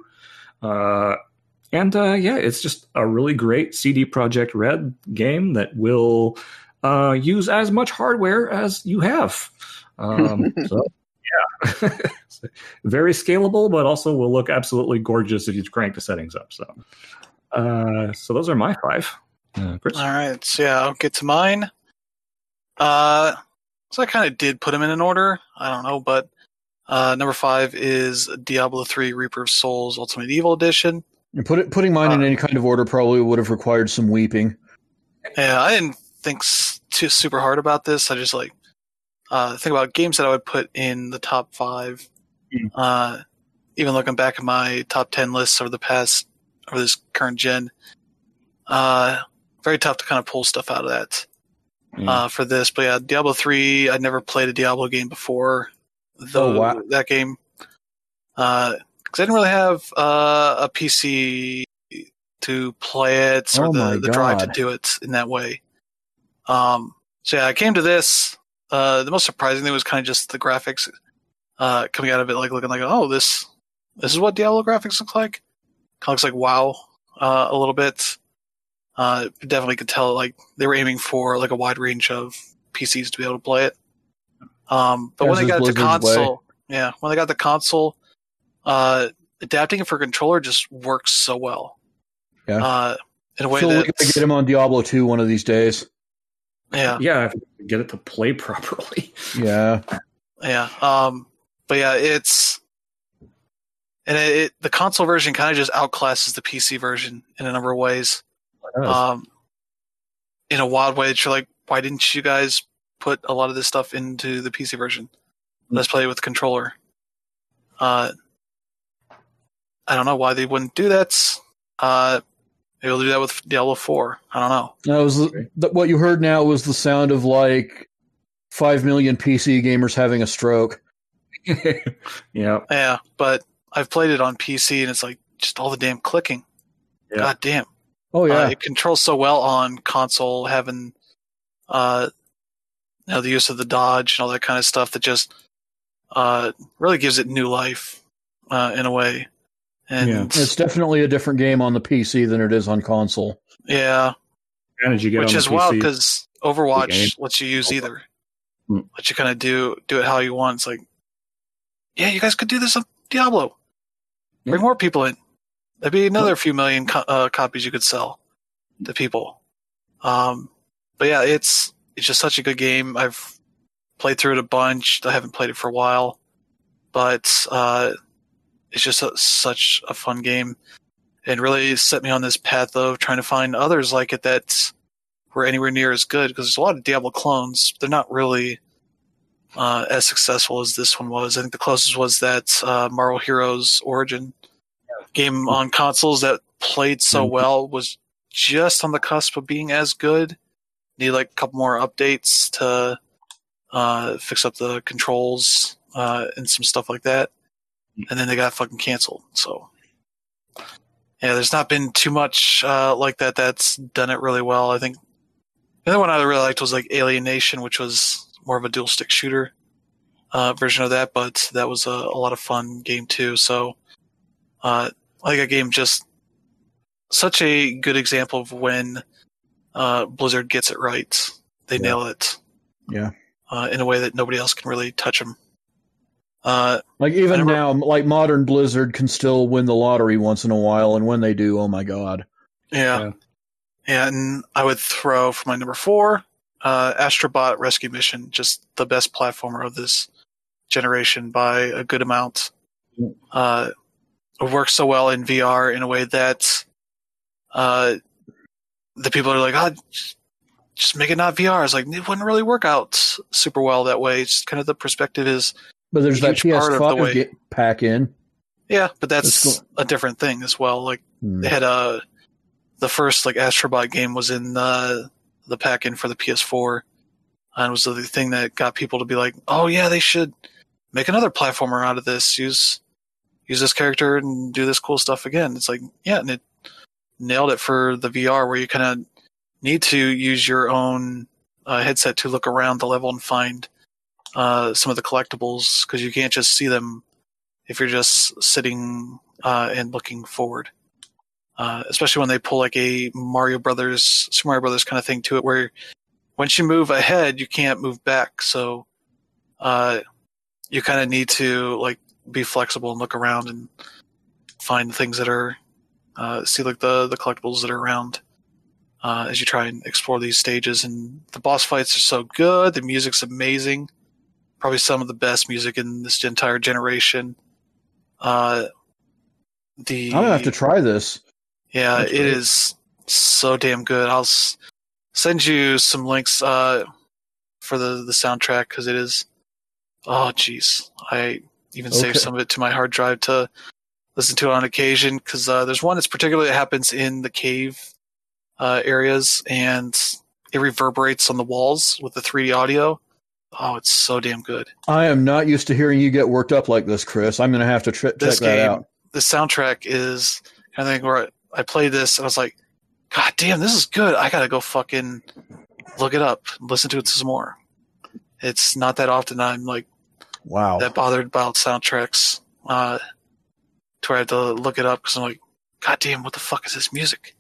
Speaker 3: Uh, and uh, yeah, it's just a really great CD Projekt Red game that will uh, use as much hardware as you have. Um, [LAUGHS] so, yeah, [LAUGHS] very scalable, but also will look absolutely gorgeous if you crank the settings up. So, uh, so those are my five. Uh, Chris?
Speaker 1: All right, so yeah, I'll get to mine. Uh, so I kind of did put them in an order. I don't know, but uh, number five is Diablo three: Reaper of Souls Ultimate Evil Edition.
Speaker 4: and put it, putting mine in
Speaker 1: Uh,
Speaker 4: any kind of order probably would have required some weeping.
Speaker 1: Yeah, I didn't think s- too super hard about this. I just like uh, think about games that I would put in the top five.
Speaker 3: Mm.
Speaker 1: Uh, even looking back at my top ten lists over the past over this current gen, uh, very tough to kind of pull stuff out of that
Speaker 3: Yeah.
Speaker 1: uh, for this. But yeah, Diablo three. I'd never played a Diablo game before. The,
Speaker 4: Oh, wow.
Speaker 1: That game, because I didn't really have uh, a PC to play it or
Speaker 4: Oh
Speaker 1: the, the drive to do it in that way. Um, so yeah, I came to this. Uh, the most surprising thing was kind of just the graphics uh, coming out of it, like looking like, oh, this this is what Diablo graphics look like. Kind of looks like WoW uh, a little bit. Uh, definitely could tell like they were aiming for like a wide range of PCs to be able to play it. Um, but
Speaker 4: As
Speaker 1: when they got it to
Speaker 4: Blizzard's way.
Speaker 1: console, yeah, when they got the console, uh, adapting it for controller just works so well.
Speaker 4: Yeah.
Speaker 1: Uh, in a way
Speaker 4: Phil, we
Speaker 1: that
Speaker 4: gotta get him on Diablo 2 one of these days.
Speaker 1: yeah,
Speaker 3: yeah, if you can get it to play [LAUGHS] properly.
Speaker 4: Yeah.
Speaker 1: Yeah. Um, but yeah, it's and it, it the console version kind of just outclasses the PC version in a number of ways. Um, in a wild way, that you're like, why didn't you guys put a lot of this stuff into the PC version? Let's play it with the controller. Uh, I don't know why they wouldn't do that. Uh, maybe they'll do that with Diablo Four. I don't know.
Speaker 4: That was the, what you heard now was the sound of like 5 million PC gamers having a stroke. [LAUGHS]
Speaker 3: yeah,
Speaker 1: Yeah, but I've played it on PC and it's like just all the damn clicking.
Speaker 3: Yeah.
Speaker 1: God damn.
Speaker 4: Oh yeah,
Speaker 1: Uh, it controls so well on console, having uh, you know, the use of the dodge and all that kind of stuff that just uh, really gives it new life uh, in a way. And
Speaker 3: Yeah.
Speaker 4: it's definitely a different game on the PC than it is on console.
Speaker 1: yeah,
Speaker 3: advantage you get
Speaker 1: which
Speaker 3: on
Speaker 1: is
Speaker 3: the
Speaker 1: wild because. Overwatch lets you use either.
Speaker 3: Hmm.
Speaker 1: Let you kind of do do it how you want. It's like, yeah, you guys could do this on Diablo. Bring more people in. That'd be another few million co- uh, copies you could sell to people. Um, but yeah, it's it's just such a good game. I've played through it a bunch. I haven't played it for a while, but uh, it's just a, such a fun game, and really set me on this path of trying to find others like it that were anywhere near as good. Because there's a lot of Diablo clones. They're not really uh, as successful as this one was. I think the closest was that uh, Marvel Heroes Origin game on consoles that played so
Speaker 3: Mhm.
Speaker 1: well was just on the cusp of being as good. Need like a couple more updates to uh, fix up the controls uh, and some stuff like that, and then they got fucking canceled. So yeah, there's not been too much uh, like that that's done it really well. I think the other one I really liked was like Alienation, which was more of a dual stick shooter uh, version of that, but that was a, a lot of fun game too. So uh, like a game just such a good example of when uh, Blizzard gets it right. They
Speaker 4: Yeah.
Speaker 1: nail it.
Speaker 4: Yeah.
Speaker 1: Uh, in a way that nobody else can really touch them. Uh,
Speaker 4: Like even
Speaker 1: never-
Speaker 4: now, like modern Blizzard can still win the lottery once in a while, and when they do, oh my god!
Speaker 1: yeah.
Speaker 3: Yeah.
Speaker 1: yeah. And I would throw for my number four, uh, Astrobot Rescue Mission, just the best platformer of this generation by a good amount. Uh, it works so well in VR in a way that uh, the people are like, oh, just- make it not VR. It's like, it wouldn't really work out super well that way. It's kind of the perspective is,
Speaker 4: But there's that
Speaker 1: Huge part of the
Speaker 4: PS5
Speaker 1: way.
Speaker 4: pack in.
Speaker 1: yeah, but that's
Speaker 4: That's
Speaker 1: a different thing as well. Like,
Speaker 4: Hmm.
Speaker 1: they had a the first like Astrobot game was in the the pack in for the PS4, and was the thing that got people to be like, oh yeah, they should make another platformer out of this. Use use this character and do this cool stuff again. It's like yeah, and it nailed it for the VR where you kind of need to use your own uh, headset to look around the level and find uh, some of the collectibles because you can't just see them if you're just sitting uh, and looking forward uh, especially when they pull like a Mario Brothers, Super Mario Brothers kind of thing to it, where once you move ahead, you can't move back. So, uh, you kind of need to like be flexible and look around and find things that are, uh, see like the the collectibles that are around uh, as you try and explore these stages. And the boss fights are so good. The music's amazing. Probably some of the best music in this entire generation. Uh, the
Speaker 4: I'm gonna have to try this.
Speaker 1: Yeah,
Speaker 4: That's
Speaker 1: it
Speaker 4: great.
Speaker 1: is so damn good. I'll s- send you some links uh, for the the soundtrack because it is. Oh, jeez, I even saved some of it to my hard drive to listen to it on occasion because uh, there's one that's particularly that happens in the cave uh, areas and it reverberates on the walls with the 3D audio. Oh, it's so damn good.
Speaker 4: I am not used to hearing you get worked up like this, Chris. I'm gonna have to tri- check
Speaker 1: This
Speaker 4: that out.
Speaker 1: the soundtrack is kind of thing where I, played this and I was like, God damn, this is good. I gotta go fucking look it up, listen to it some more. It's not that often I'm like
Speaker 4: Wow.
Speaker 1: that bothered about soundtracks, uh, to where I have to look it up because I'm like, God damn, what the fuck is this music?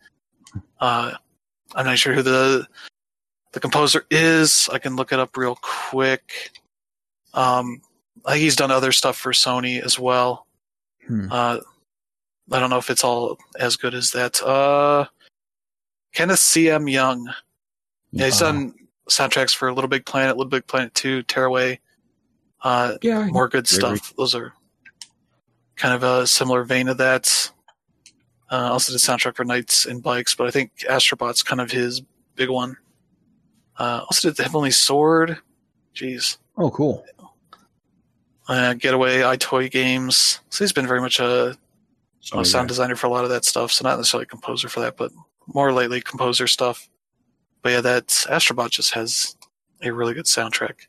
Speaker 1: Uh, I'm not sure who the the composer is. I can look it up real quick. Um, I think he's done other stuff for Sony as well.
Speaker 4: Hmm.
Speaker 1: Uh, I don't know if it's all as good as that. Uh, Kenneth C.M. Young. Yeah, he's done soundtracks for Little Big Planet, Little Big Planet 2, Tearaway. Uh,
Speaker 3: Yeah,
Speaker 1: more good stuff. Those are kind of a similar vein of that. Uh, also did soundtrack for Knights and Bikes, but I think Astrobot's kind of his big one. Uh, also did the Heavenly Sword. Jeez.
Speaker 4: Oh, cool.
Speaker 1: Uh, Getaway, EyeToy Games. So he's been very much a,
Speaker 3: Oh,
Speaker 1: a sound designer for a lot of that stuff. So not necessarily a composer for that, but more lately composer stuff. But yeah, that Astrobot just has a really good soundtrack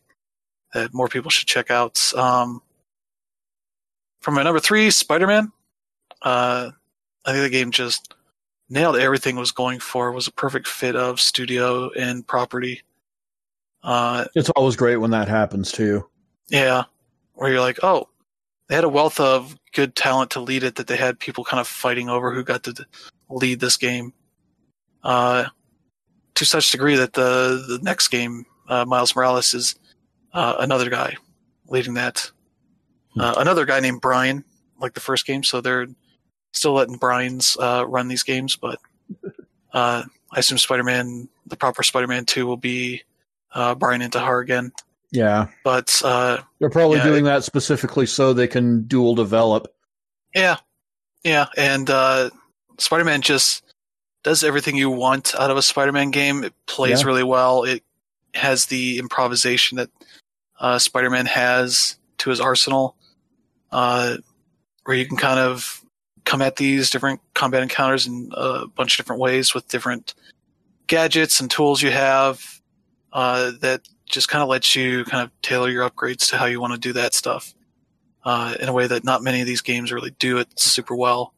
Speaker 1: that more people should check out. Um, from my number three, Spider Man. Uh, I think the game just nailed everything it was going for. It was a perfect fit of studio and property. Uh,
Speaker 4: It's always great when that happens too.
Speaker 1: yeah, where you're like, oh, they had a wealth of good talent to lead it. That they had people kind of fighting over who got to lead this game. Uh, to such degree that the the next game, uh, Miles Morales, is uh, another guy leading that. Uh, another guy named Brian, like the first game. So they're still letting Brian's uh, run these games, but uh, I assume Spider-Man, the proper Spider-Man Two, will be uh, Brian Intihar again.
Speaker 4: Yeah,
Speaker 1: But uh,
Speaker 4: they're probably
Speaker 1: Yeah,
Speaker 4: doing that specifically so they can dual develop.
Speaker 1: Yeah, yeah, and uh, Spider-Man just does everything you want out of a Spider-Man game. It plays
Speaker 4: Yeah.
Speaker 1: really well. It has the improvisation that uh, Spider-Man has to his arsenal, uh, where you can kind of come at these different combat encounters in a bunch of different ways with different gadgets and tools you have uh, that just kind of lets you kind of tailor your upgrades to how you want to do that stuff uh, in a way that not many of these games really do it super well.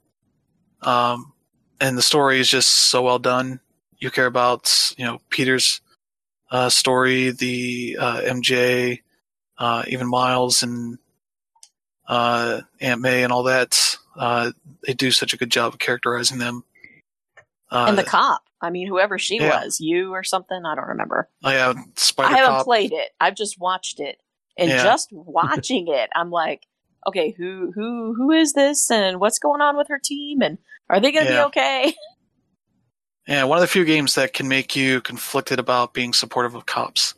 Speaker 1: Um, and the story is just so well done. You care about you know Peter's uh, story, the uh, MJ, uh, even Miles and uh, Aunt May and all that. Uh, they do such a good job of characterizing them. Uh,
Speaker 5: and the cop. I mean, whoever she
Speaker 1: yeah.
Speaker 5: was, you or something. I don't remember.
Speaker 1: oh yeah, Spider
Speaker 5: I haven't
Speaker 1: Cop.
Speaker 5: played it. I've just watched it, and
Speaker 1: Yeah.
Speaker 5: just watching it, I'm like, okay, who who who is this, and what's going on with her team, and are they going to
Speaker 1: Yeah.
Speaker 5: be okay?
Speaker 1: Yeah, one of the few games that can make you conflicted about being supportive of cops.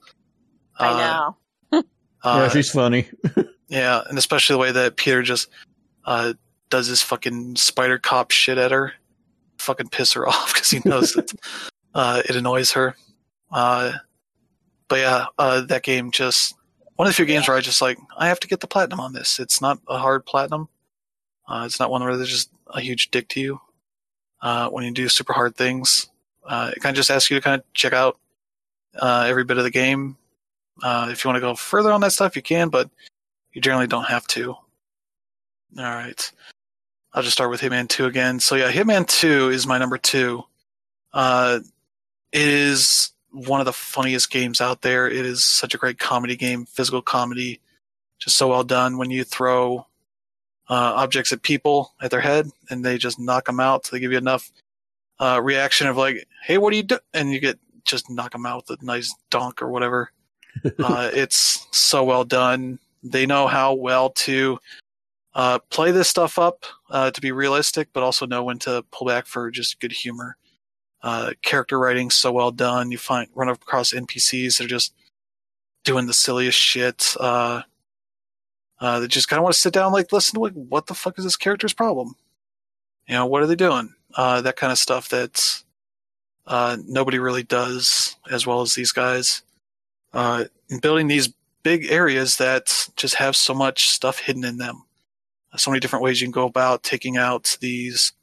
Speaker 5: I
Speaker 1: Uh,
Speaker 5: know. [LAUGHS]
Speaker 1: Uh,
Speaker 4: yeah, she's funny. [LAUGHS]
Speaker 1: Yeah, and especially the way that Peter just uh, does his fucking spider cop shit at her, fucking piss her [LAUGHS] off because he knows that uh, it annoys her. Uh, but yeah, uh, that game just one of the few games where I just like I have to get the platinum on this. It's not a hard platinum. Uh, it's not one where there's just a huge dick to you uh, when you do super hard things. Uh, it kind of just asks you to kind of check out uh, every bit of the game. Uh, if you want to go further on that stuff, you can, but you generally don't have to. All right. I'll just start with Hitman 2 again. So yeah, Hitman 2 is my number 2. Uh it is one of the funniest games out there. It is such a great comedy game, physical comedy, just so well done when you throw uh, objects at people at their head and they just knock them out. So they give you enough uh, reaction of like, "Hey, what do you do?" and you get just knock them out with a nice donk or whatever. [LAUGHS] uh, it's so well done. They know how well to uh, play this stuff up uh, to be realistic, but also know when to pull back for just good humor. Uh, character writing so well done. You find run across NPCs that are just doing the silliest shit. Uh, uh, they just kind of want to sit down, like listen to like, what the fuck is this character's problem? You know, what are they doing? Uh, that kind of stuff that uh, nobody really does as well as these guys. Uh, in building these big areas that just have so much stuff hidden in them. So many different ways you can go about taking out these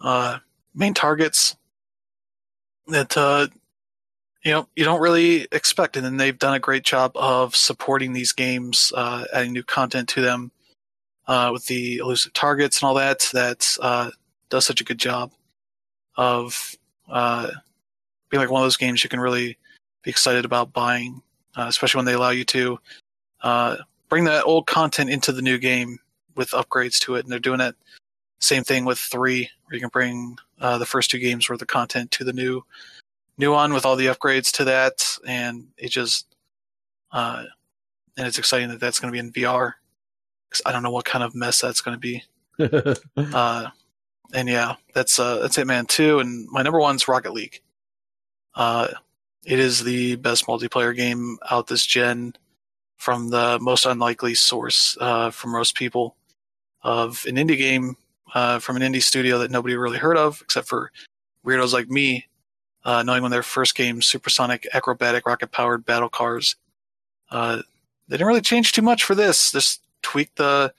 Speaker 1: uh, main targets that uh, you know you don't really expect, and then they've done a great job of supporting these games, uh, adding new content to them uh, with the elusive targets and all that. That uh, does such a good job of uh, being like one of those games you can really be excited about buying especially when they allow you to uh, bring that old content into the new game with upgrades to it. And they're doing it same thing with three, where you can bring uh, the first two games worth of content to the new new one with all the upgrades to that, and it just uh, and it's exciting that that's going to be in VR. 'Cause I don't know what kind of mess that's going to be. [LAUGHS] Uh, and yeah, that's uh, that's Hitman Two, and my number one's Rocket League. Uh, it is the best multiplayer game out this gen, from the most unlikely source uh, from most people, of an indie game uh, from an indie studio that nobody really heard of, except for weirdos like me, uh, knowing when their first game, supersonic, acrobatic, rocket-powered battle cars. Uh, they didn't really change too much for this. Just tweak the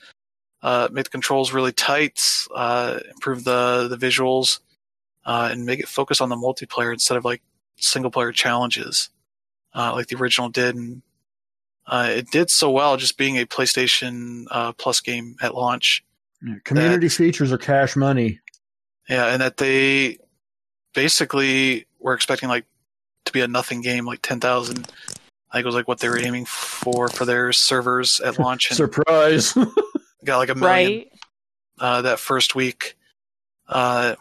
Speaker 1: uh, make the controls really tight, uh, improve the the visuals, uh, and make it focus on the multiplayer instead of like single player challenges, uh, like the original did. And uh, it did so well, just being a PlayStation uh, Plus game at launch.
Speaker 4: Community features are cash money.
Speaker 1: Yeah, and that they basically were expecting like to be a nothing game, like ten thousand. I think it was like what they were aiming for for their servers at [LAUGHS] launch, and
Speaker 4: Surprise. [LAUGHS]
Speaker 1: got like a million
Speaker 5: Right.
Speaker 1: uh, that first week. Uh,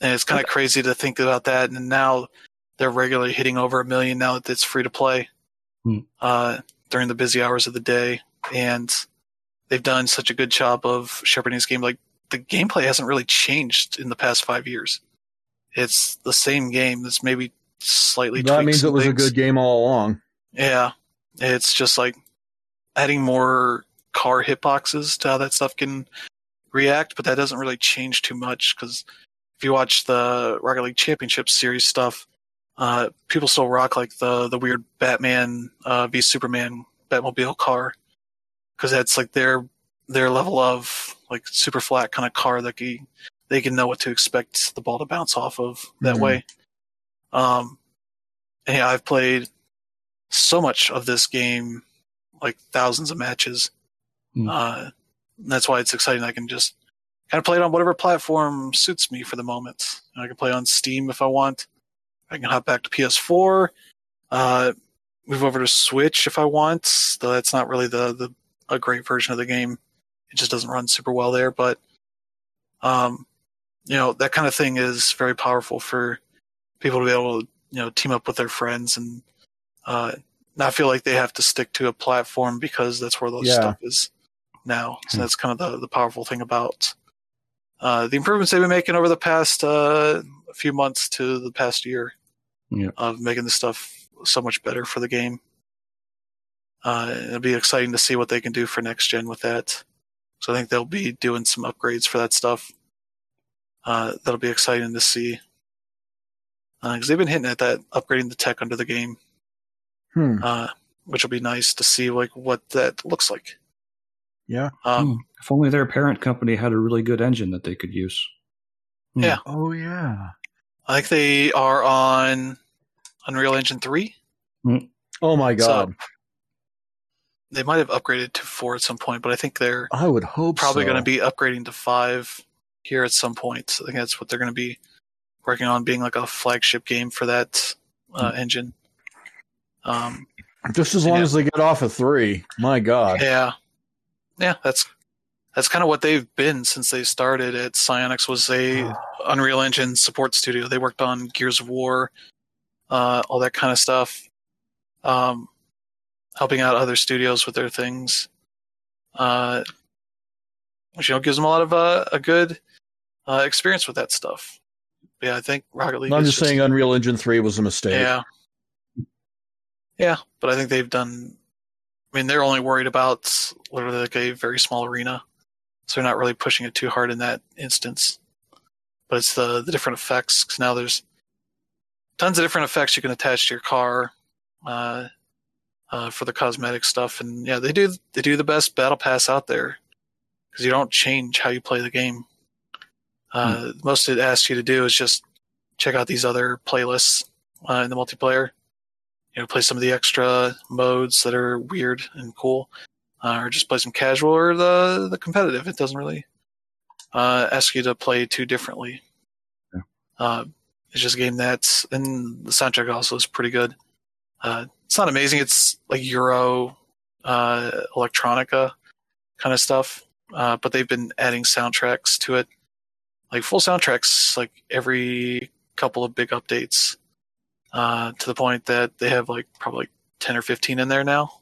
Speaker 1: and it's kind of crazy to think about that. And now they're regularly hitting over a million now that it's free to play
Speaker 3: Hmm.
Speaker 1: uh, during the busy hours of the day. And they've done such a good job of shepherding this game. Like the gameplay hasn't really changed in the past five years. It's the same game. That's maybe slightly.
Speaker 4: that
Speaker 1: tweaked
Speaker 4: means it was a good game all along.
Speaker 1: Yeah, it's just like adding more car hitboxes to how that stuff can react, but that doesn't really change too much because if you watch the Rocket League Championship Series stuff, uh, people still rock like the the weird Batman uh, v Superman Batmobile car because that's like their their level of like super flat kind of car that can, they can know what to expect the ball to bounce off of that
Speaker 4: Mhm.
Speaker 1: way. Um, and yeah, I've played so much of this game, like thousands of matches.
Speaker 3: Hmm.
Speaker 1: Uh, that's why it's exciting. I can just kind of play it on whatever platform suits me for the moment. I can play on Steam if I want. I can hop back to PS4, uh, move over to Switch if I want. Though that's not really the, the a great version of the game. It just doesn't run super well there. But um, you know that kind of thing is very powerful for people to be able to you know team up with their friends and uh, not feel like they have to stick to a platform because that's where those
Speaker 4: Yeah.
Speaker 1: stuff is now. So
Speaker 3: Hmm.
Speaker 1: that's kind of the, the powerful thing about uh, the improvements they've been making over the past uh, few months to the past year
Speaker 3: Yeah.
Speaker 1: of making the stuff so much better for the game. Uh, it'll be exciting to see what they can do for next gen with that. So I think they'll be doing some upgrades for that stuff. Uh, that'll be exciting to see because they've been hitting at that upgrading the tech under the game
Speaker 4: Hmm.
Speaker 1: uh, which will be nice to see like what that looks like.
Speaker 4: Yeah.
Speaker 1: Um,
Speaker 3: Hmm. If only their parent company had a really good engine that they could use. Hmm.
Speaker 1: Yeah.
Speaker 4: Oh yeah.
Speaker 1: I think they are on Unreal Engine three.
Speaker 4: Oh my god.
Speaker 1: They might have upgraded to four at some point, but I think they're
Speaker 4: I would hope
Speaker 1: probably
Speaker 4: so.
Speaker 1: going to be upgrading to five here at some point. I think that's what they're going to be working on, being like a flagship game for that uh, engine. Um,
Speaker 4: just as long
Speaker 1: Yeah.
Speaker 4: as they get off of three. My god.
Speaker 1: Yeah, yeah, that's that's kind of what they've been since they started. At Psyonix was a [SIGHS] Unreal Engine support studio. They worked on Gears of War, uh, all that kind of stuff, um, helping out other studios with their things. Uh, which you know gives them a lot of uh, a good uh, experience with that stuff. Yeah, I think Rocket League.
Speaker 4: I'm
Speaker 1: is
Speaker 4: just saying Unreal Engine three was a mistake.
Speaker 1: yeah. Yeah, but I think they've done. I mean, they're only worried about literally like a very small arena, so they're not really pushing it too hard in that instance. But it's the the different effects. 'cause now there's tons of different effects you can attach to your car uh, uh, for the cosmetic stuff, and yeah, they do they do the best battle pass out there because you don't change how you play the game. Uh, Most it asks you to do is just check out these other playlists uh, in the multiplayer. You know, play some of the extra modes that are weird and cool, uh, or just play some casual or the the competitive. It doesn't really uh, ask you to play too differently.
Speaker 3: Yeah.
Speaker 1: It's just a game that's and the soundtrack also is pretty good. Uh, it's not amazing. It's like Euro uh, electronica kind of stuff, uh, but they've been adding soundtracks to it, like full soundtracks, like every couple of big updates uh, to the point that they have like probably 10 or 15 in there now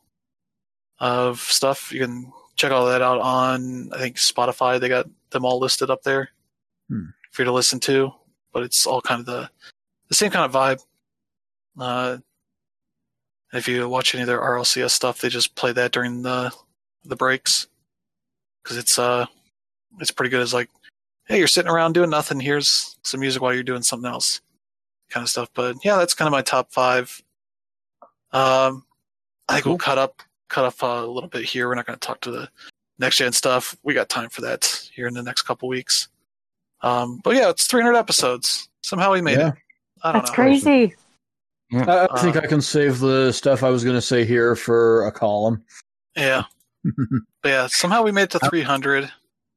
Speaker 1: of stuff. You can check all that out on, I think, Spotify. They got them all listed up there
Speaker 4: Hmm.
Speaker 1: for you to listen to, but it's all kind of the, the same kind of vibe. Uh, if you watch any of their RLCS stuff, they just play that during the the breaks because it's uh it's pretty good. It's like, hey, you're sitting around doing nothing. Here's some music while you're doing something else kind of stuff. But yeah, that's kind of my top five. Um, I think we'll cut up cut up uh, a little bit here. We're not going to talk to the next gen stuff. We got time for that here in the next couple weeks. Um, but yeah, it's 300 episodes. Somehow we made
Speaker 4: Yeah.
Speaker 1: it. I don't
Speaker 5: That's
Speaker 1: know.
Speaker 5: crazy.
Speaker 4: I, I think
Speaker 1: Uh,
Speaker 4: I can save the stuff I was going to say here for a column.
Speaker 1: Yeah, [LAUGHS] but yeah. Somehow we made it to 300.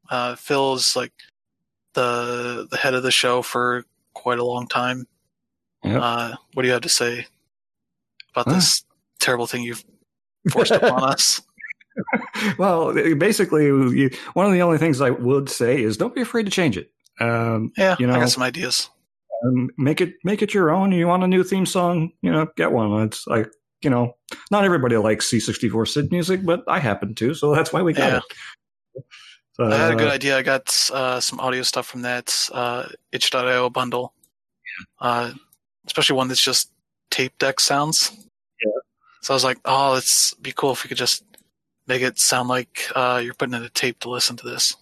Speaker 1: Uh, Phil's like the the head of the show for quite a long time.
Speaker 3: Yep.
Speaker 1: Uh, what do you have to say about
Speaker 3: Huh?
Speaker 1: this terrible thing you've forced upon [LAUGHS] us?
Speaker 3: well, basically, you, one of the only things I would say is don't be afraid to change it. Um,
Speaker 1: Yeah,
Speaker 3: You know-
Speaker 1: I got some ideas.
Speaker 3: um, make it make it your own. You want a new theme song? You know, get one. It's like you know, not everybody likes C64 Sid music, but I happen to, so that's why we got
Speaker 1: Yeah.
Speaker 3: it. So,
Speaker 1: I had a good
Speaker 3: uh,
Speaker 1: idea. I got uh, some audio stuff from that uh, itch.io bundle, uh, especially one that's just tape deck sounds.
Speaker 3: Yeah.
Speaker 1: So I was like, oh, it's be cool if we could just make it sound like uh, you're putting in a tape to listen to this.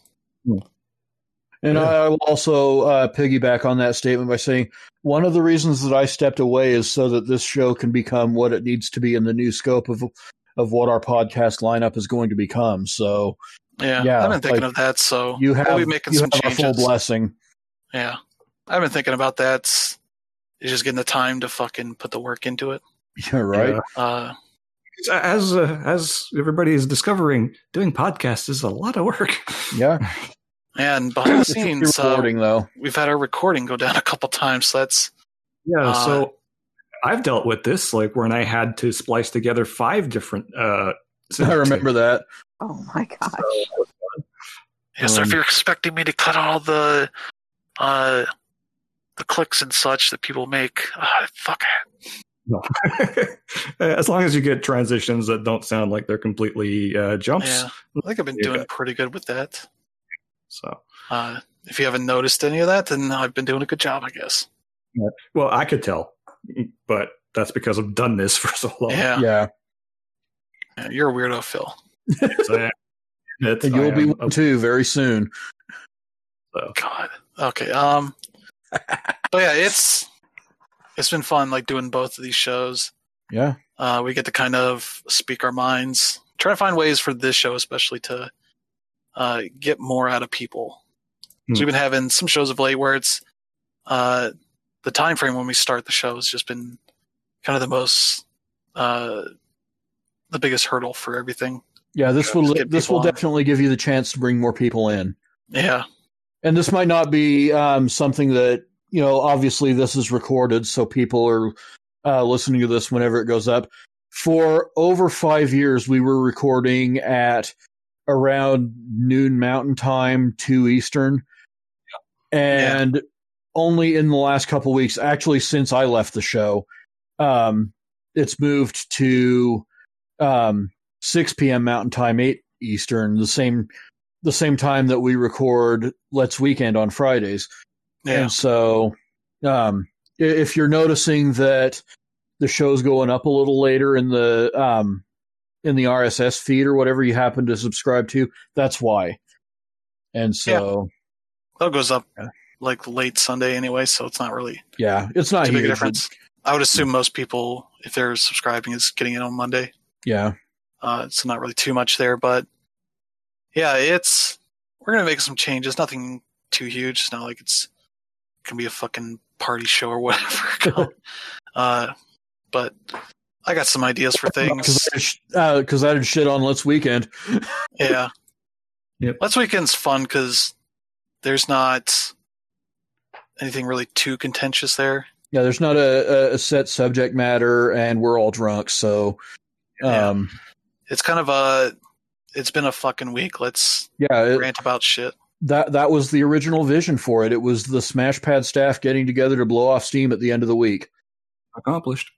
Speaker 4: And
Speaker 3: Yeah.
Speaker 4: I will also uh, piggyback on that statement by saying one of the reasons that I stepped away is so that this show can become what it needs to be in the new scope of of what our podcast lineup is going to become. So
Speaker 1: Yeah,
Speaker 4: Yeah,
Speaker 1: I've been thinking
Speaker 4: like,
Speaker 1: of that. So
Speaker 4: you have
Speaker 1: we'll be making
Speaker 4: you
Speaker 1: some
Speaker 4: have a full blessing.
Speaker 1: Yeah, I've been thinking about that. It's just getting the time to fucking put the work into it. [LAUGHS]
Speaker 4: Yeah, right.
Speaker 3: yeah.
Speaker 1: Uh,
Speaker 3: As uh, as everybody is discovering, doing podcasts is a lot of work.
Speaker 4: Yeah, [LAUGHS]
Speaker 1: and [CLEARS THROAT] behind the
Speaker 4: it's really
Speaker 1: scenes, uh,
Speaker 4: rewarding though.
Speaker 1: we've had our recording go down a couple times. So that's
Speaker 3: Yeah,
Speaker 1: Uh,
Speaker 3: so I've dealt with this, like when I had to splice together five different. Uh, [LAUGHS]
Speaker 4: I remember that.
Speaker 5: Oh my gosh.
Speaker 1: Yeah, so if
Speaker 3: Um,
Speaker 1: you're expecting me to cut all the uh the clicks and such that people make, uh, fuck it.
Speaker 3: No. [LAUGHS] as long as you get transitions that don't sound like they're completely uh, jumps.
Speaker 1: Yeah, I think I've been
Speaker 3: Yeah.
Speaker 1: doing pretty good with that.
Speaker 3: So,
Speaker 1: Uh, if you haven't noticed any of that, then I've been doing a good job, I guess.
Speaker 3: well, I could tell, but that's because I've done this [LAUGHS] for so long.
Speaker 1: Yeah,
Speaker 4: Yeah,
Speaker 1: Yeah, you're a weirdo, Phil.
Speaker 3: So,
Speaker 4: and you'll be
Speaker 3: am
Speaker 4: one too very soon.
Speaker 3: a-
Speaker 1: God. Okay. Um. but yeah, it's it's been fun, like doing both of these shows.
Speaker 4: Yeah,
Speaker 1: Uh, we get to kind of speak our minds, try to find ways for this show, especially to uh, get more out of people.
Speaker 3: Hmm.
Speaker 1: So we've been having some shows of late where it's uh, the time frame when we start the show has just been kind of the most uh, the biggest hurdle for everything.
Speaker 4: yeah. This will this will
Speaker 1: on.
Speaker 4: definitely give you the chance to bring more people in.
Speaker 1: Yeah,
Speaker 4: And this might not be um, something that you know. Obviously, this is recorded, so people are uh, listening to this whenever it goes up. For over five years, we were recording at around noon Mountain Time, two Eastern, and only in the last couple weeks, actually, since I left the show, um, it's moved to um, six p.m. Mountain Time, eight Eastern, the same the same time that we record Let's Weekend on Fridays.
Speaker 1: yeah,
Speaker 4: And so, um, if you're noticing that the show's going up a little later in the um, in the RSS feed or whatever you happen to subscribe to, that's why. And so,
Speaker 1: that goes up
Speaker 4: Yeah.
Speaker 1: like late Sunday anyway, so it's not really
Speaker 4: yeah, it's not
Speaker 1: too big a difference. I would assume most people, if they're subscribing, is getting it on Monday.
Speaker 4: Yeah,
Speaker 1: Uh, so not really too much there, but yeah, it's we're gonna make some changes. Nothing too huge. It's not like it's gonna be a fucking party show or [LAUGHS] whatever. [LAUGHS] uh, but I got some ideas for things.
Speaker 4: because I did shit on Let's Weekend. [LAUGHS]
Speaker 1: Yeah.
Speaker 3: Yep.
Speaker 1: Let's weekend's fun because there's not anything really too contentious there.
Speaker 4: Yeah, there's not a, a- a set subject matter, and we're all drunk, so
Speaker 1: Yeah.
Speaker 4: um,
Speaker 1: It's kind of a. It's been a fucking week. Let's
Speaker 4: yeah, it,
Speaker 1: rant about shit.
Speaker 4: that that was the original vision for it. It was the Smashpad staff getting together to blow off steam at the end of the week.
Speaker 3: accomplished.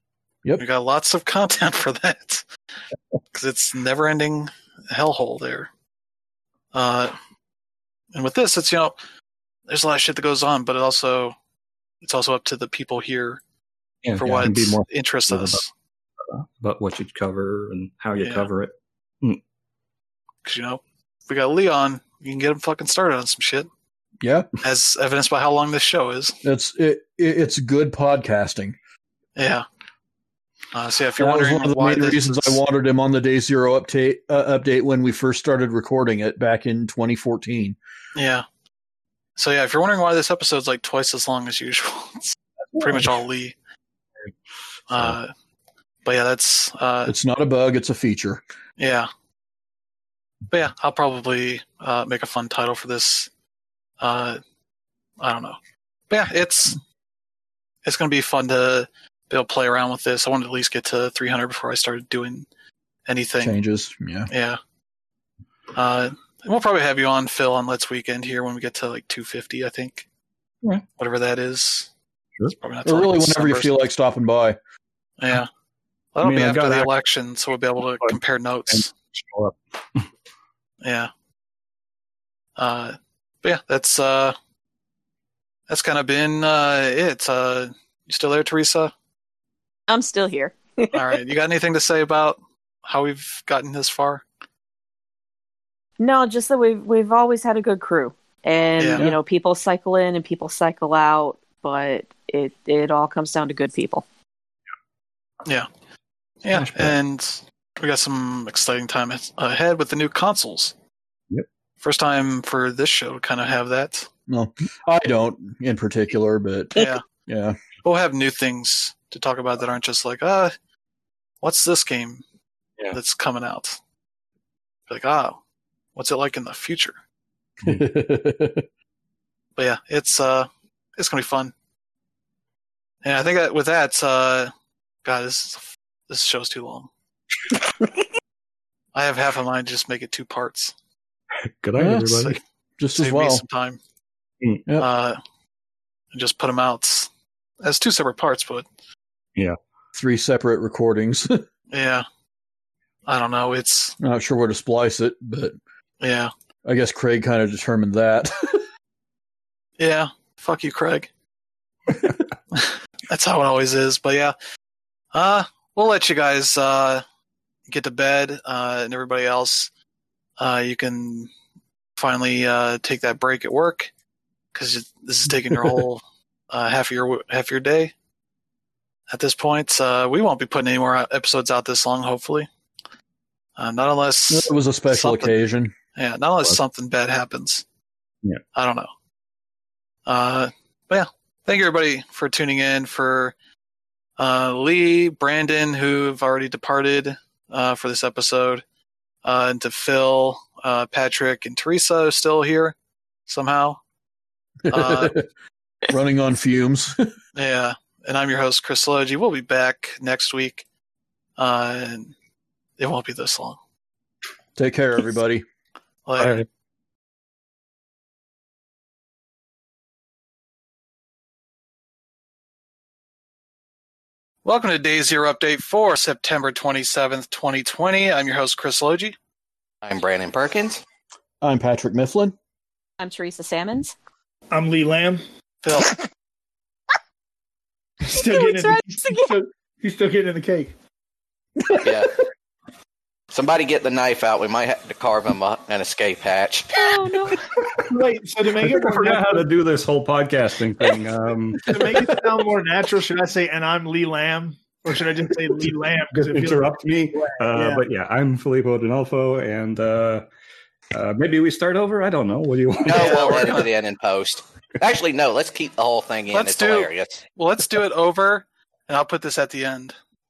Speaker 4: Yep.
Speaker 1: We got lots of content for that [LAUGHS] because it's never ending hellhole there. Uh, and with this, it's you know, there's a lot of shit that goes on, but it also it's also up to the people here
Speaker 3: Yeah,
Speaker 1: for
Speaker 3: yeah,
Speaker 1: what
Speaker 3: be more
Speaker 1: interests
Speaker 3: about-
Speaker 1: us.
Speaker 3: about what you cover and how you
Speaker 1: Yeah.
Speaker 3: cover it.
Speaker 1: Because you know, if we got Leon, you can get him fucking started on some shit,
Speaker 4: Yeah,
Speaker 1: as evidenced by how long this show is.
Speaker 4: it's it, it it's good podcasting.
Speaker 1: Yeah. Uh, so if you're
Speaker 4: that was
Speaker 1: wondering
Speaker 4: one of the
Speaker 1: why
Speaker 4: main reasons
Speaker 1: is-
Speaker 4: I wanted him on the Day Zero update uh, update when we first started recording it back in 2014.
Speaker 1: Yeah. So yeah, if you're wondering why this episode's like twice as long as usual, [LAUGHS] it's pretty much all Lee. Uh, but yeah, that's uh,
Speaker 4: It's not a bug; it's a feature.
Speaker 1: yeah. But yeah, I'll probably uh, make a fun title for this. Uh, I don't know. But yeah, it's it's going to be fun to to play around with this. I wanted to at least get to 300 before I started doing anything.
Speaker 4: Changes. Yeah.
Speaker 1: Yeah. Uh, and we'll probably have you on Phil on Let's Weekend here when we get to like 250, I think.
Speaker 3: Yeah.
Speaker 1: Whatever that is.
Speaker 3: Sure.
Speaker 1: It's probably not
Speaker 4: Or really, whenever you feel like stopping by.
Speaker 1: Yeah. That'll
Speaker 3: mean,
Speaker 1: be after the
Speaker 3: ac-
Speaker 1: election, so we'll be able to compare notes. [LAUGHS] Yeah. Uh, but yeah, that's uh, that's kind of been uh, it. Uh, you still there, Teresa?
Speaker 5: I'm still here. [LAUGHS]
Speaker 1: All right. You got anything to say about how we've gotten this far?
Speaker 5: No, just that we've we've always had a good crew, and
Speaker 1: Yeah.
Speaker 5: you know, people cycle in and people cycle out, but it it all comes down to good people.
Speaker 1: Yeah,
Speaker 3: Flashback.
Speaker 1: and we got some exciting time ahead with the new consoles.
Speaker 3: Yep.
Speaker 1: First time for this show to kind of have that.
Speaker 4: No, I don't in particular, but
Speaker 1: Yeah.
Speaker 4: yeah.
Speaker 1: we'll have new things to talk about that aren't just like, uh, what's this game
Speaker 3: Yeah.
Speaker 1: that's coming out? Like, ah, what's it like in the future? [LAUGHS] But yeah, it's uh, it's gonna be fun. And I think that with that, uh, God, this this show's too long. [LAUGHS] I have half a mind to just make it two parts.
Speaker 3: Good night,
Speaker 4: Yeah,
Speaker 3: everybody.
Speaker 4: Just as
Speaker 1: Save me some time.
Speaker 3: Mm.
Speaker 4: Yep.
Speaker 1: Uh, and just put them out as two separate parts, but
Speaker 4: Three separate recordings. [LAUGHS]
Speaker 1: yeah, I don't know. It's
Speaker 4: Not sure where to splice it, but
Speaker 1: yeah,
Speaker 4: I guess Craig kind of determined that. [LAUGHS]
Speaker 1: yeah. Fuck you, Craig. That's how it always is. But yeah, uh, we'll let you guys uh, get to bed, uh, and everybody else, uh, you can finally uh, take that break at work because this is taking your [LAUGHS] whole uh, half of your half of your day. At this point, uh, we won't be putting any more episodes out this long. Hopefully, uh, not unless
Speaker 4: it was a special occasion.
Speaker 1: yeah, not unless
Speaker 3: What?
Speaker 1: something bad happens.
Speaker 3: Yeah.
Speaker 1: I don't know. Uh, but yeah, thank you everybody for tuning in. For uh, Lee, Brandon, who have already departed uh, for this episode, uh, and to Phil, uh, Patrick, and Teresa, who's still here somehow. [LAUGHS] Uh,
Speaker 4: Running on fumes. [LAUGHS]
Speaker 1: Yeah, and I'm your host, Chris Logi. We'll be back next week. Uh, and it won't be this long.
Speaker 4: Take care, everybody. [LAUGHS]
Speaker 1: Later.
Speaker 3: Bye.
Speaker 1: Welcome to Day Zero Update for September 27th, 2020. I'm your host, Chris Logi.
Speaker 2: I'm Brandon Perkins.
Speaker 4: I'm Patrick Mifflin.
Speaker 5: I'm Teresa Salmons.
Speaker 6: I'm Lee Lamb.
Speaker 1: Phil, [LAUGHS]
Speaker 6: Still
Speaker 5: He
Speaker 6: getting
Speaker 5: was
Speaker 6: in,
Speaker 5: right
Speaker 6: he's, still, he's still getting in the cake. [LAUGHS]
Speaker 2: Yeah. Somebody get the knife out. We might have to carve him a, an escape hatch.
Speaker 5: Oh no! [LAUGHS]
Speaker 6: Wait, so to
Speaker 3: I
Speaker 6: make
Speaker 3: think
Speaker 6: it
Speaker 3: I
Speaker 6: more
Speaker 3: forgot how to do this whole podcasting thing. Um, [LAUGHS]
Speaker 6: to make it sound more natural, should I say "and I'm Lee Lamb" or should I just say Lee Lamb? Because it feels
Speaker 3: interrupt me. Uh,
Speaker 6: Yeah.
Speaker 3: But yeah, I'm Filippo D'Onofo, and uh, uh, maybe we start over. I don't know. What do you want?
Speaker 2: No,
Speaker 1: Yeah, [LAUGHS]
Speaker 2: we'll
Speaker 1: we're gonna-
Speaker 2: it in in post. Actually, no. Let's keep the whole thing in.
Speaker 1: Let's
Speaker 2: it's
Speaker 1: do-
Speaker 2: hilarious.
Speaker 1: well, let's do it over, and I'll put this at the end.